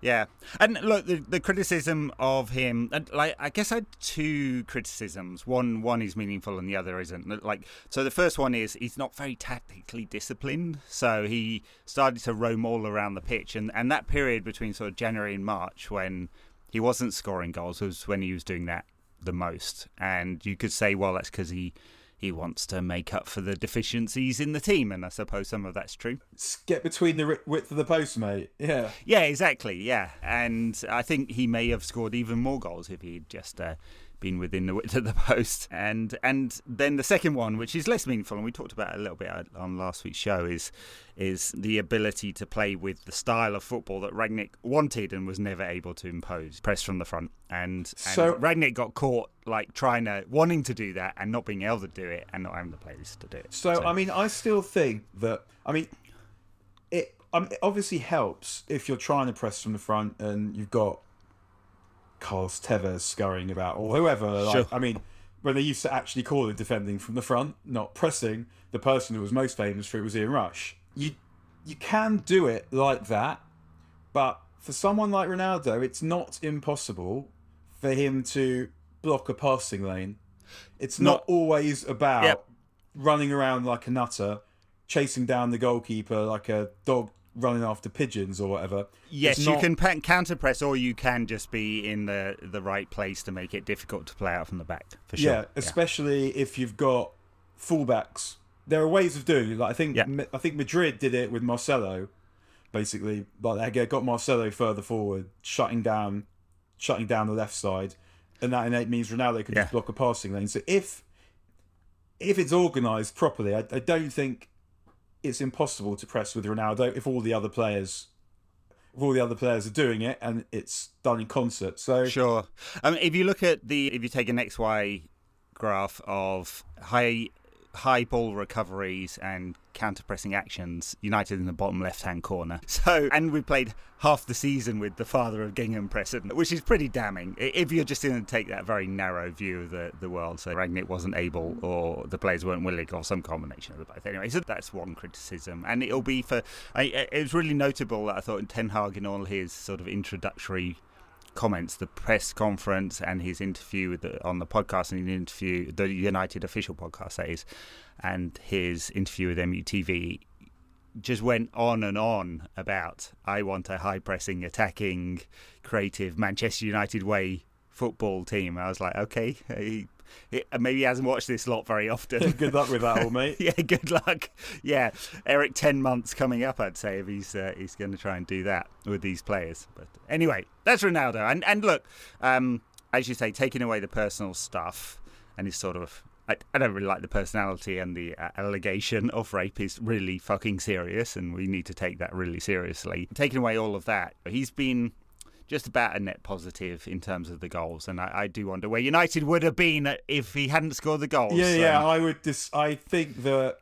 Yeah, and look, the, the criticism of him, and like I guess I had two criticisms. One one is meaningful, and the other isn't. Like, so the first one is he's not very tactically disciplined. So he started to roam all around the pitch, and and that period between sort of January and March when he wasn't scoring goals was when he was doing that the most. And you could say, well, that's because he he wants to make up for the deficiencies in the team, and I suppose some of that's true. Get between the width of the post, mate. Yeah. Yeah, exactly. Yeah, and I think he may have scored even more goals if he'd just uh, been within the width of the post. And and then the second one, which is less meaningful, and we talked about it a little bit on last week's show, is is the ability to play with the style of football that Rangnick wanted and was never able to impose. Press from the front, and, and So- Rangnick got caught like trying to wanting to do that and not being able to do it and not having the players to do it. So, I mean, I still think that I mean, it, um, it obviously helps if you're trying to press from the front and you've got Carlos Tevez scurrying about or whoever. Like, Sure. I mean, when they used to actually call it defending from the front, not pressing, the person who was most famous for it was Ian Rush. You you can do it like that, but for someone like Ronaldo, it's not impossible for him to block a passing lane. It's not, Not- always about Yep. running around like a nutter, chasing down the goalkeeper like a dog running after pigeons or whatever. Yes, It's you can counter press, or you can just be in the the right place to make it difficult to play out from the back. For sure. Yeah, especially if you've got fullbacks. There are ways of doing it. Like I think Yeah. I think Madrid did it with Marcelo. Basically, like they got Marcelo further forward, shutting down, shutting down the left side, and that innate means Ronaldo could Yeah. just block a passing lane. So if if it's organised properly, I, I don't think it's impossible to press with Ronaldo if all the other players, if all the other players are doing it and it's done in concert. So Sure. Um, if you look at the, if you take an XY graph of high high ball recoveries and counter pressing actions, United in the bottom left hand corner. So, and we played half the season with the father of gegenpressing, which is pretty damning. If you're just going to take that very narrow view of the, the world, so Rangnick wasn't able, or the players weren't willing, or some combination of the both. Anyway, so that's one criticism, and it'll be for. I, it was really notable that I thought in Ten Hag in all his sort of introductory comments, the press conference and his interview with the, on the podcast and the interview, the United official podcast that is, and his interview with MUTV just went on and on about I want a high pressing, attacking, creative Manchester United way football team. I was like, okay, he, maybe he hasn't watched this lot very often. good luck with that, old mate. yeah, good luck. Yeah, Eric, ten months coming up, I'd say, if he's uh, he's going to try and do that with these players. But anyway, that's Ronaldo. And and look, um, as you say, taking away the personal stuff and his sort of. I, I don't really like the personality and the uh, allegation of rape is really fucking serious, and we need to take that really seriously. Taking away all of that, he's been just about a net positive in terms of the goals, and I, I do wonder where United would have been if he hadn't scored the goals. Yeah, yeah. Um, I would. Dis- I think that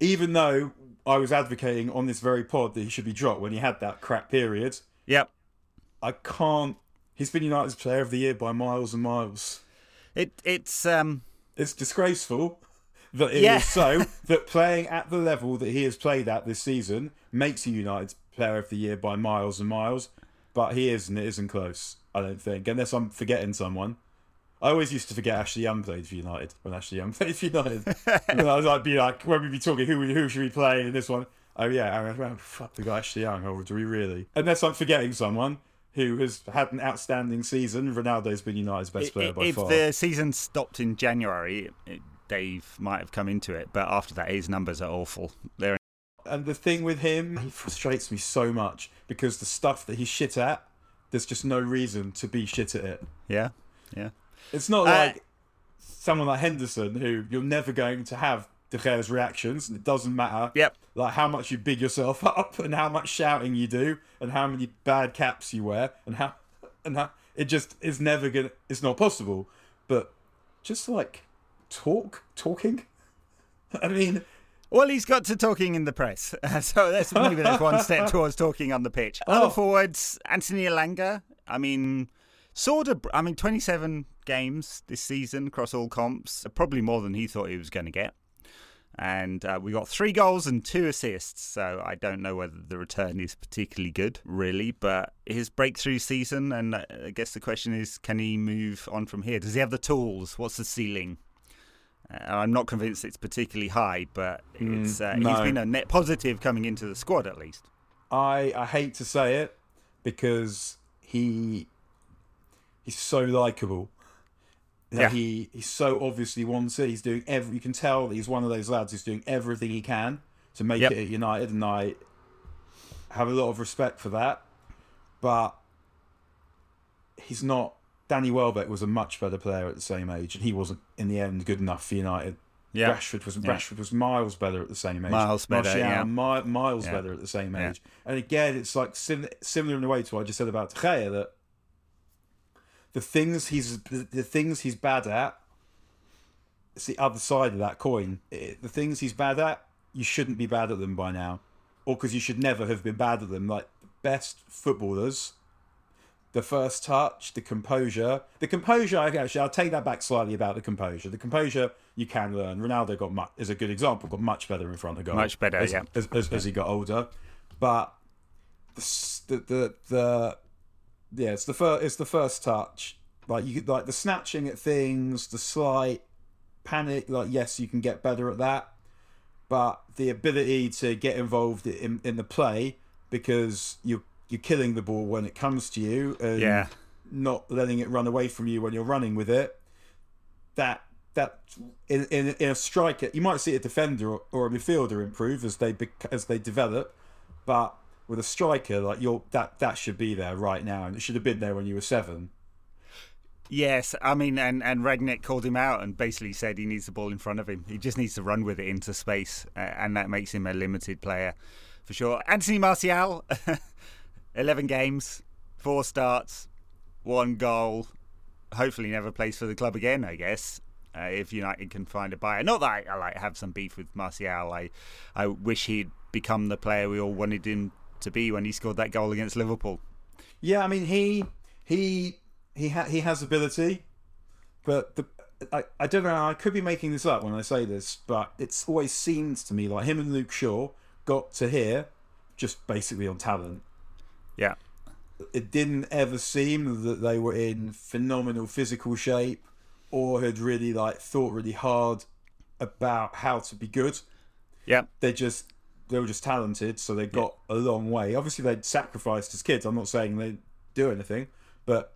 even though I was advocating on this very pod that he should be dropped when he had that crap period, yep. I can't. He's been United's Player of the Year by miles and miles. It it's um It's disgraceful that it is Yeah. so that playing at the level that he has played at this season makes a United's player of the year by miles and miles. But he isn't. It isn't close. I don't think, unless I'm forgetting someone. I always used to forget Ashley Young played for United when Ashley Young played for United. and I was like, be like, when we'd be talking, who who should we play in this one? Oh yeah, Aaron, well, fuck, we got Ashley Young. Or do we really? Unless I'm forgetting someone who has had an outstanding season. Ronaldo's been United's best player by if far. If the season stopped in January, Dave might have come into it, but after that, his numbers are awful. They're And the thing with him, he frustrates me so much because the stuff that he's shit at, there's just no reason to be shit at it. yeah, yeah. It's not Uh, like someone like Henderson who you're never going to have De Gea's reactions, and it doesn't matter. Yep. Like how much you big yourself up, and how much shouting you do, and how many bad caps you wear, and how, and how it just is never gonna. It's not possible. But just like talk, talking. I mean, Well, he's got to talking in the press, so that's maybe that's one step towards talking on the pitch. Oh. Other forwards, Anthony Elanga. I mean, sort of. I mean, twenty-seven games this season across all comps, probably more than he thought he was going to get. And uh, we got three goals and two assists, so I don't know whether the return is particularly good, really. But his breakthrough season, and uh, I guess the question is, can he move on from here? Does he have the tools? What's the ceiling? I'm not convinced it's particularly high, but it's uh, he's no. been a net positive coming into the squad at least. I I hate to say it because he he's so likable. That Yeah. He he so obviously wants it. He's doing every. You can tell that he's one of those lads who's doing everything he can to make Yep. it at United, and I have a lot of respect for that. But he's not. Danny Welbeck was a much better player at the same age, and he wasn't in the end good enough for United. Yeah, Rashford was Yeah. Rashford was miles better at the same age. Miles better, Martial, yeah. mi- miles Yeah. better at the same age. And again, it's like sim- similar in a way to what I just said about Gea that the things he's the, the things he's bad at. It's the other side of that coin. It- the things he's bad at, you shouldn't be bad at them by now, or because you should never have been bad at them. Like the best footballers, the first touch, the composure. The composure, I- actually, I'll take that back slightly about the composure. The composure you can learn. Ronaldo got much, is a good example, got much better in front of goal. Much better, as, yeah. As, as, as he got older. But the, the, the, the yeah, it's the first, it's the first touch. Like you, like the snatching at things, the slight panic. Like yes, you can get better at that, but the ability to get involved in in the play because you you're killing the ball when it comes to you and Yeah. not letting it run away from you when you're running with it. That that in in, in a striker, you might see a defender or, or a midfielder improve as they as they develop, but with a striker like you're that that should be there right now, and it should have been there when you were seven. Yes, I mean, and and Rangnick called him out and basically said he needs the ball in front of him. He just needs to run with it into space, uh, and that makes him a limited player for sure. Anthony Martial, eleven games, four starts, one goal. Hopefully, never plays for the club again. I guess uh, if United can find a buyer. Not that I, I like have some beef with Martial. I I wish he'd become the player we all wanted him to be when he scored that goal against Liverpool. Yeah, I mean he he he ha- he has ability, but the I, I don't know. I could be making this up when I say this, but it's always seems to me like him and Luke Shaw got to here just basically on talent. Yeah. It didn't ever seem that they were in phenomenal physical shape or had really like thought really hard about how to be good. Yeah. They just they were just talented, so they got a long way. Obviously, they'd sacrificed as kids. I'm not saying they do anything, but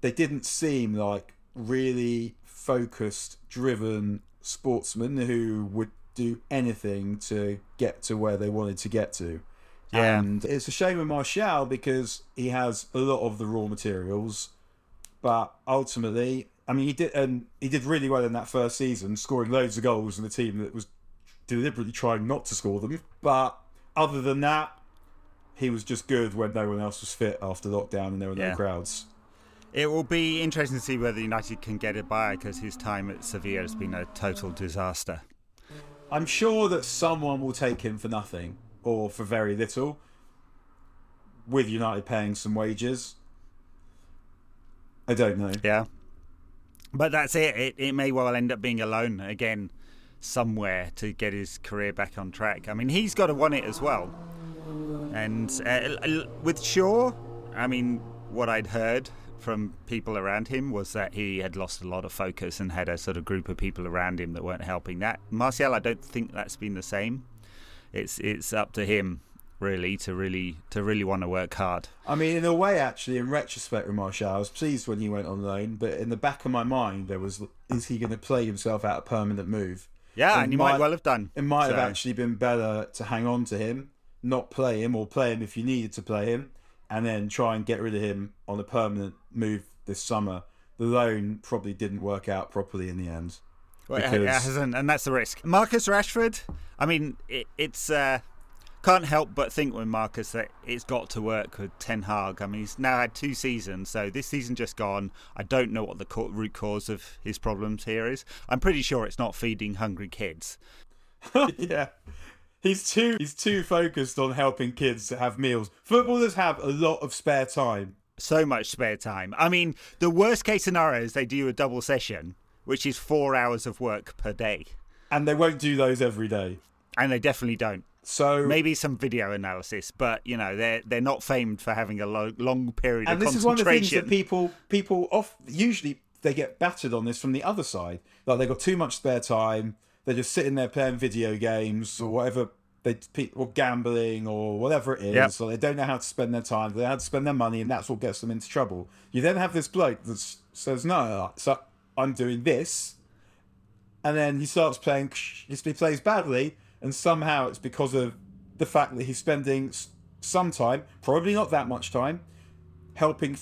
they didn't seem like really focused, driven sportsmen who would do anything to get to where they wanted to get to. Yeah. And it's a shame with Martial because he has a lot of the raw materials, but ultimately, I mean, he did and he did really well in that first season, scoring loads of goals in a team that was deliberately trying not to score them. But other than that, he was just good when no one else was fit after lockdown and there were Yeah. no crowds. It will be interesting to see whether United can get it by because his time at Sevilla has been a total disaster. I'm sure that someone will take him for nothing or for very little, with United paying some wages. I don't know. Yeah. But that's it. It, it may well end up being a loan again. somewhere to get his career back on track. I mean, he's got to want it as well. And uh, with Shaw, I mean, what I'd heard from people around him was that he had lost a lot of focus and had a sort of group of people around him that weren't helping. That Martial, I don't think that's been the same. It's it's up to him really to really to really want to work hard. I mean, in a way, actually, in retrospect, with Martial, I was pleased when he went on loan, but in the back of my mind, there was, is he going to play himself out a permanent move? Yeah, and, and he might, might, well have done. It might so. have actually been better to hang on to him, not play him, or play him if you needed to play him, and then try and get rid of him on a permanent move this summer. The loan probably didn't work out properly in the end. Well, because... and that's the risk. Marcus Rashford. I mean, it, it's uh, can't help but think with Marcus that it's got to work with Ten Hag. I mean, he's now had two seasons, so this season just gone. I don't know what the root cause of his problems here is. I'm pretty sure it's not feeding hungry kids. yeah. He's too he's too focused on helping kids to have meals. Footballers have a lot of spare time. So much spare time. I mean, the worst case scenario is they do a double session, which is four hours of work per day. And they won't do those every day. And they definitely don't. So maybe some video analysis, but you know they're they're not famed for having a lo- long period and of this is one of the things that people people off usually they get battered on this from the other side. Like they've got too much spare time. They're just sitting there playing video games or whatever they or gambling or whatever it is. Yep. So they don't know how to spend their time. They know how to spend their money, and that's what gets them into trouble. You then have this bloke that says, "No, so I'm doing this," and then he starts playing. He plays badly and somehow it's because of the fact that he's spending some time, probably not that much time, helping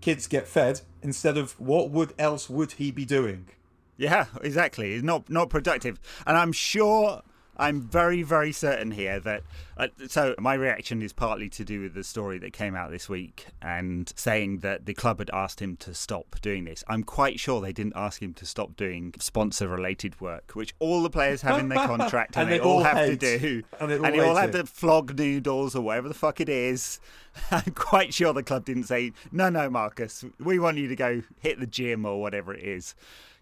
kids get fed instead of what would else would he be doing? Yeah, exactly. He's not not productive, and I'm sure I'm very, very certain here that. Uh, so, my reaction is partly to do with the story that came out this week and saying that the club had asked him to stop doing this. I'm quite sure they didn't ask him to stop doing sponsor related work, which all the players have in their contract and, and they, all, all have hate. to do. And, and they all have to flog noodles or whatever the fuck it is. I'm quite sure the club didn't say, no, no, Marcus, we want you to go hit the gym or whatever it is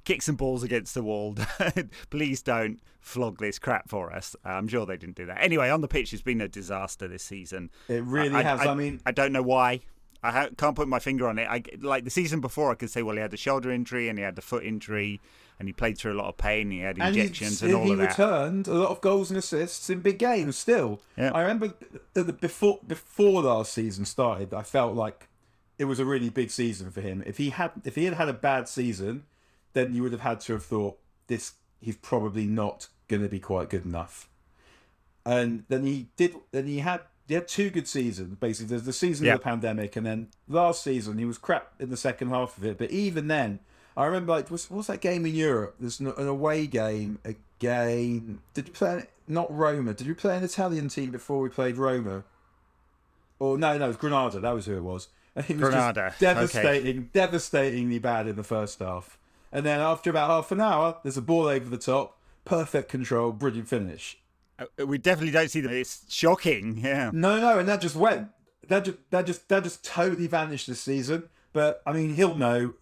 kick some balls against the wall. Please don't flog this crap for us. I'm sure they didn't do that. Anyway, on the pitch, it's been a disaster this season. It really I, has. I, I, mean, I don't know why. I ha- can't put my finger on it. I like the season before. I could say, well, he had the shoulder injury and he had the foot injury, and he played through a lot of pain. He had injections and, and all of that. He returned a lot of goals and assists in big games. Still, yeah. I remember the, before before last season started. I felt like it was a really big season for him. If he had if he had had a bad season, then you would have had to have thought this he's probably not going to be quite good enough. And then he did. Then he had he had two good seasons. Basically, there's the season yep. of the pandemic, and then last season he was crap in the second half of it. But even then, I remember like was what's that game in Europe? There's an away game again. Did you play not Roma? Did you play an Italian team before we played Roma? Or no, no, it was Granada. That was who it was. And he was Granada. devastating, okay. devastatingly bad in the first half. And then after about half an hour, there's a ball over the top, perfect control, brilliant finish. Uh, we definitely don't see that. It's shocking. Yeah. No, no, and that just went. That just that just that just totally vanished this season. But I mean, he'll know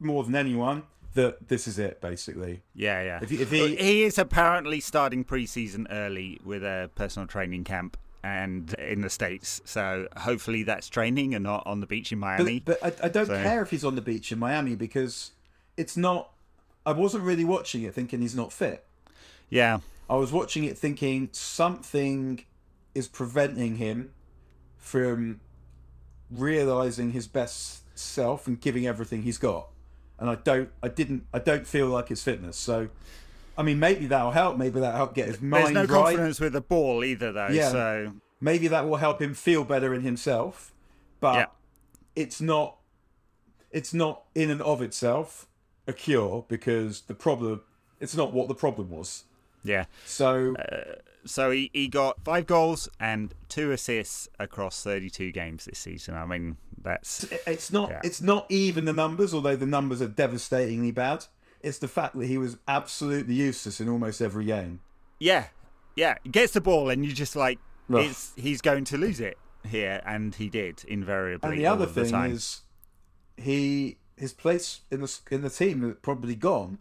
more than anyone that this is it, basically. Yeah, yeah. If he, if he, he is apparently starting preseason early with a personal training camp and in the states. So hopefully that's training and not on the beach in Miami. But, but I, I, don't so. care if he's on the beach in Miami because it's not. I wasn't really watching it thinking he's not fit. Yeah. I was watching it thinking something is preventing him from realizing his best self and giving everything he's got. And I don't, I didn't, I don't feel like his fitness. So, I mean, maybe that'll help. Maybe that'll help get his mind There's no right. confidence with the ball either, though. Yeah. So maybe that will help him feel better in himself. But yeah. it's not, it's not in and of itself a cure because the problem it's not what the problem was. Yeah. So uh, so he, he got five goals and two assists across 32 games this season. I mean, that's it's not yeah. it's not even the numbers, although the numbers are devastatingly bad. It's the fact that he was absolutely useless in almost every game. Yeah. Yeah, he gets the ball and you just like it's he's going to lose it here and he did invariably. And the other thing the is he his place in the in the team probably gone.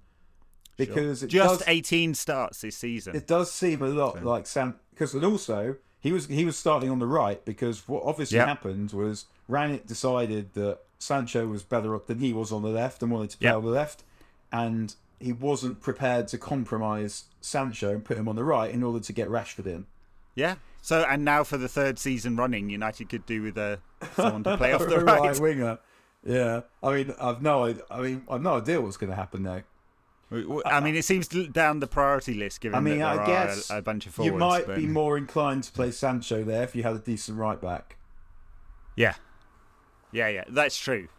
because it Just does, 18 starts this season. it does seem a lot like Sam because and also he was he was starting on the right because what obviously Yep. happened was Rangnick decided that Sancho was better up than he was on the left and wanted to play Yep. on the left, and he wasn't prepared to compromise Sancho and put him on the right in order to get Rashford in. yeah. So, and now for the third season running, United could do with uh, someone to play off the right. winger. Yeah, I mean, I've no, I mean, I've no idea what's going to happen now. I mean, it seems down the priority list given I mean, that there I guess a, a bunch of forwards. you might but- be more inclined to play Sancho there if you had a decent right back. Yeah. Yeah, yeah, that's true.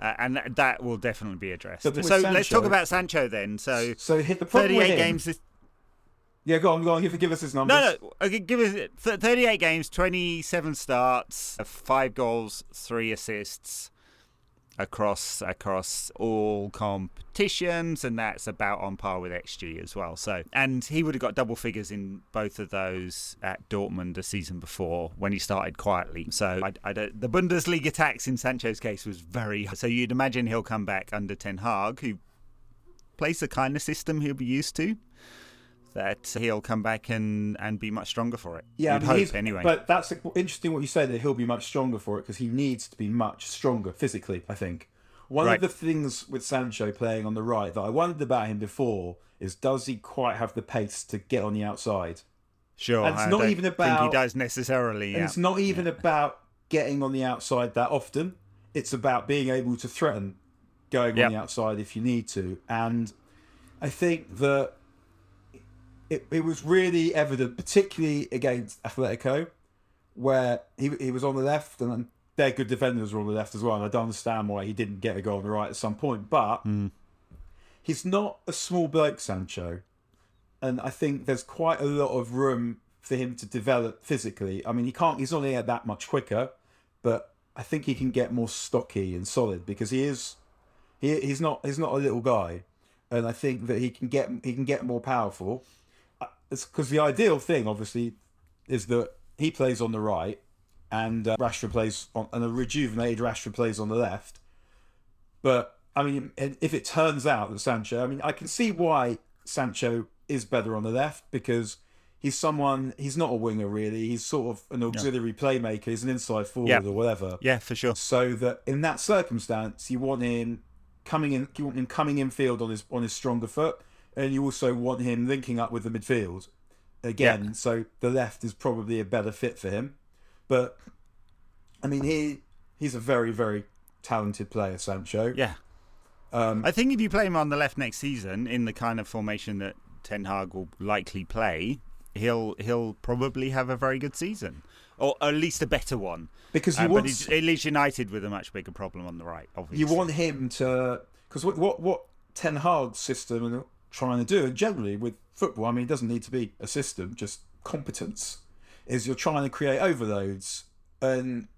Uh, and that, that will definitely be addressed. So let's talk about Sancho then. So So hit the 38 him- games this Yeah, go on, go on. Give, give us his numbers. No, no. Okay, give us th- 38 games, 27 starts, five goals, three assists across across all competitions, and that's about on par with XG as well. So, and he would have got double figures in both of those at Dortmund a season before when he started quietly. So, I, I don't, the Bundesliga tax in Sancho's case was very. So you'd imagine he'll come back under Ten Hag, who plays the kind of system he'll be used to that he'll come back and, and be much stronger for it. Yeah, I mean, hope anyway. But that's interesting what you say that he'll be much stronger for it because he needs to be much stronger physically. I think one Right. of the things with Sancho playing on the right that I wondered about him before is does he quite have the pace to get on the outside? sure, and it's I not don't even think about- he does necessarily. And Yeah. it's not even about getting on the outside that often. It's about being able to threaten going Yep. on the outside if you need to. And I think that it, it was really evident, particularly against Atletico, where he, he was on the left and their good defenders were on the left as well. And I don't understand why he didn't get a goal on the right at some point. But hmm. he's not a small bloke, Sancho and I think there's quite a lot of room for him to develop physically. I mean, he can't. He's not here that much quicker, but I think he can get more stocky and solid because he is. He, he's not. He's not a little guy, and I think that he can get. He can get more powerful. It's because the ideal thing, obviously, is that he plays on the right, and uh, Rashford plays on, and a rejuvenated Rashford plays on the left. But I mean, if it turns out that Sancho, I mean, I can see why Sancho is better on the left because he's someone. He's not a winger really. He's sort of an auxiliary playmaker. He's an inside forward Yeah. or whatever. yeah, for sure. So that in that circumstance, you want him coming in. You want him coming in field on his on his stronger foot, and you also want him linking up with the midfield again. So the left is probably a better fit for him. But I mean, he he's a very very talented player, Sancho. Yeah. Um, I think if you play him on the left next season in the kind of formation that Ten Hag will likely play, he'll he'll probably have a very good season, or at least a better one. because he Um, but it leaves United with a much bigger problem on the right. Obviously, you want him to because what, what what Ten Hag's system and trying to do, and generally with football, I mean, it doesn't need to be a system, just competence. Is you're trying to create overloads, and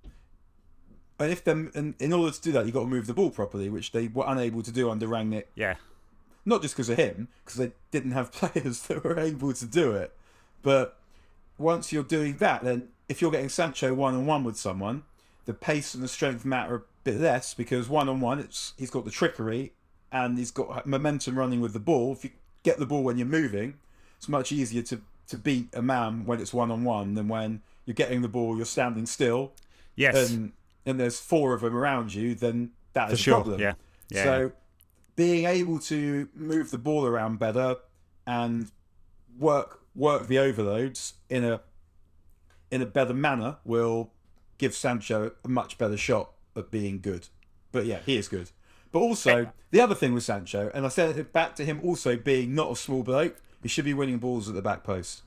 and if them and in order to do that, you've got to move the ball properly, which they were unable to do under Rangnick. yeah, Not just because of him, because they didn't have players that were able to do it, but once you're doing that, then if you're getting Sancho one on one with someone, the pace and the strength matter a bit less because one on one, it's he's got the trickery and he's got momentum running with the ball. If you get the ball when you're moving, it's much easier to to beat a man when it's one on one than when you're getting the ball, you're standing still, yes, and and there's four of them around you. Then that for is a problem. Yeah, yeah. So being able to move the ball around better and work work the overloads in a in a better manner will give Sancho a much better shot at being good. But yeah, he is good. But also the other thing with Sancho, and I said it back to him also being not a small bloke, he should be winning balls at the back post.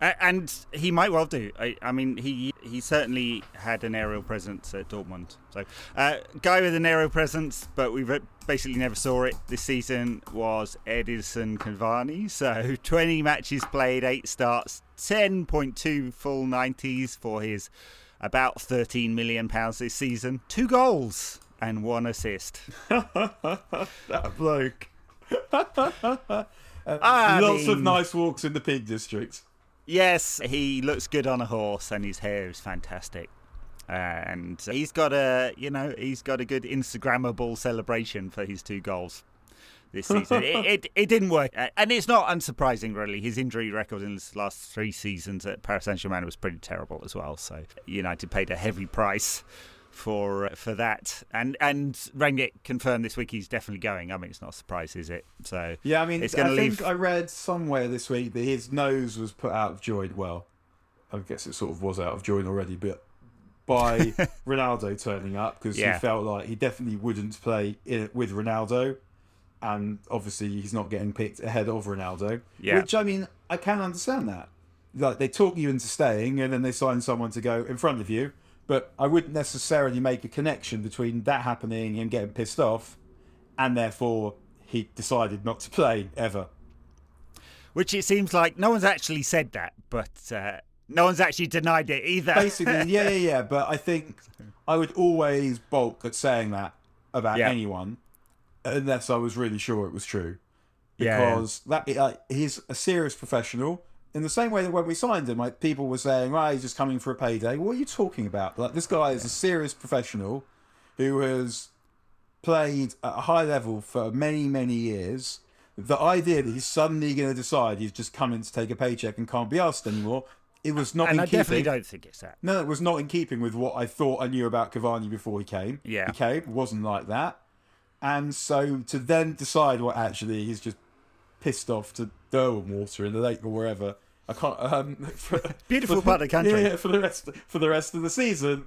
And he might well do. I, I mean, he he certainly had an aerial presence at Dortmund. So, uh, guy with an aerial presence, but we basically never saw it this season was Edinson Cavani. So, 20 matches played, eight starts, 10.2 full 90s for his about 13 million pounds this season, two goals and one assist. That bloke. I Lots of nice walks in the Peak District. Yes, he looks good on a horse, and his hair is fantastic. Uh, and he's got a, you know, he's got a good Instagrammable celebration for his two goals. this season. it, it it didn't work, Uh, and it's not unsurprising really. His injury record in his last three seasons at Paris Saint Germain was pretty terrible as well. So United paid a heavy price for uh, for that. And and Rangnick confirmed this week he's definitely going. I mean, it's not a surprise, is it? So Yeah, I mean, it's going to think leave. I read somewhere this week that his nose was put out of joint. Well, I guess it sort of was out of joint already, but by Ronaldo turning up because Yeah. he felt like he definitely wouldn't play in, with Ronaldo, and obviously he's not getting picked ahead of Ronaldo. Yeah. Which I mean, I can understand that. Like they talk you into staying, and then they sign someone to go in front of you. But I wouldn't necessarily make a connection between that happening and getting pissed off, and therefore he decided not to play ever. Which it seems like no one's actually said that, but uh, no one's actually denied it either. Basically, yeah, yeah, yeah. But I think I would always balk at saying that about Yeah. anyone, unless I was really sure it was true. Yeah, yeah. Because that uh, he's a serious professional. In the same way that when we signed him, like people were saying, "Right, he's just coming for a payday." What are you talking about? Like this guy is a serious professional who has played at a high level for many, many years. The idea that he's suddenly going to decide he's just coming to take a paycheck and can't be asked anymore, it was not and in I keeping. definitely don't think it's that. No, it was not in keeping with what I thought I knew about Cavani before he came. Yeah. He came, it wasn't like that. And so to then decide what actually he's just pissed off to Derwentwater in the lake or wherever. I can't. Um, for, Beautiful for- part of the country. Yeah, for the rest for the rest of the season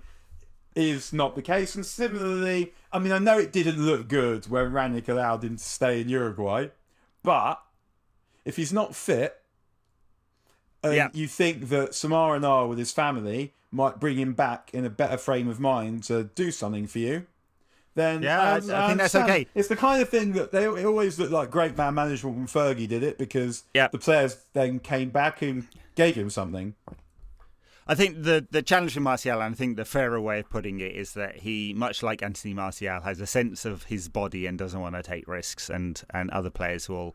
is not the case. And similarly, I mean, I know it didn't look good when Rangnick allowed him to stay in Uruguay, but if he's not fit, and Yeah. you think that Samara Nar with his family might bring him back in a better frame of mind to do something for you, then Yeah, I- I think that's okay. It's the kind of thing that they always look like great man management when Fergie did it because Yeah. the players then came back and gave him something. I think the the challenge for Martial, and I think the fairer way of putting it is that he, much like Anthony Martial, has a sense of his body and doesn't want to take risks, and and other players will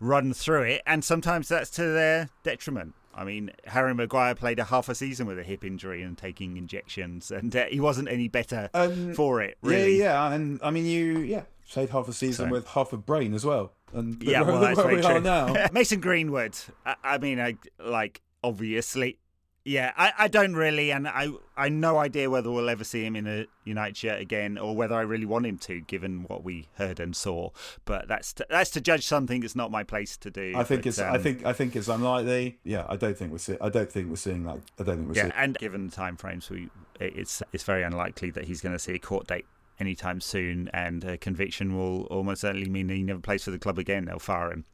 run through it, and sometimes that's to their detriment. I mean, Harry Maguire played a half a season with a hip injury and taking injections, and uh, he wasn't any better Um, for it. Really, Yeah, yeah, and I mean you, yeah, played half a season So- with half a brain as well, and Yeah, where, well, that's where very we true. are now. Mason Greenwood. I, I mean, I like obviously. Yeah, I, I don't really, and I I no idea whether we'll ever see him in a United shirt again, or whether I really want him to, given what we heard and saw. But that's to, that's to judge something. It's not my place to do. I think but, it's, I um, think, I think it's unlikely. Yeah, I don't think we're, see- I don't think we're seeing that. I don't think we're yeah, seeing. and given the time frames, we it's it's very unlikely that he's going to see a court date anytime soon, and a conviction will almost certainly mean he never plays for the club again. They'll fire him.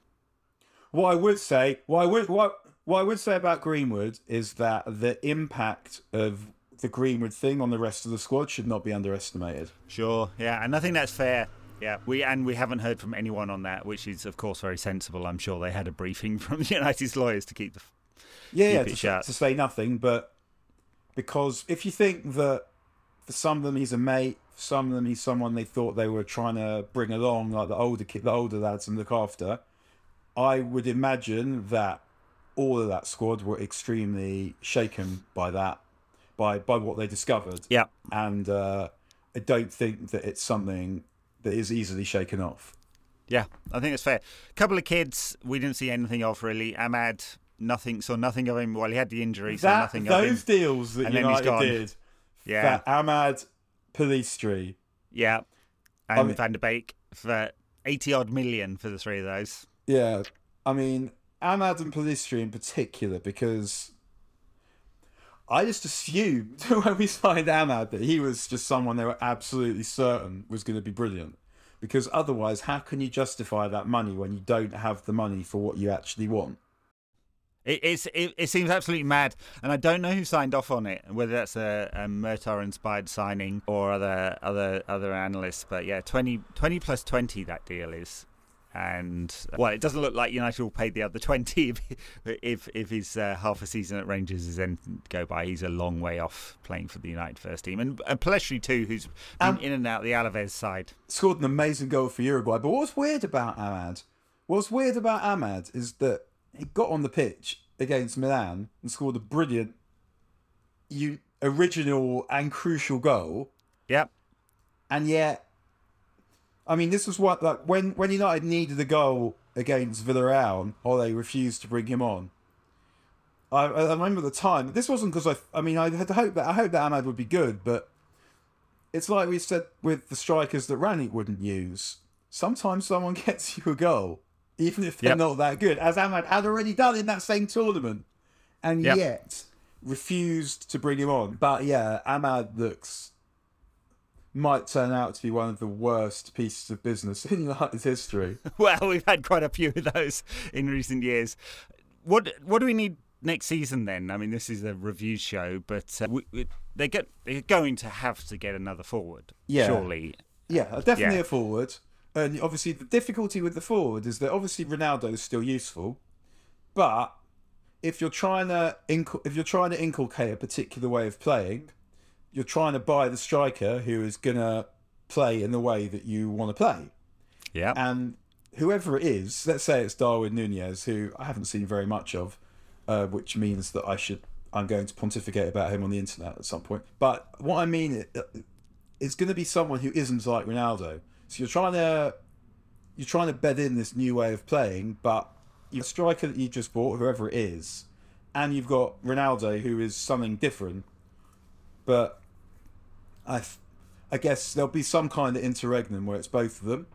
What I would say, what I would, what, what I would say about Greenwood is that the impact of the Greenwood thing on the rest of the squad should not be underestimated. Sure, yeah, and I think that's fair. Yeah, we and we haven't heard from anyone on that, which is of course very sensible. I'm sure they had a briefing from the United's lawyers to keep the. Yeah, yeah, Keep it to, to say nothing, but because if you think that for some of them he's a mate, for some of them he's someone they thought they were trying to bring along, like the older kid, the older lads, and look after. I would imagine that all of that squad were extremely shaken by that, by by what they discovered, Yeah, and uh, I don't think that it's something that is easily shaken off. yeah, I think it's fair. A couple of kids we didn't see anything of really. Amad, nothing, saw nothing of him. Well, he had the injury, so that nothing of him. those deals that And United did, Yeah, that Amad Pellistri. yeah, and mean- Van der Beek for eighty odd million for the three of those. Yeah, I mean And Pellistri in particular because I just assumed when we signed Amad that he was just someone they were absolutely certain was going to be brilliant. Because otherwise, how can you justify that money when you don't have the money for what you actually want? It, it's it, it seems absolutely mad, and I don't know who signed off on it. Whether that's a, a Murtough-inspired signing or other other other analysts, but yeah, 20, 20 plus twenty that deal is, and well, it doesn't look like United will pay the other twenty if if, if his uh, half a season at Rangers is to go by. He's a long way off playing for the United first team, and, and Pellistri too, who's been Um, in and out the Alaves side. Scored an amazing goal for Uruguay. But what's weird about Amad? What's weird about Amad is that he got on the pitch against Milan and scored a brilliant, you original and crucial goal. Yep. and yet I mean, this was what like when when United needed a goal against Villarreal, or they refused to bring him on. I, I remember the time. This wasn't because I. I mean, I had hoped that I hope that Amad would be good, but it's like we said with the strikers that Rangnick wouldn't use. Sometimes someone gets you a goal, even if they're Yep. not that good, as Amad had already done in that same tournament, and Yep. yet refused to bring him on. But yeah, Amad looks might turn out to be one of the worst pieces of business in United's history. Well, we've had quite a few of those in recent years. What what do we need next season then? I mean, this is a review show, but uh, we, we, they get they're going to have to get another forward. Yeah. surely. Yeah, definitely Yeah. a forward. And obviously, the difficulty with the forward is that obviously Ronaldo is still useful, but if you're trying to inc- if you're trying to inculcate a particular way of playing, you're trying to buy the striker who is gonna play in the way that you want to play. Yeah, And whoever it is, let's say it's Darwin Nunez, who I haven't seen very much of, uh, which means that I should I'm going to pontificate about him on the internet at some point. But what I mean i- it's going to be someone who isn't like Ronaldo. So you're trying to you're trying to bed in this new way of playing, but you've a striker that you just bought, whoever it is, and you've got Ronaldo who is something different. But I, th- I guess there'll be some kind of interregnum where it's both of them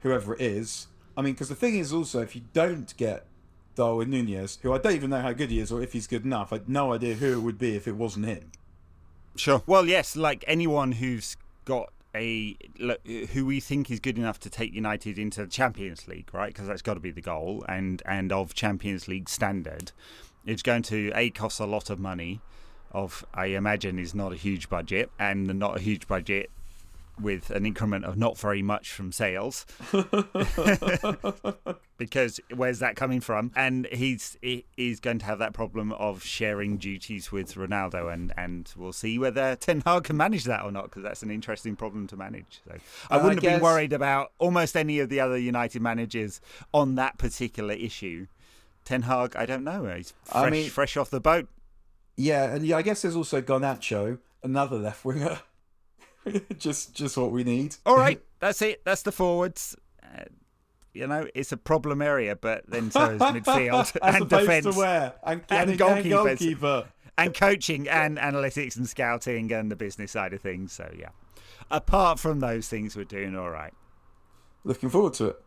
whoever it is. I mean, because the thing is also, if you don't get Darwin Nunez, who I don't even know how good he is or if he's good enough, I had no idea who it would be if it wasn't him. sure. Well, yes, like anyone who's got a look, who we think is good enough to take United into the Champions League, right? Because that's got to be the goal, and and of Champions League standard, it's going to a cost a lot of money. Of I imagine is not a huge budget, and not a huge budget with an increment of not very much from sales. because where's that coming from? And he's he's going to have that problem of sharing duties with Ronaldo, and and we'll see whether Ten Hag can manage that or not, because that's an interesting problem to manage. So I And I wouldn't have been worried about almost any of the other United managers on that particular issue. Ten Hag, I don't know. He's fresh, I mean- fresh off the boat. Yeah, and yeah, I guess there's also Garnacho, another left winger. just, just what we need. All right, that's it. That's the forwards. Uh, you know, it's a problem area, but then so is midfield and defence and, and and, and goalkeeper. and coaching and analytics and scouting and the business side of things. So yeah, apart from those things, we're doing all right. Looking forward to it.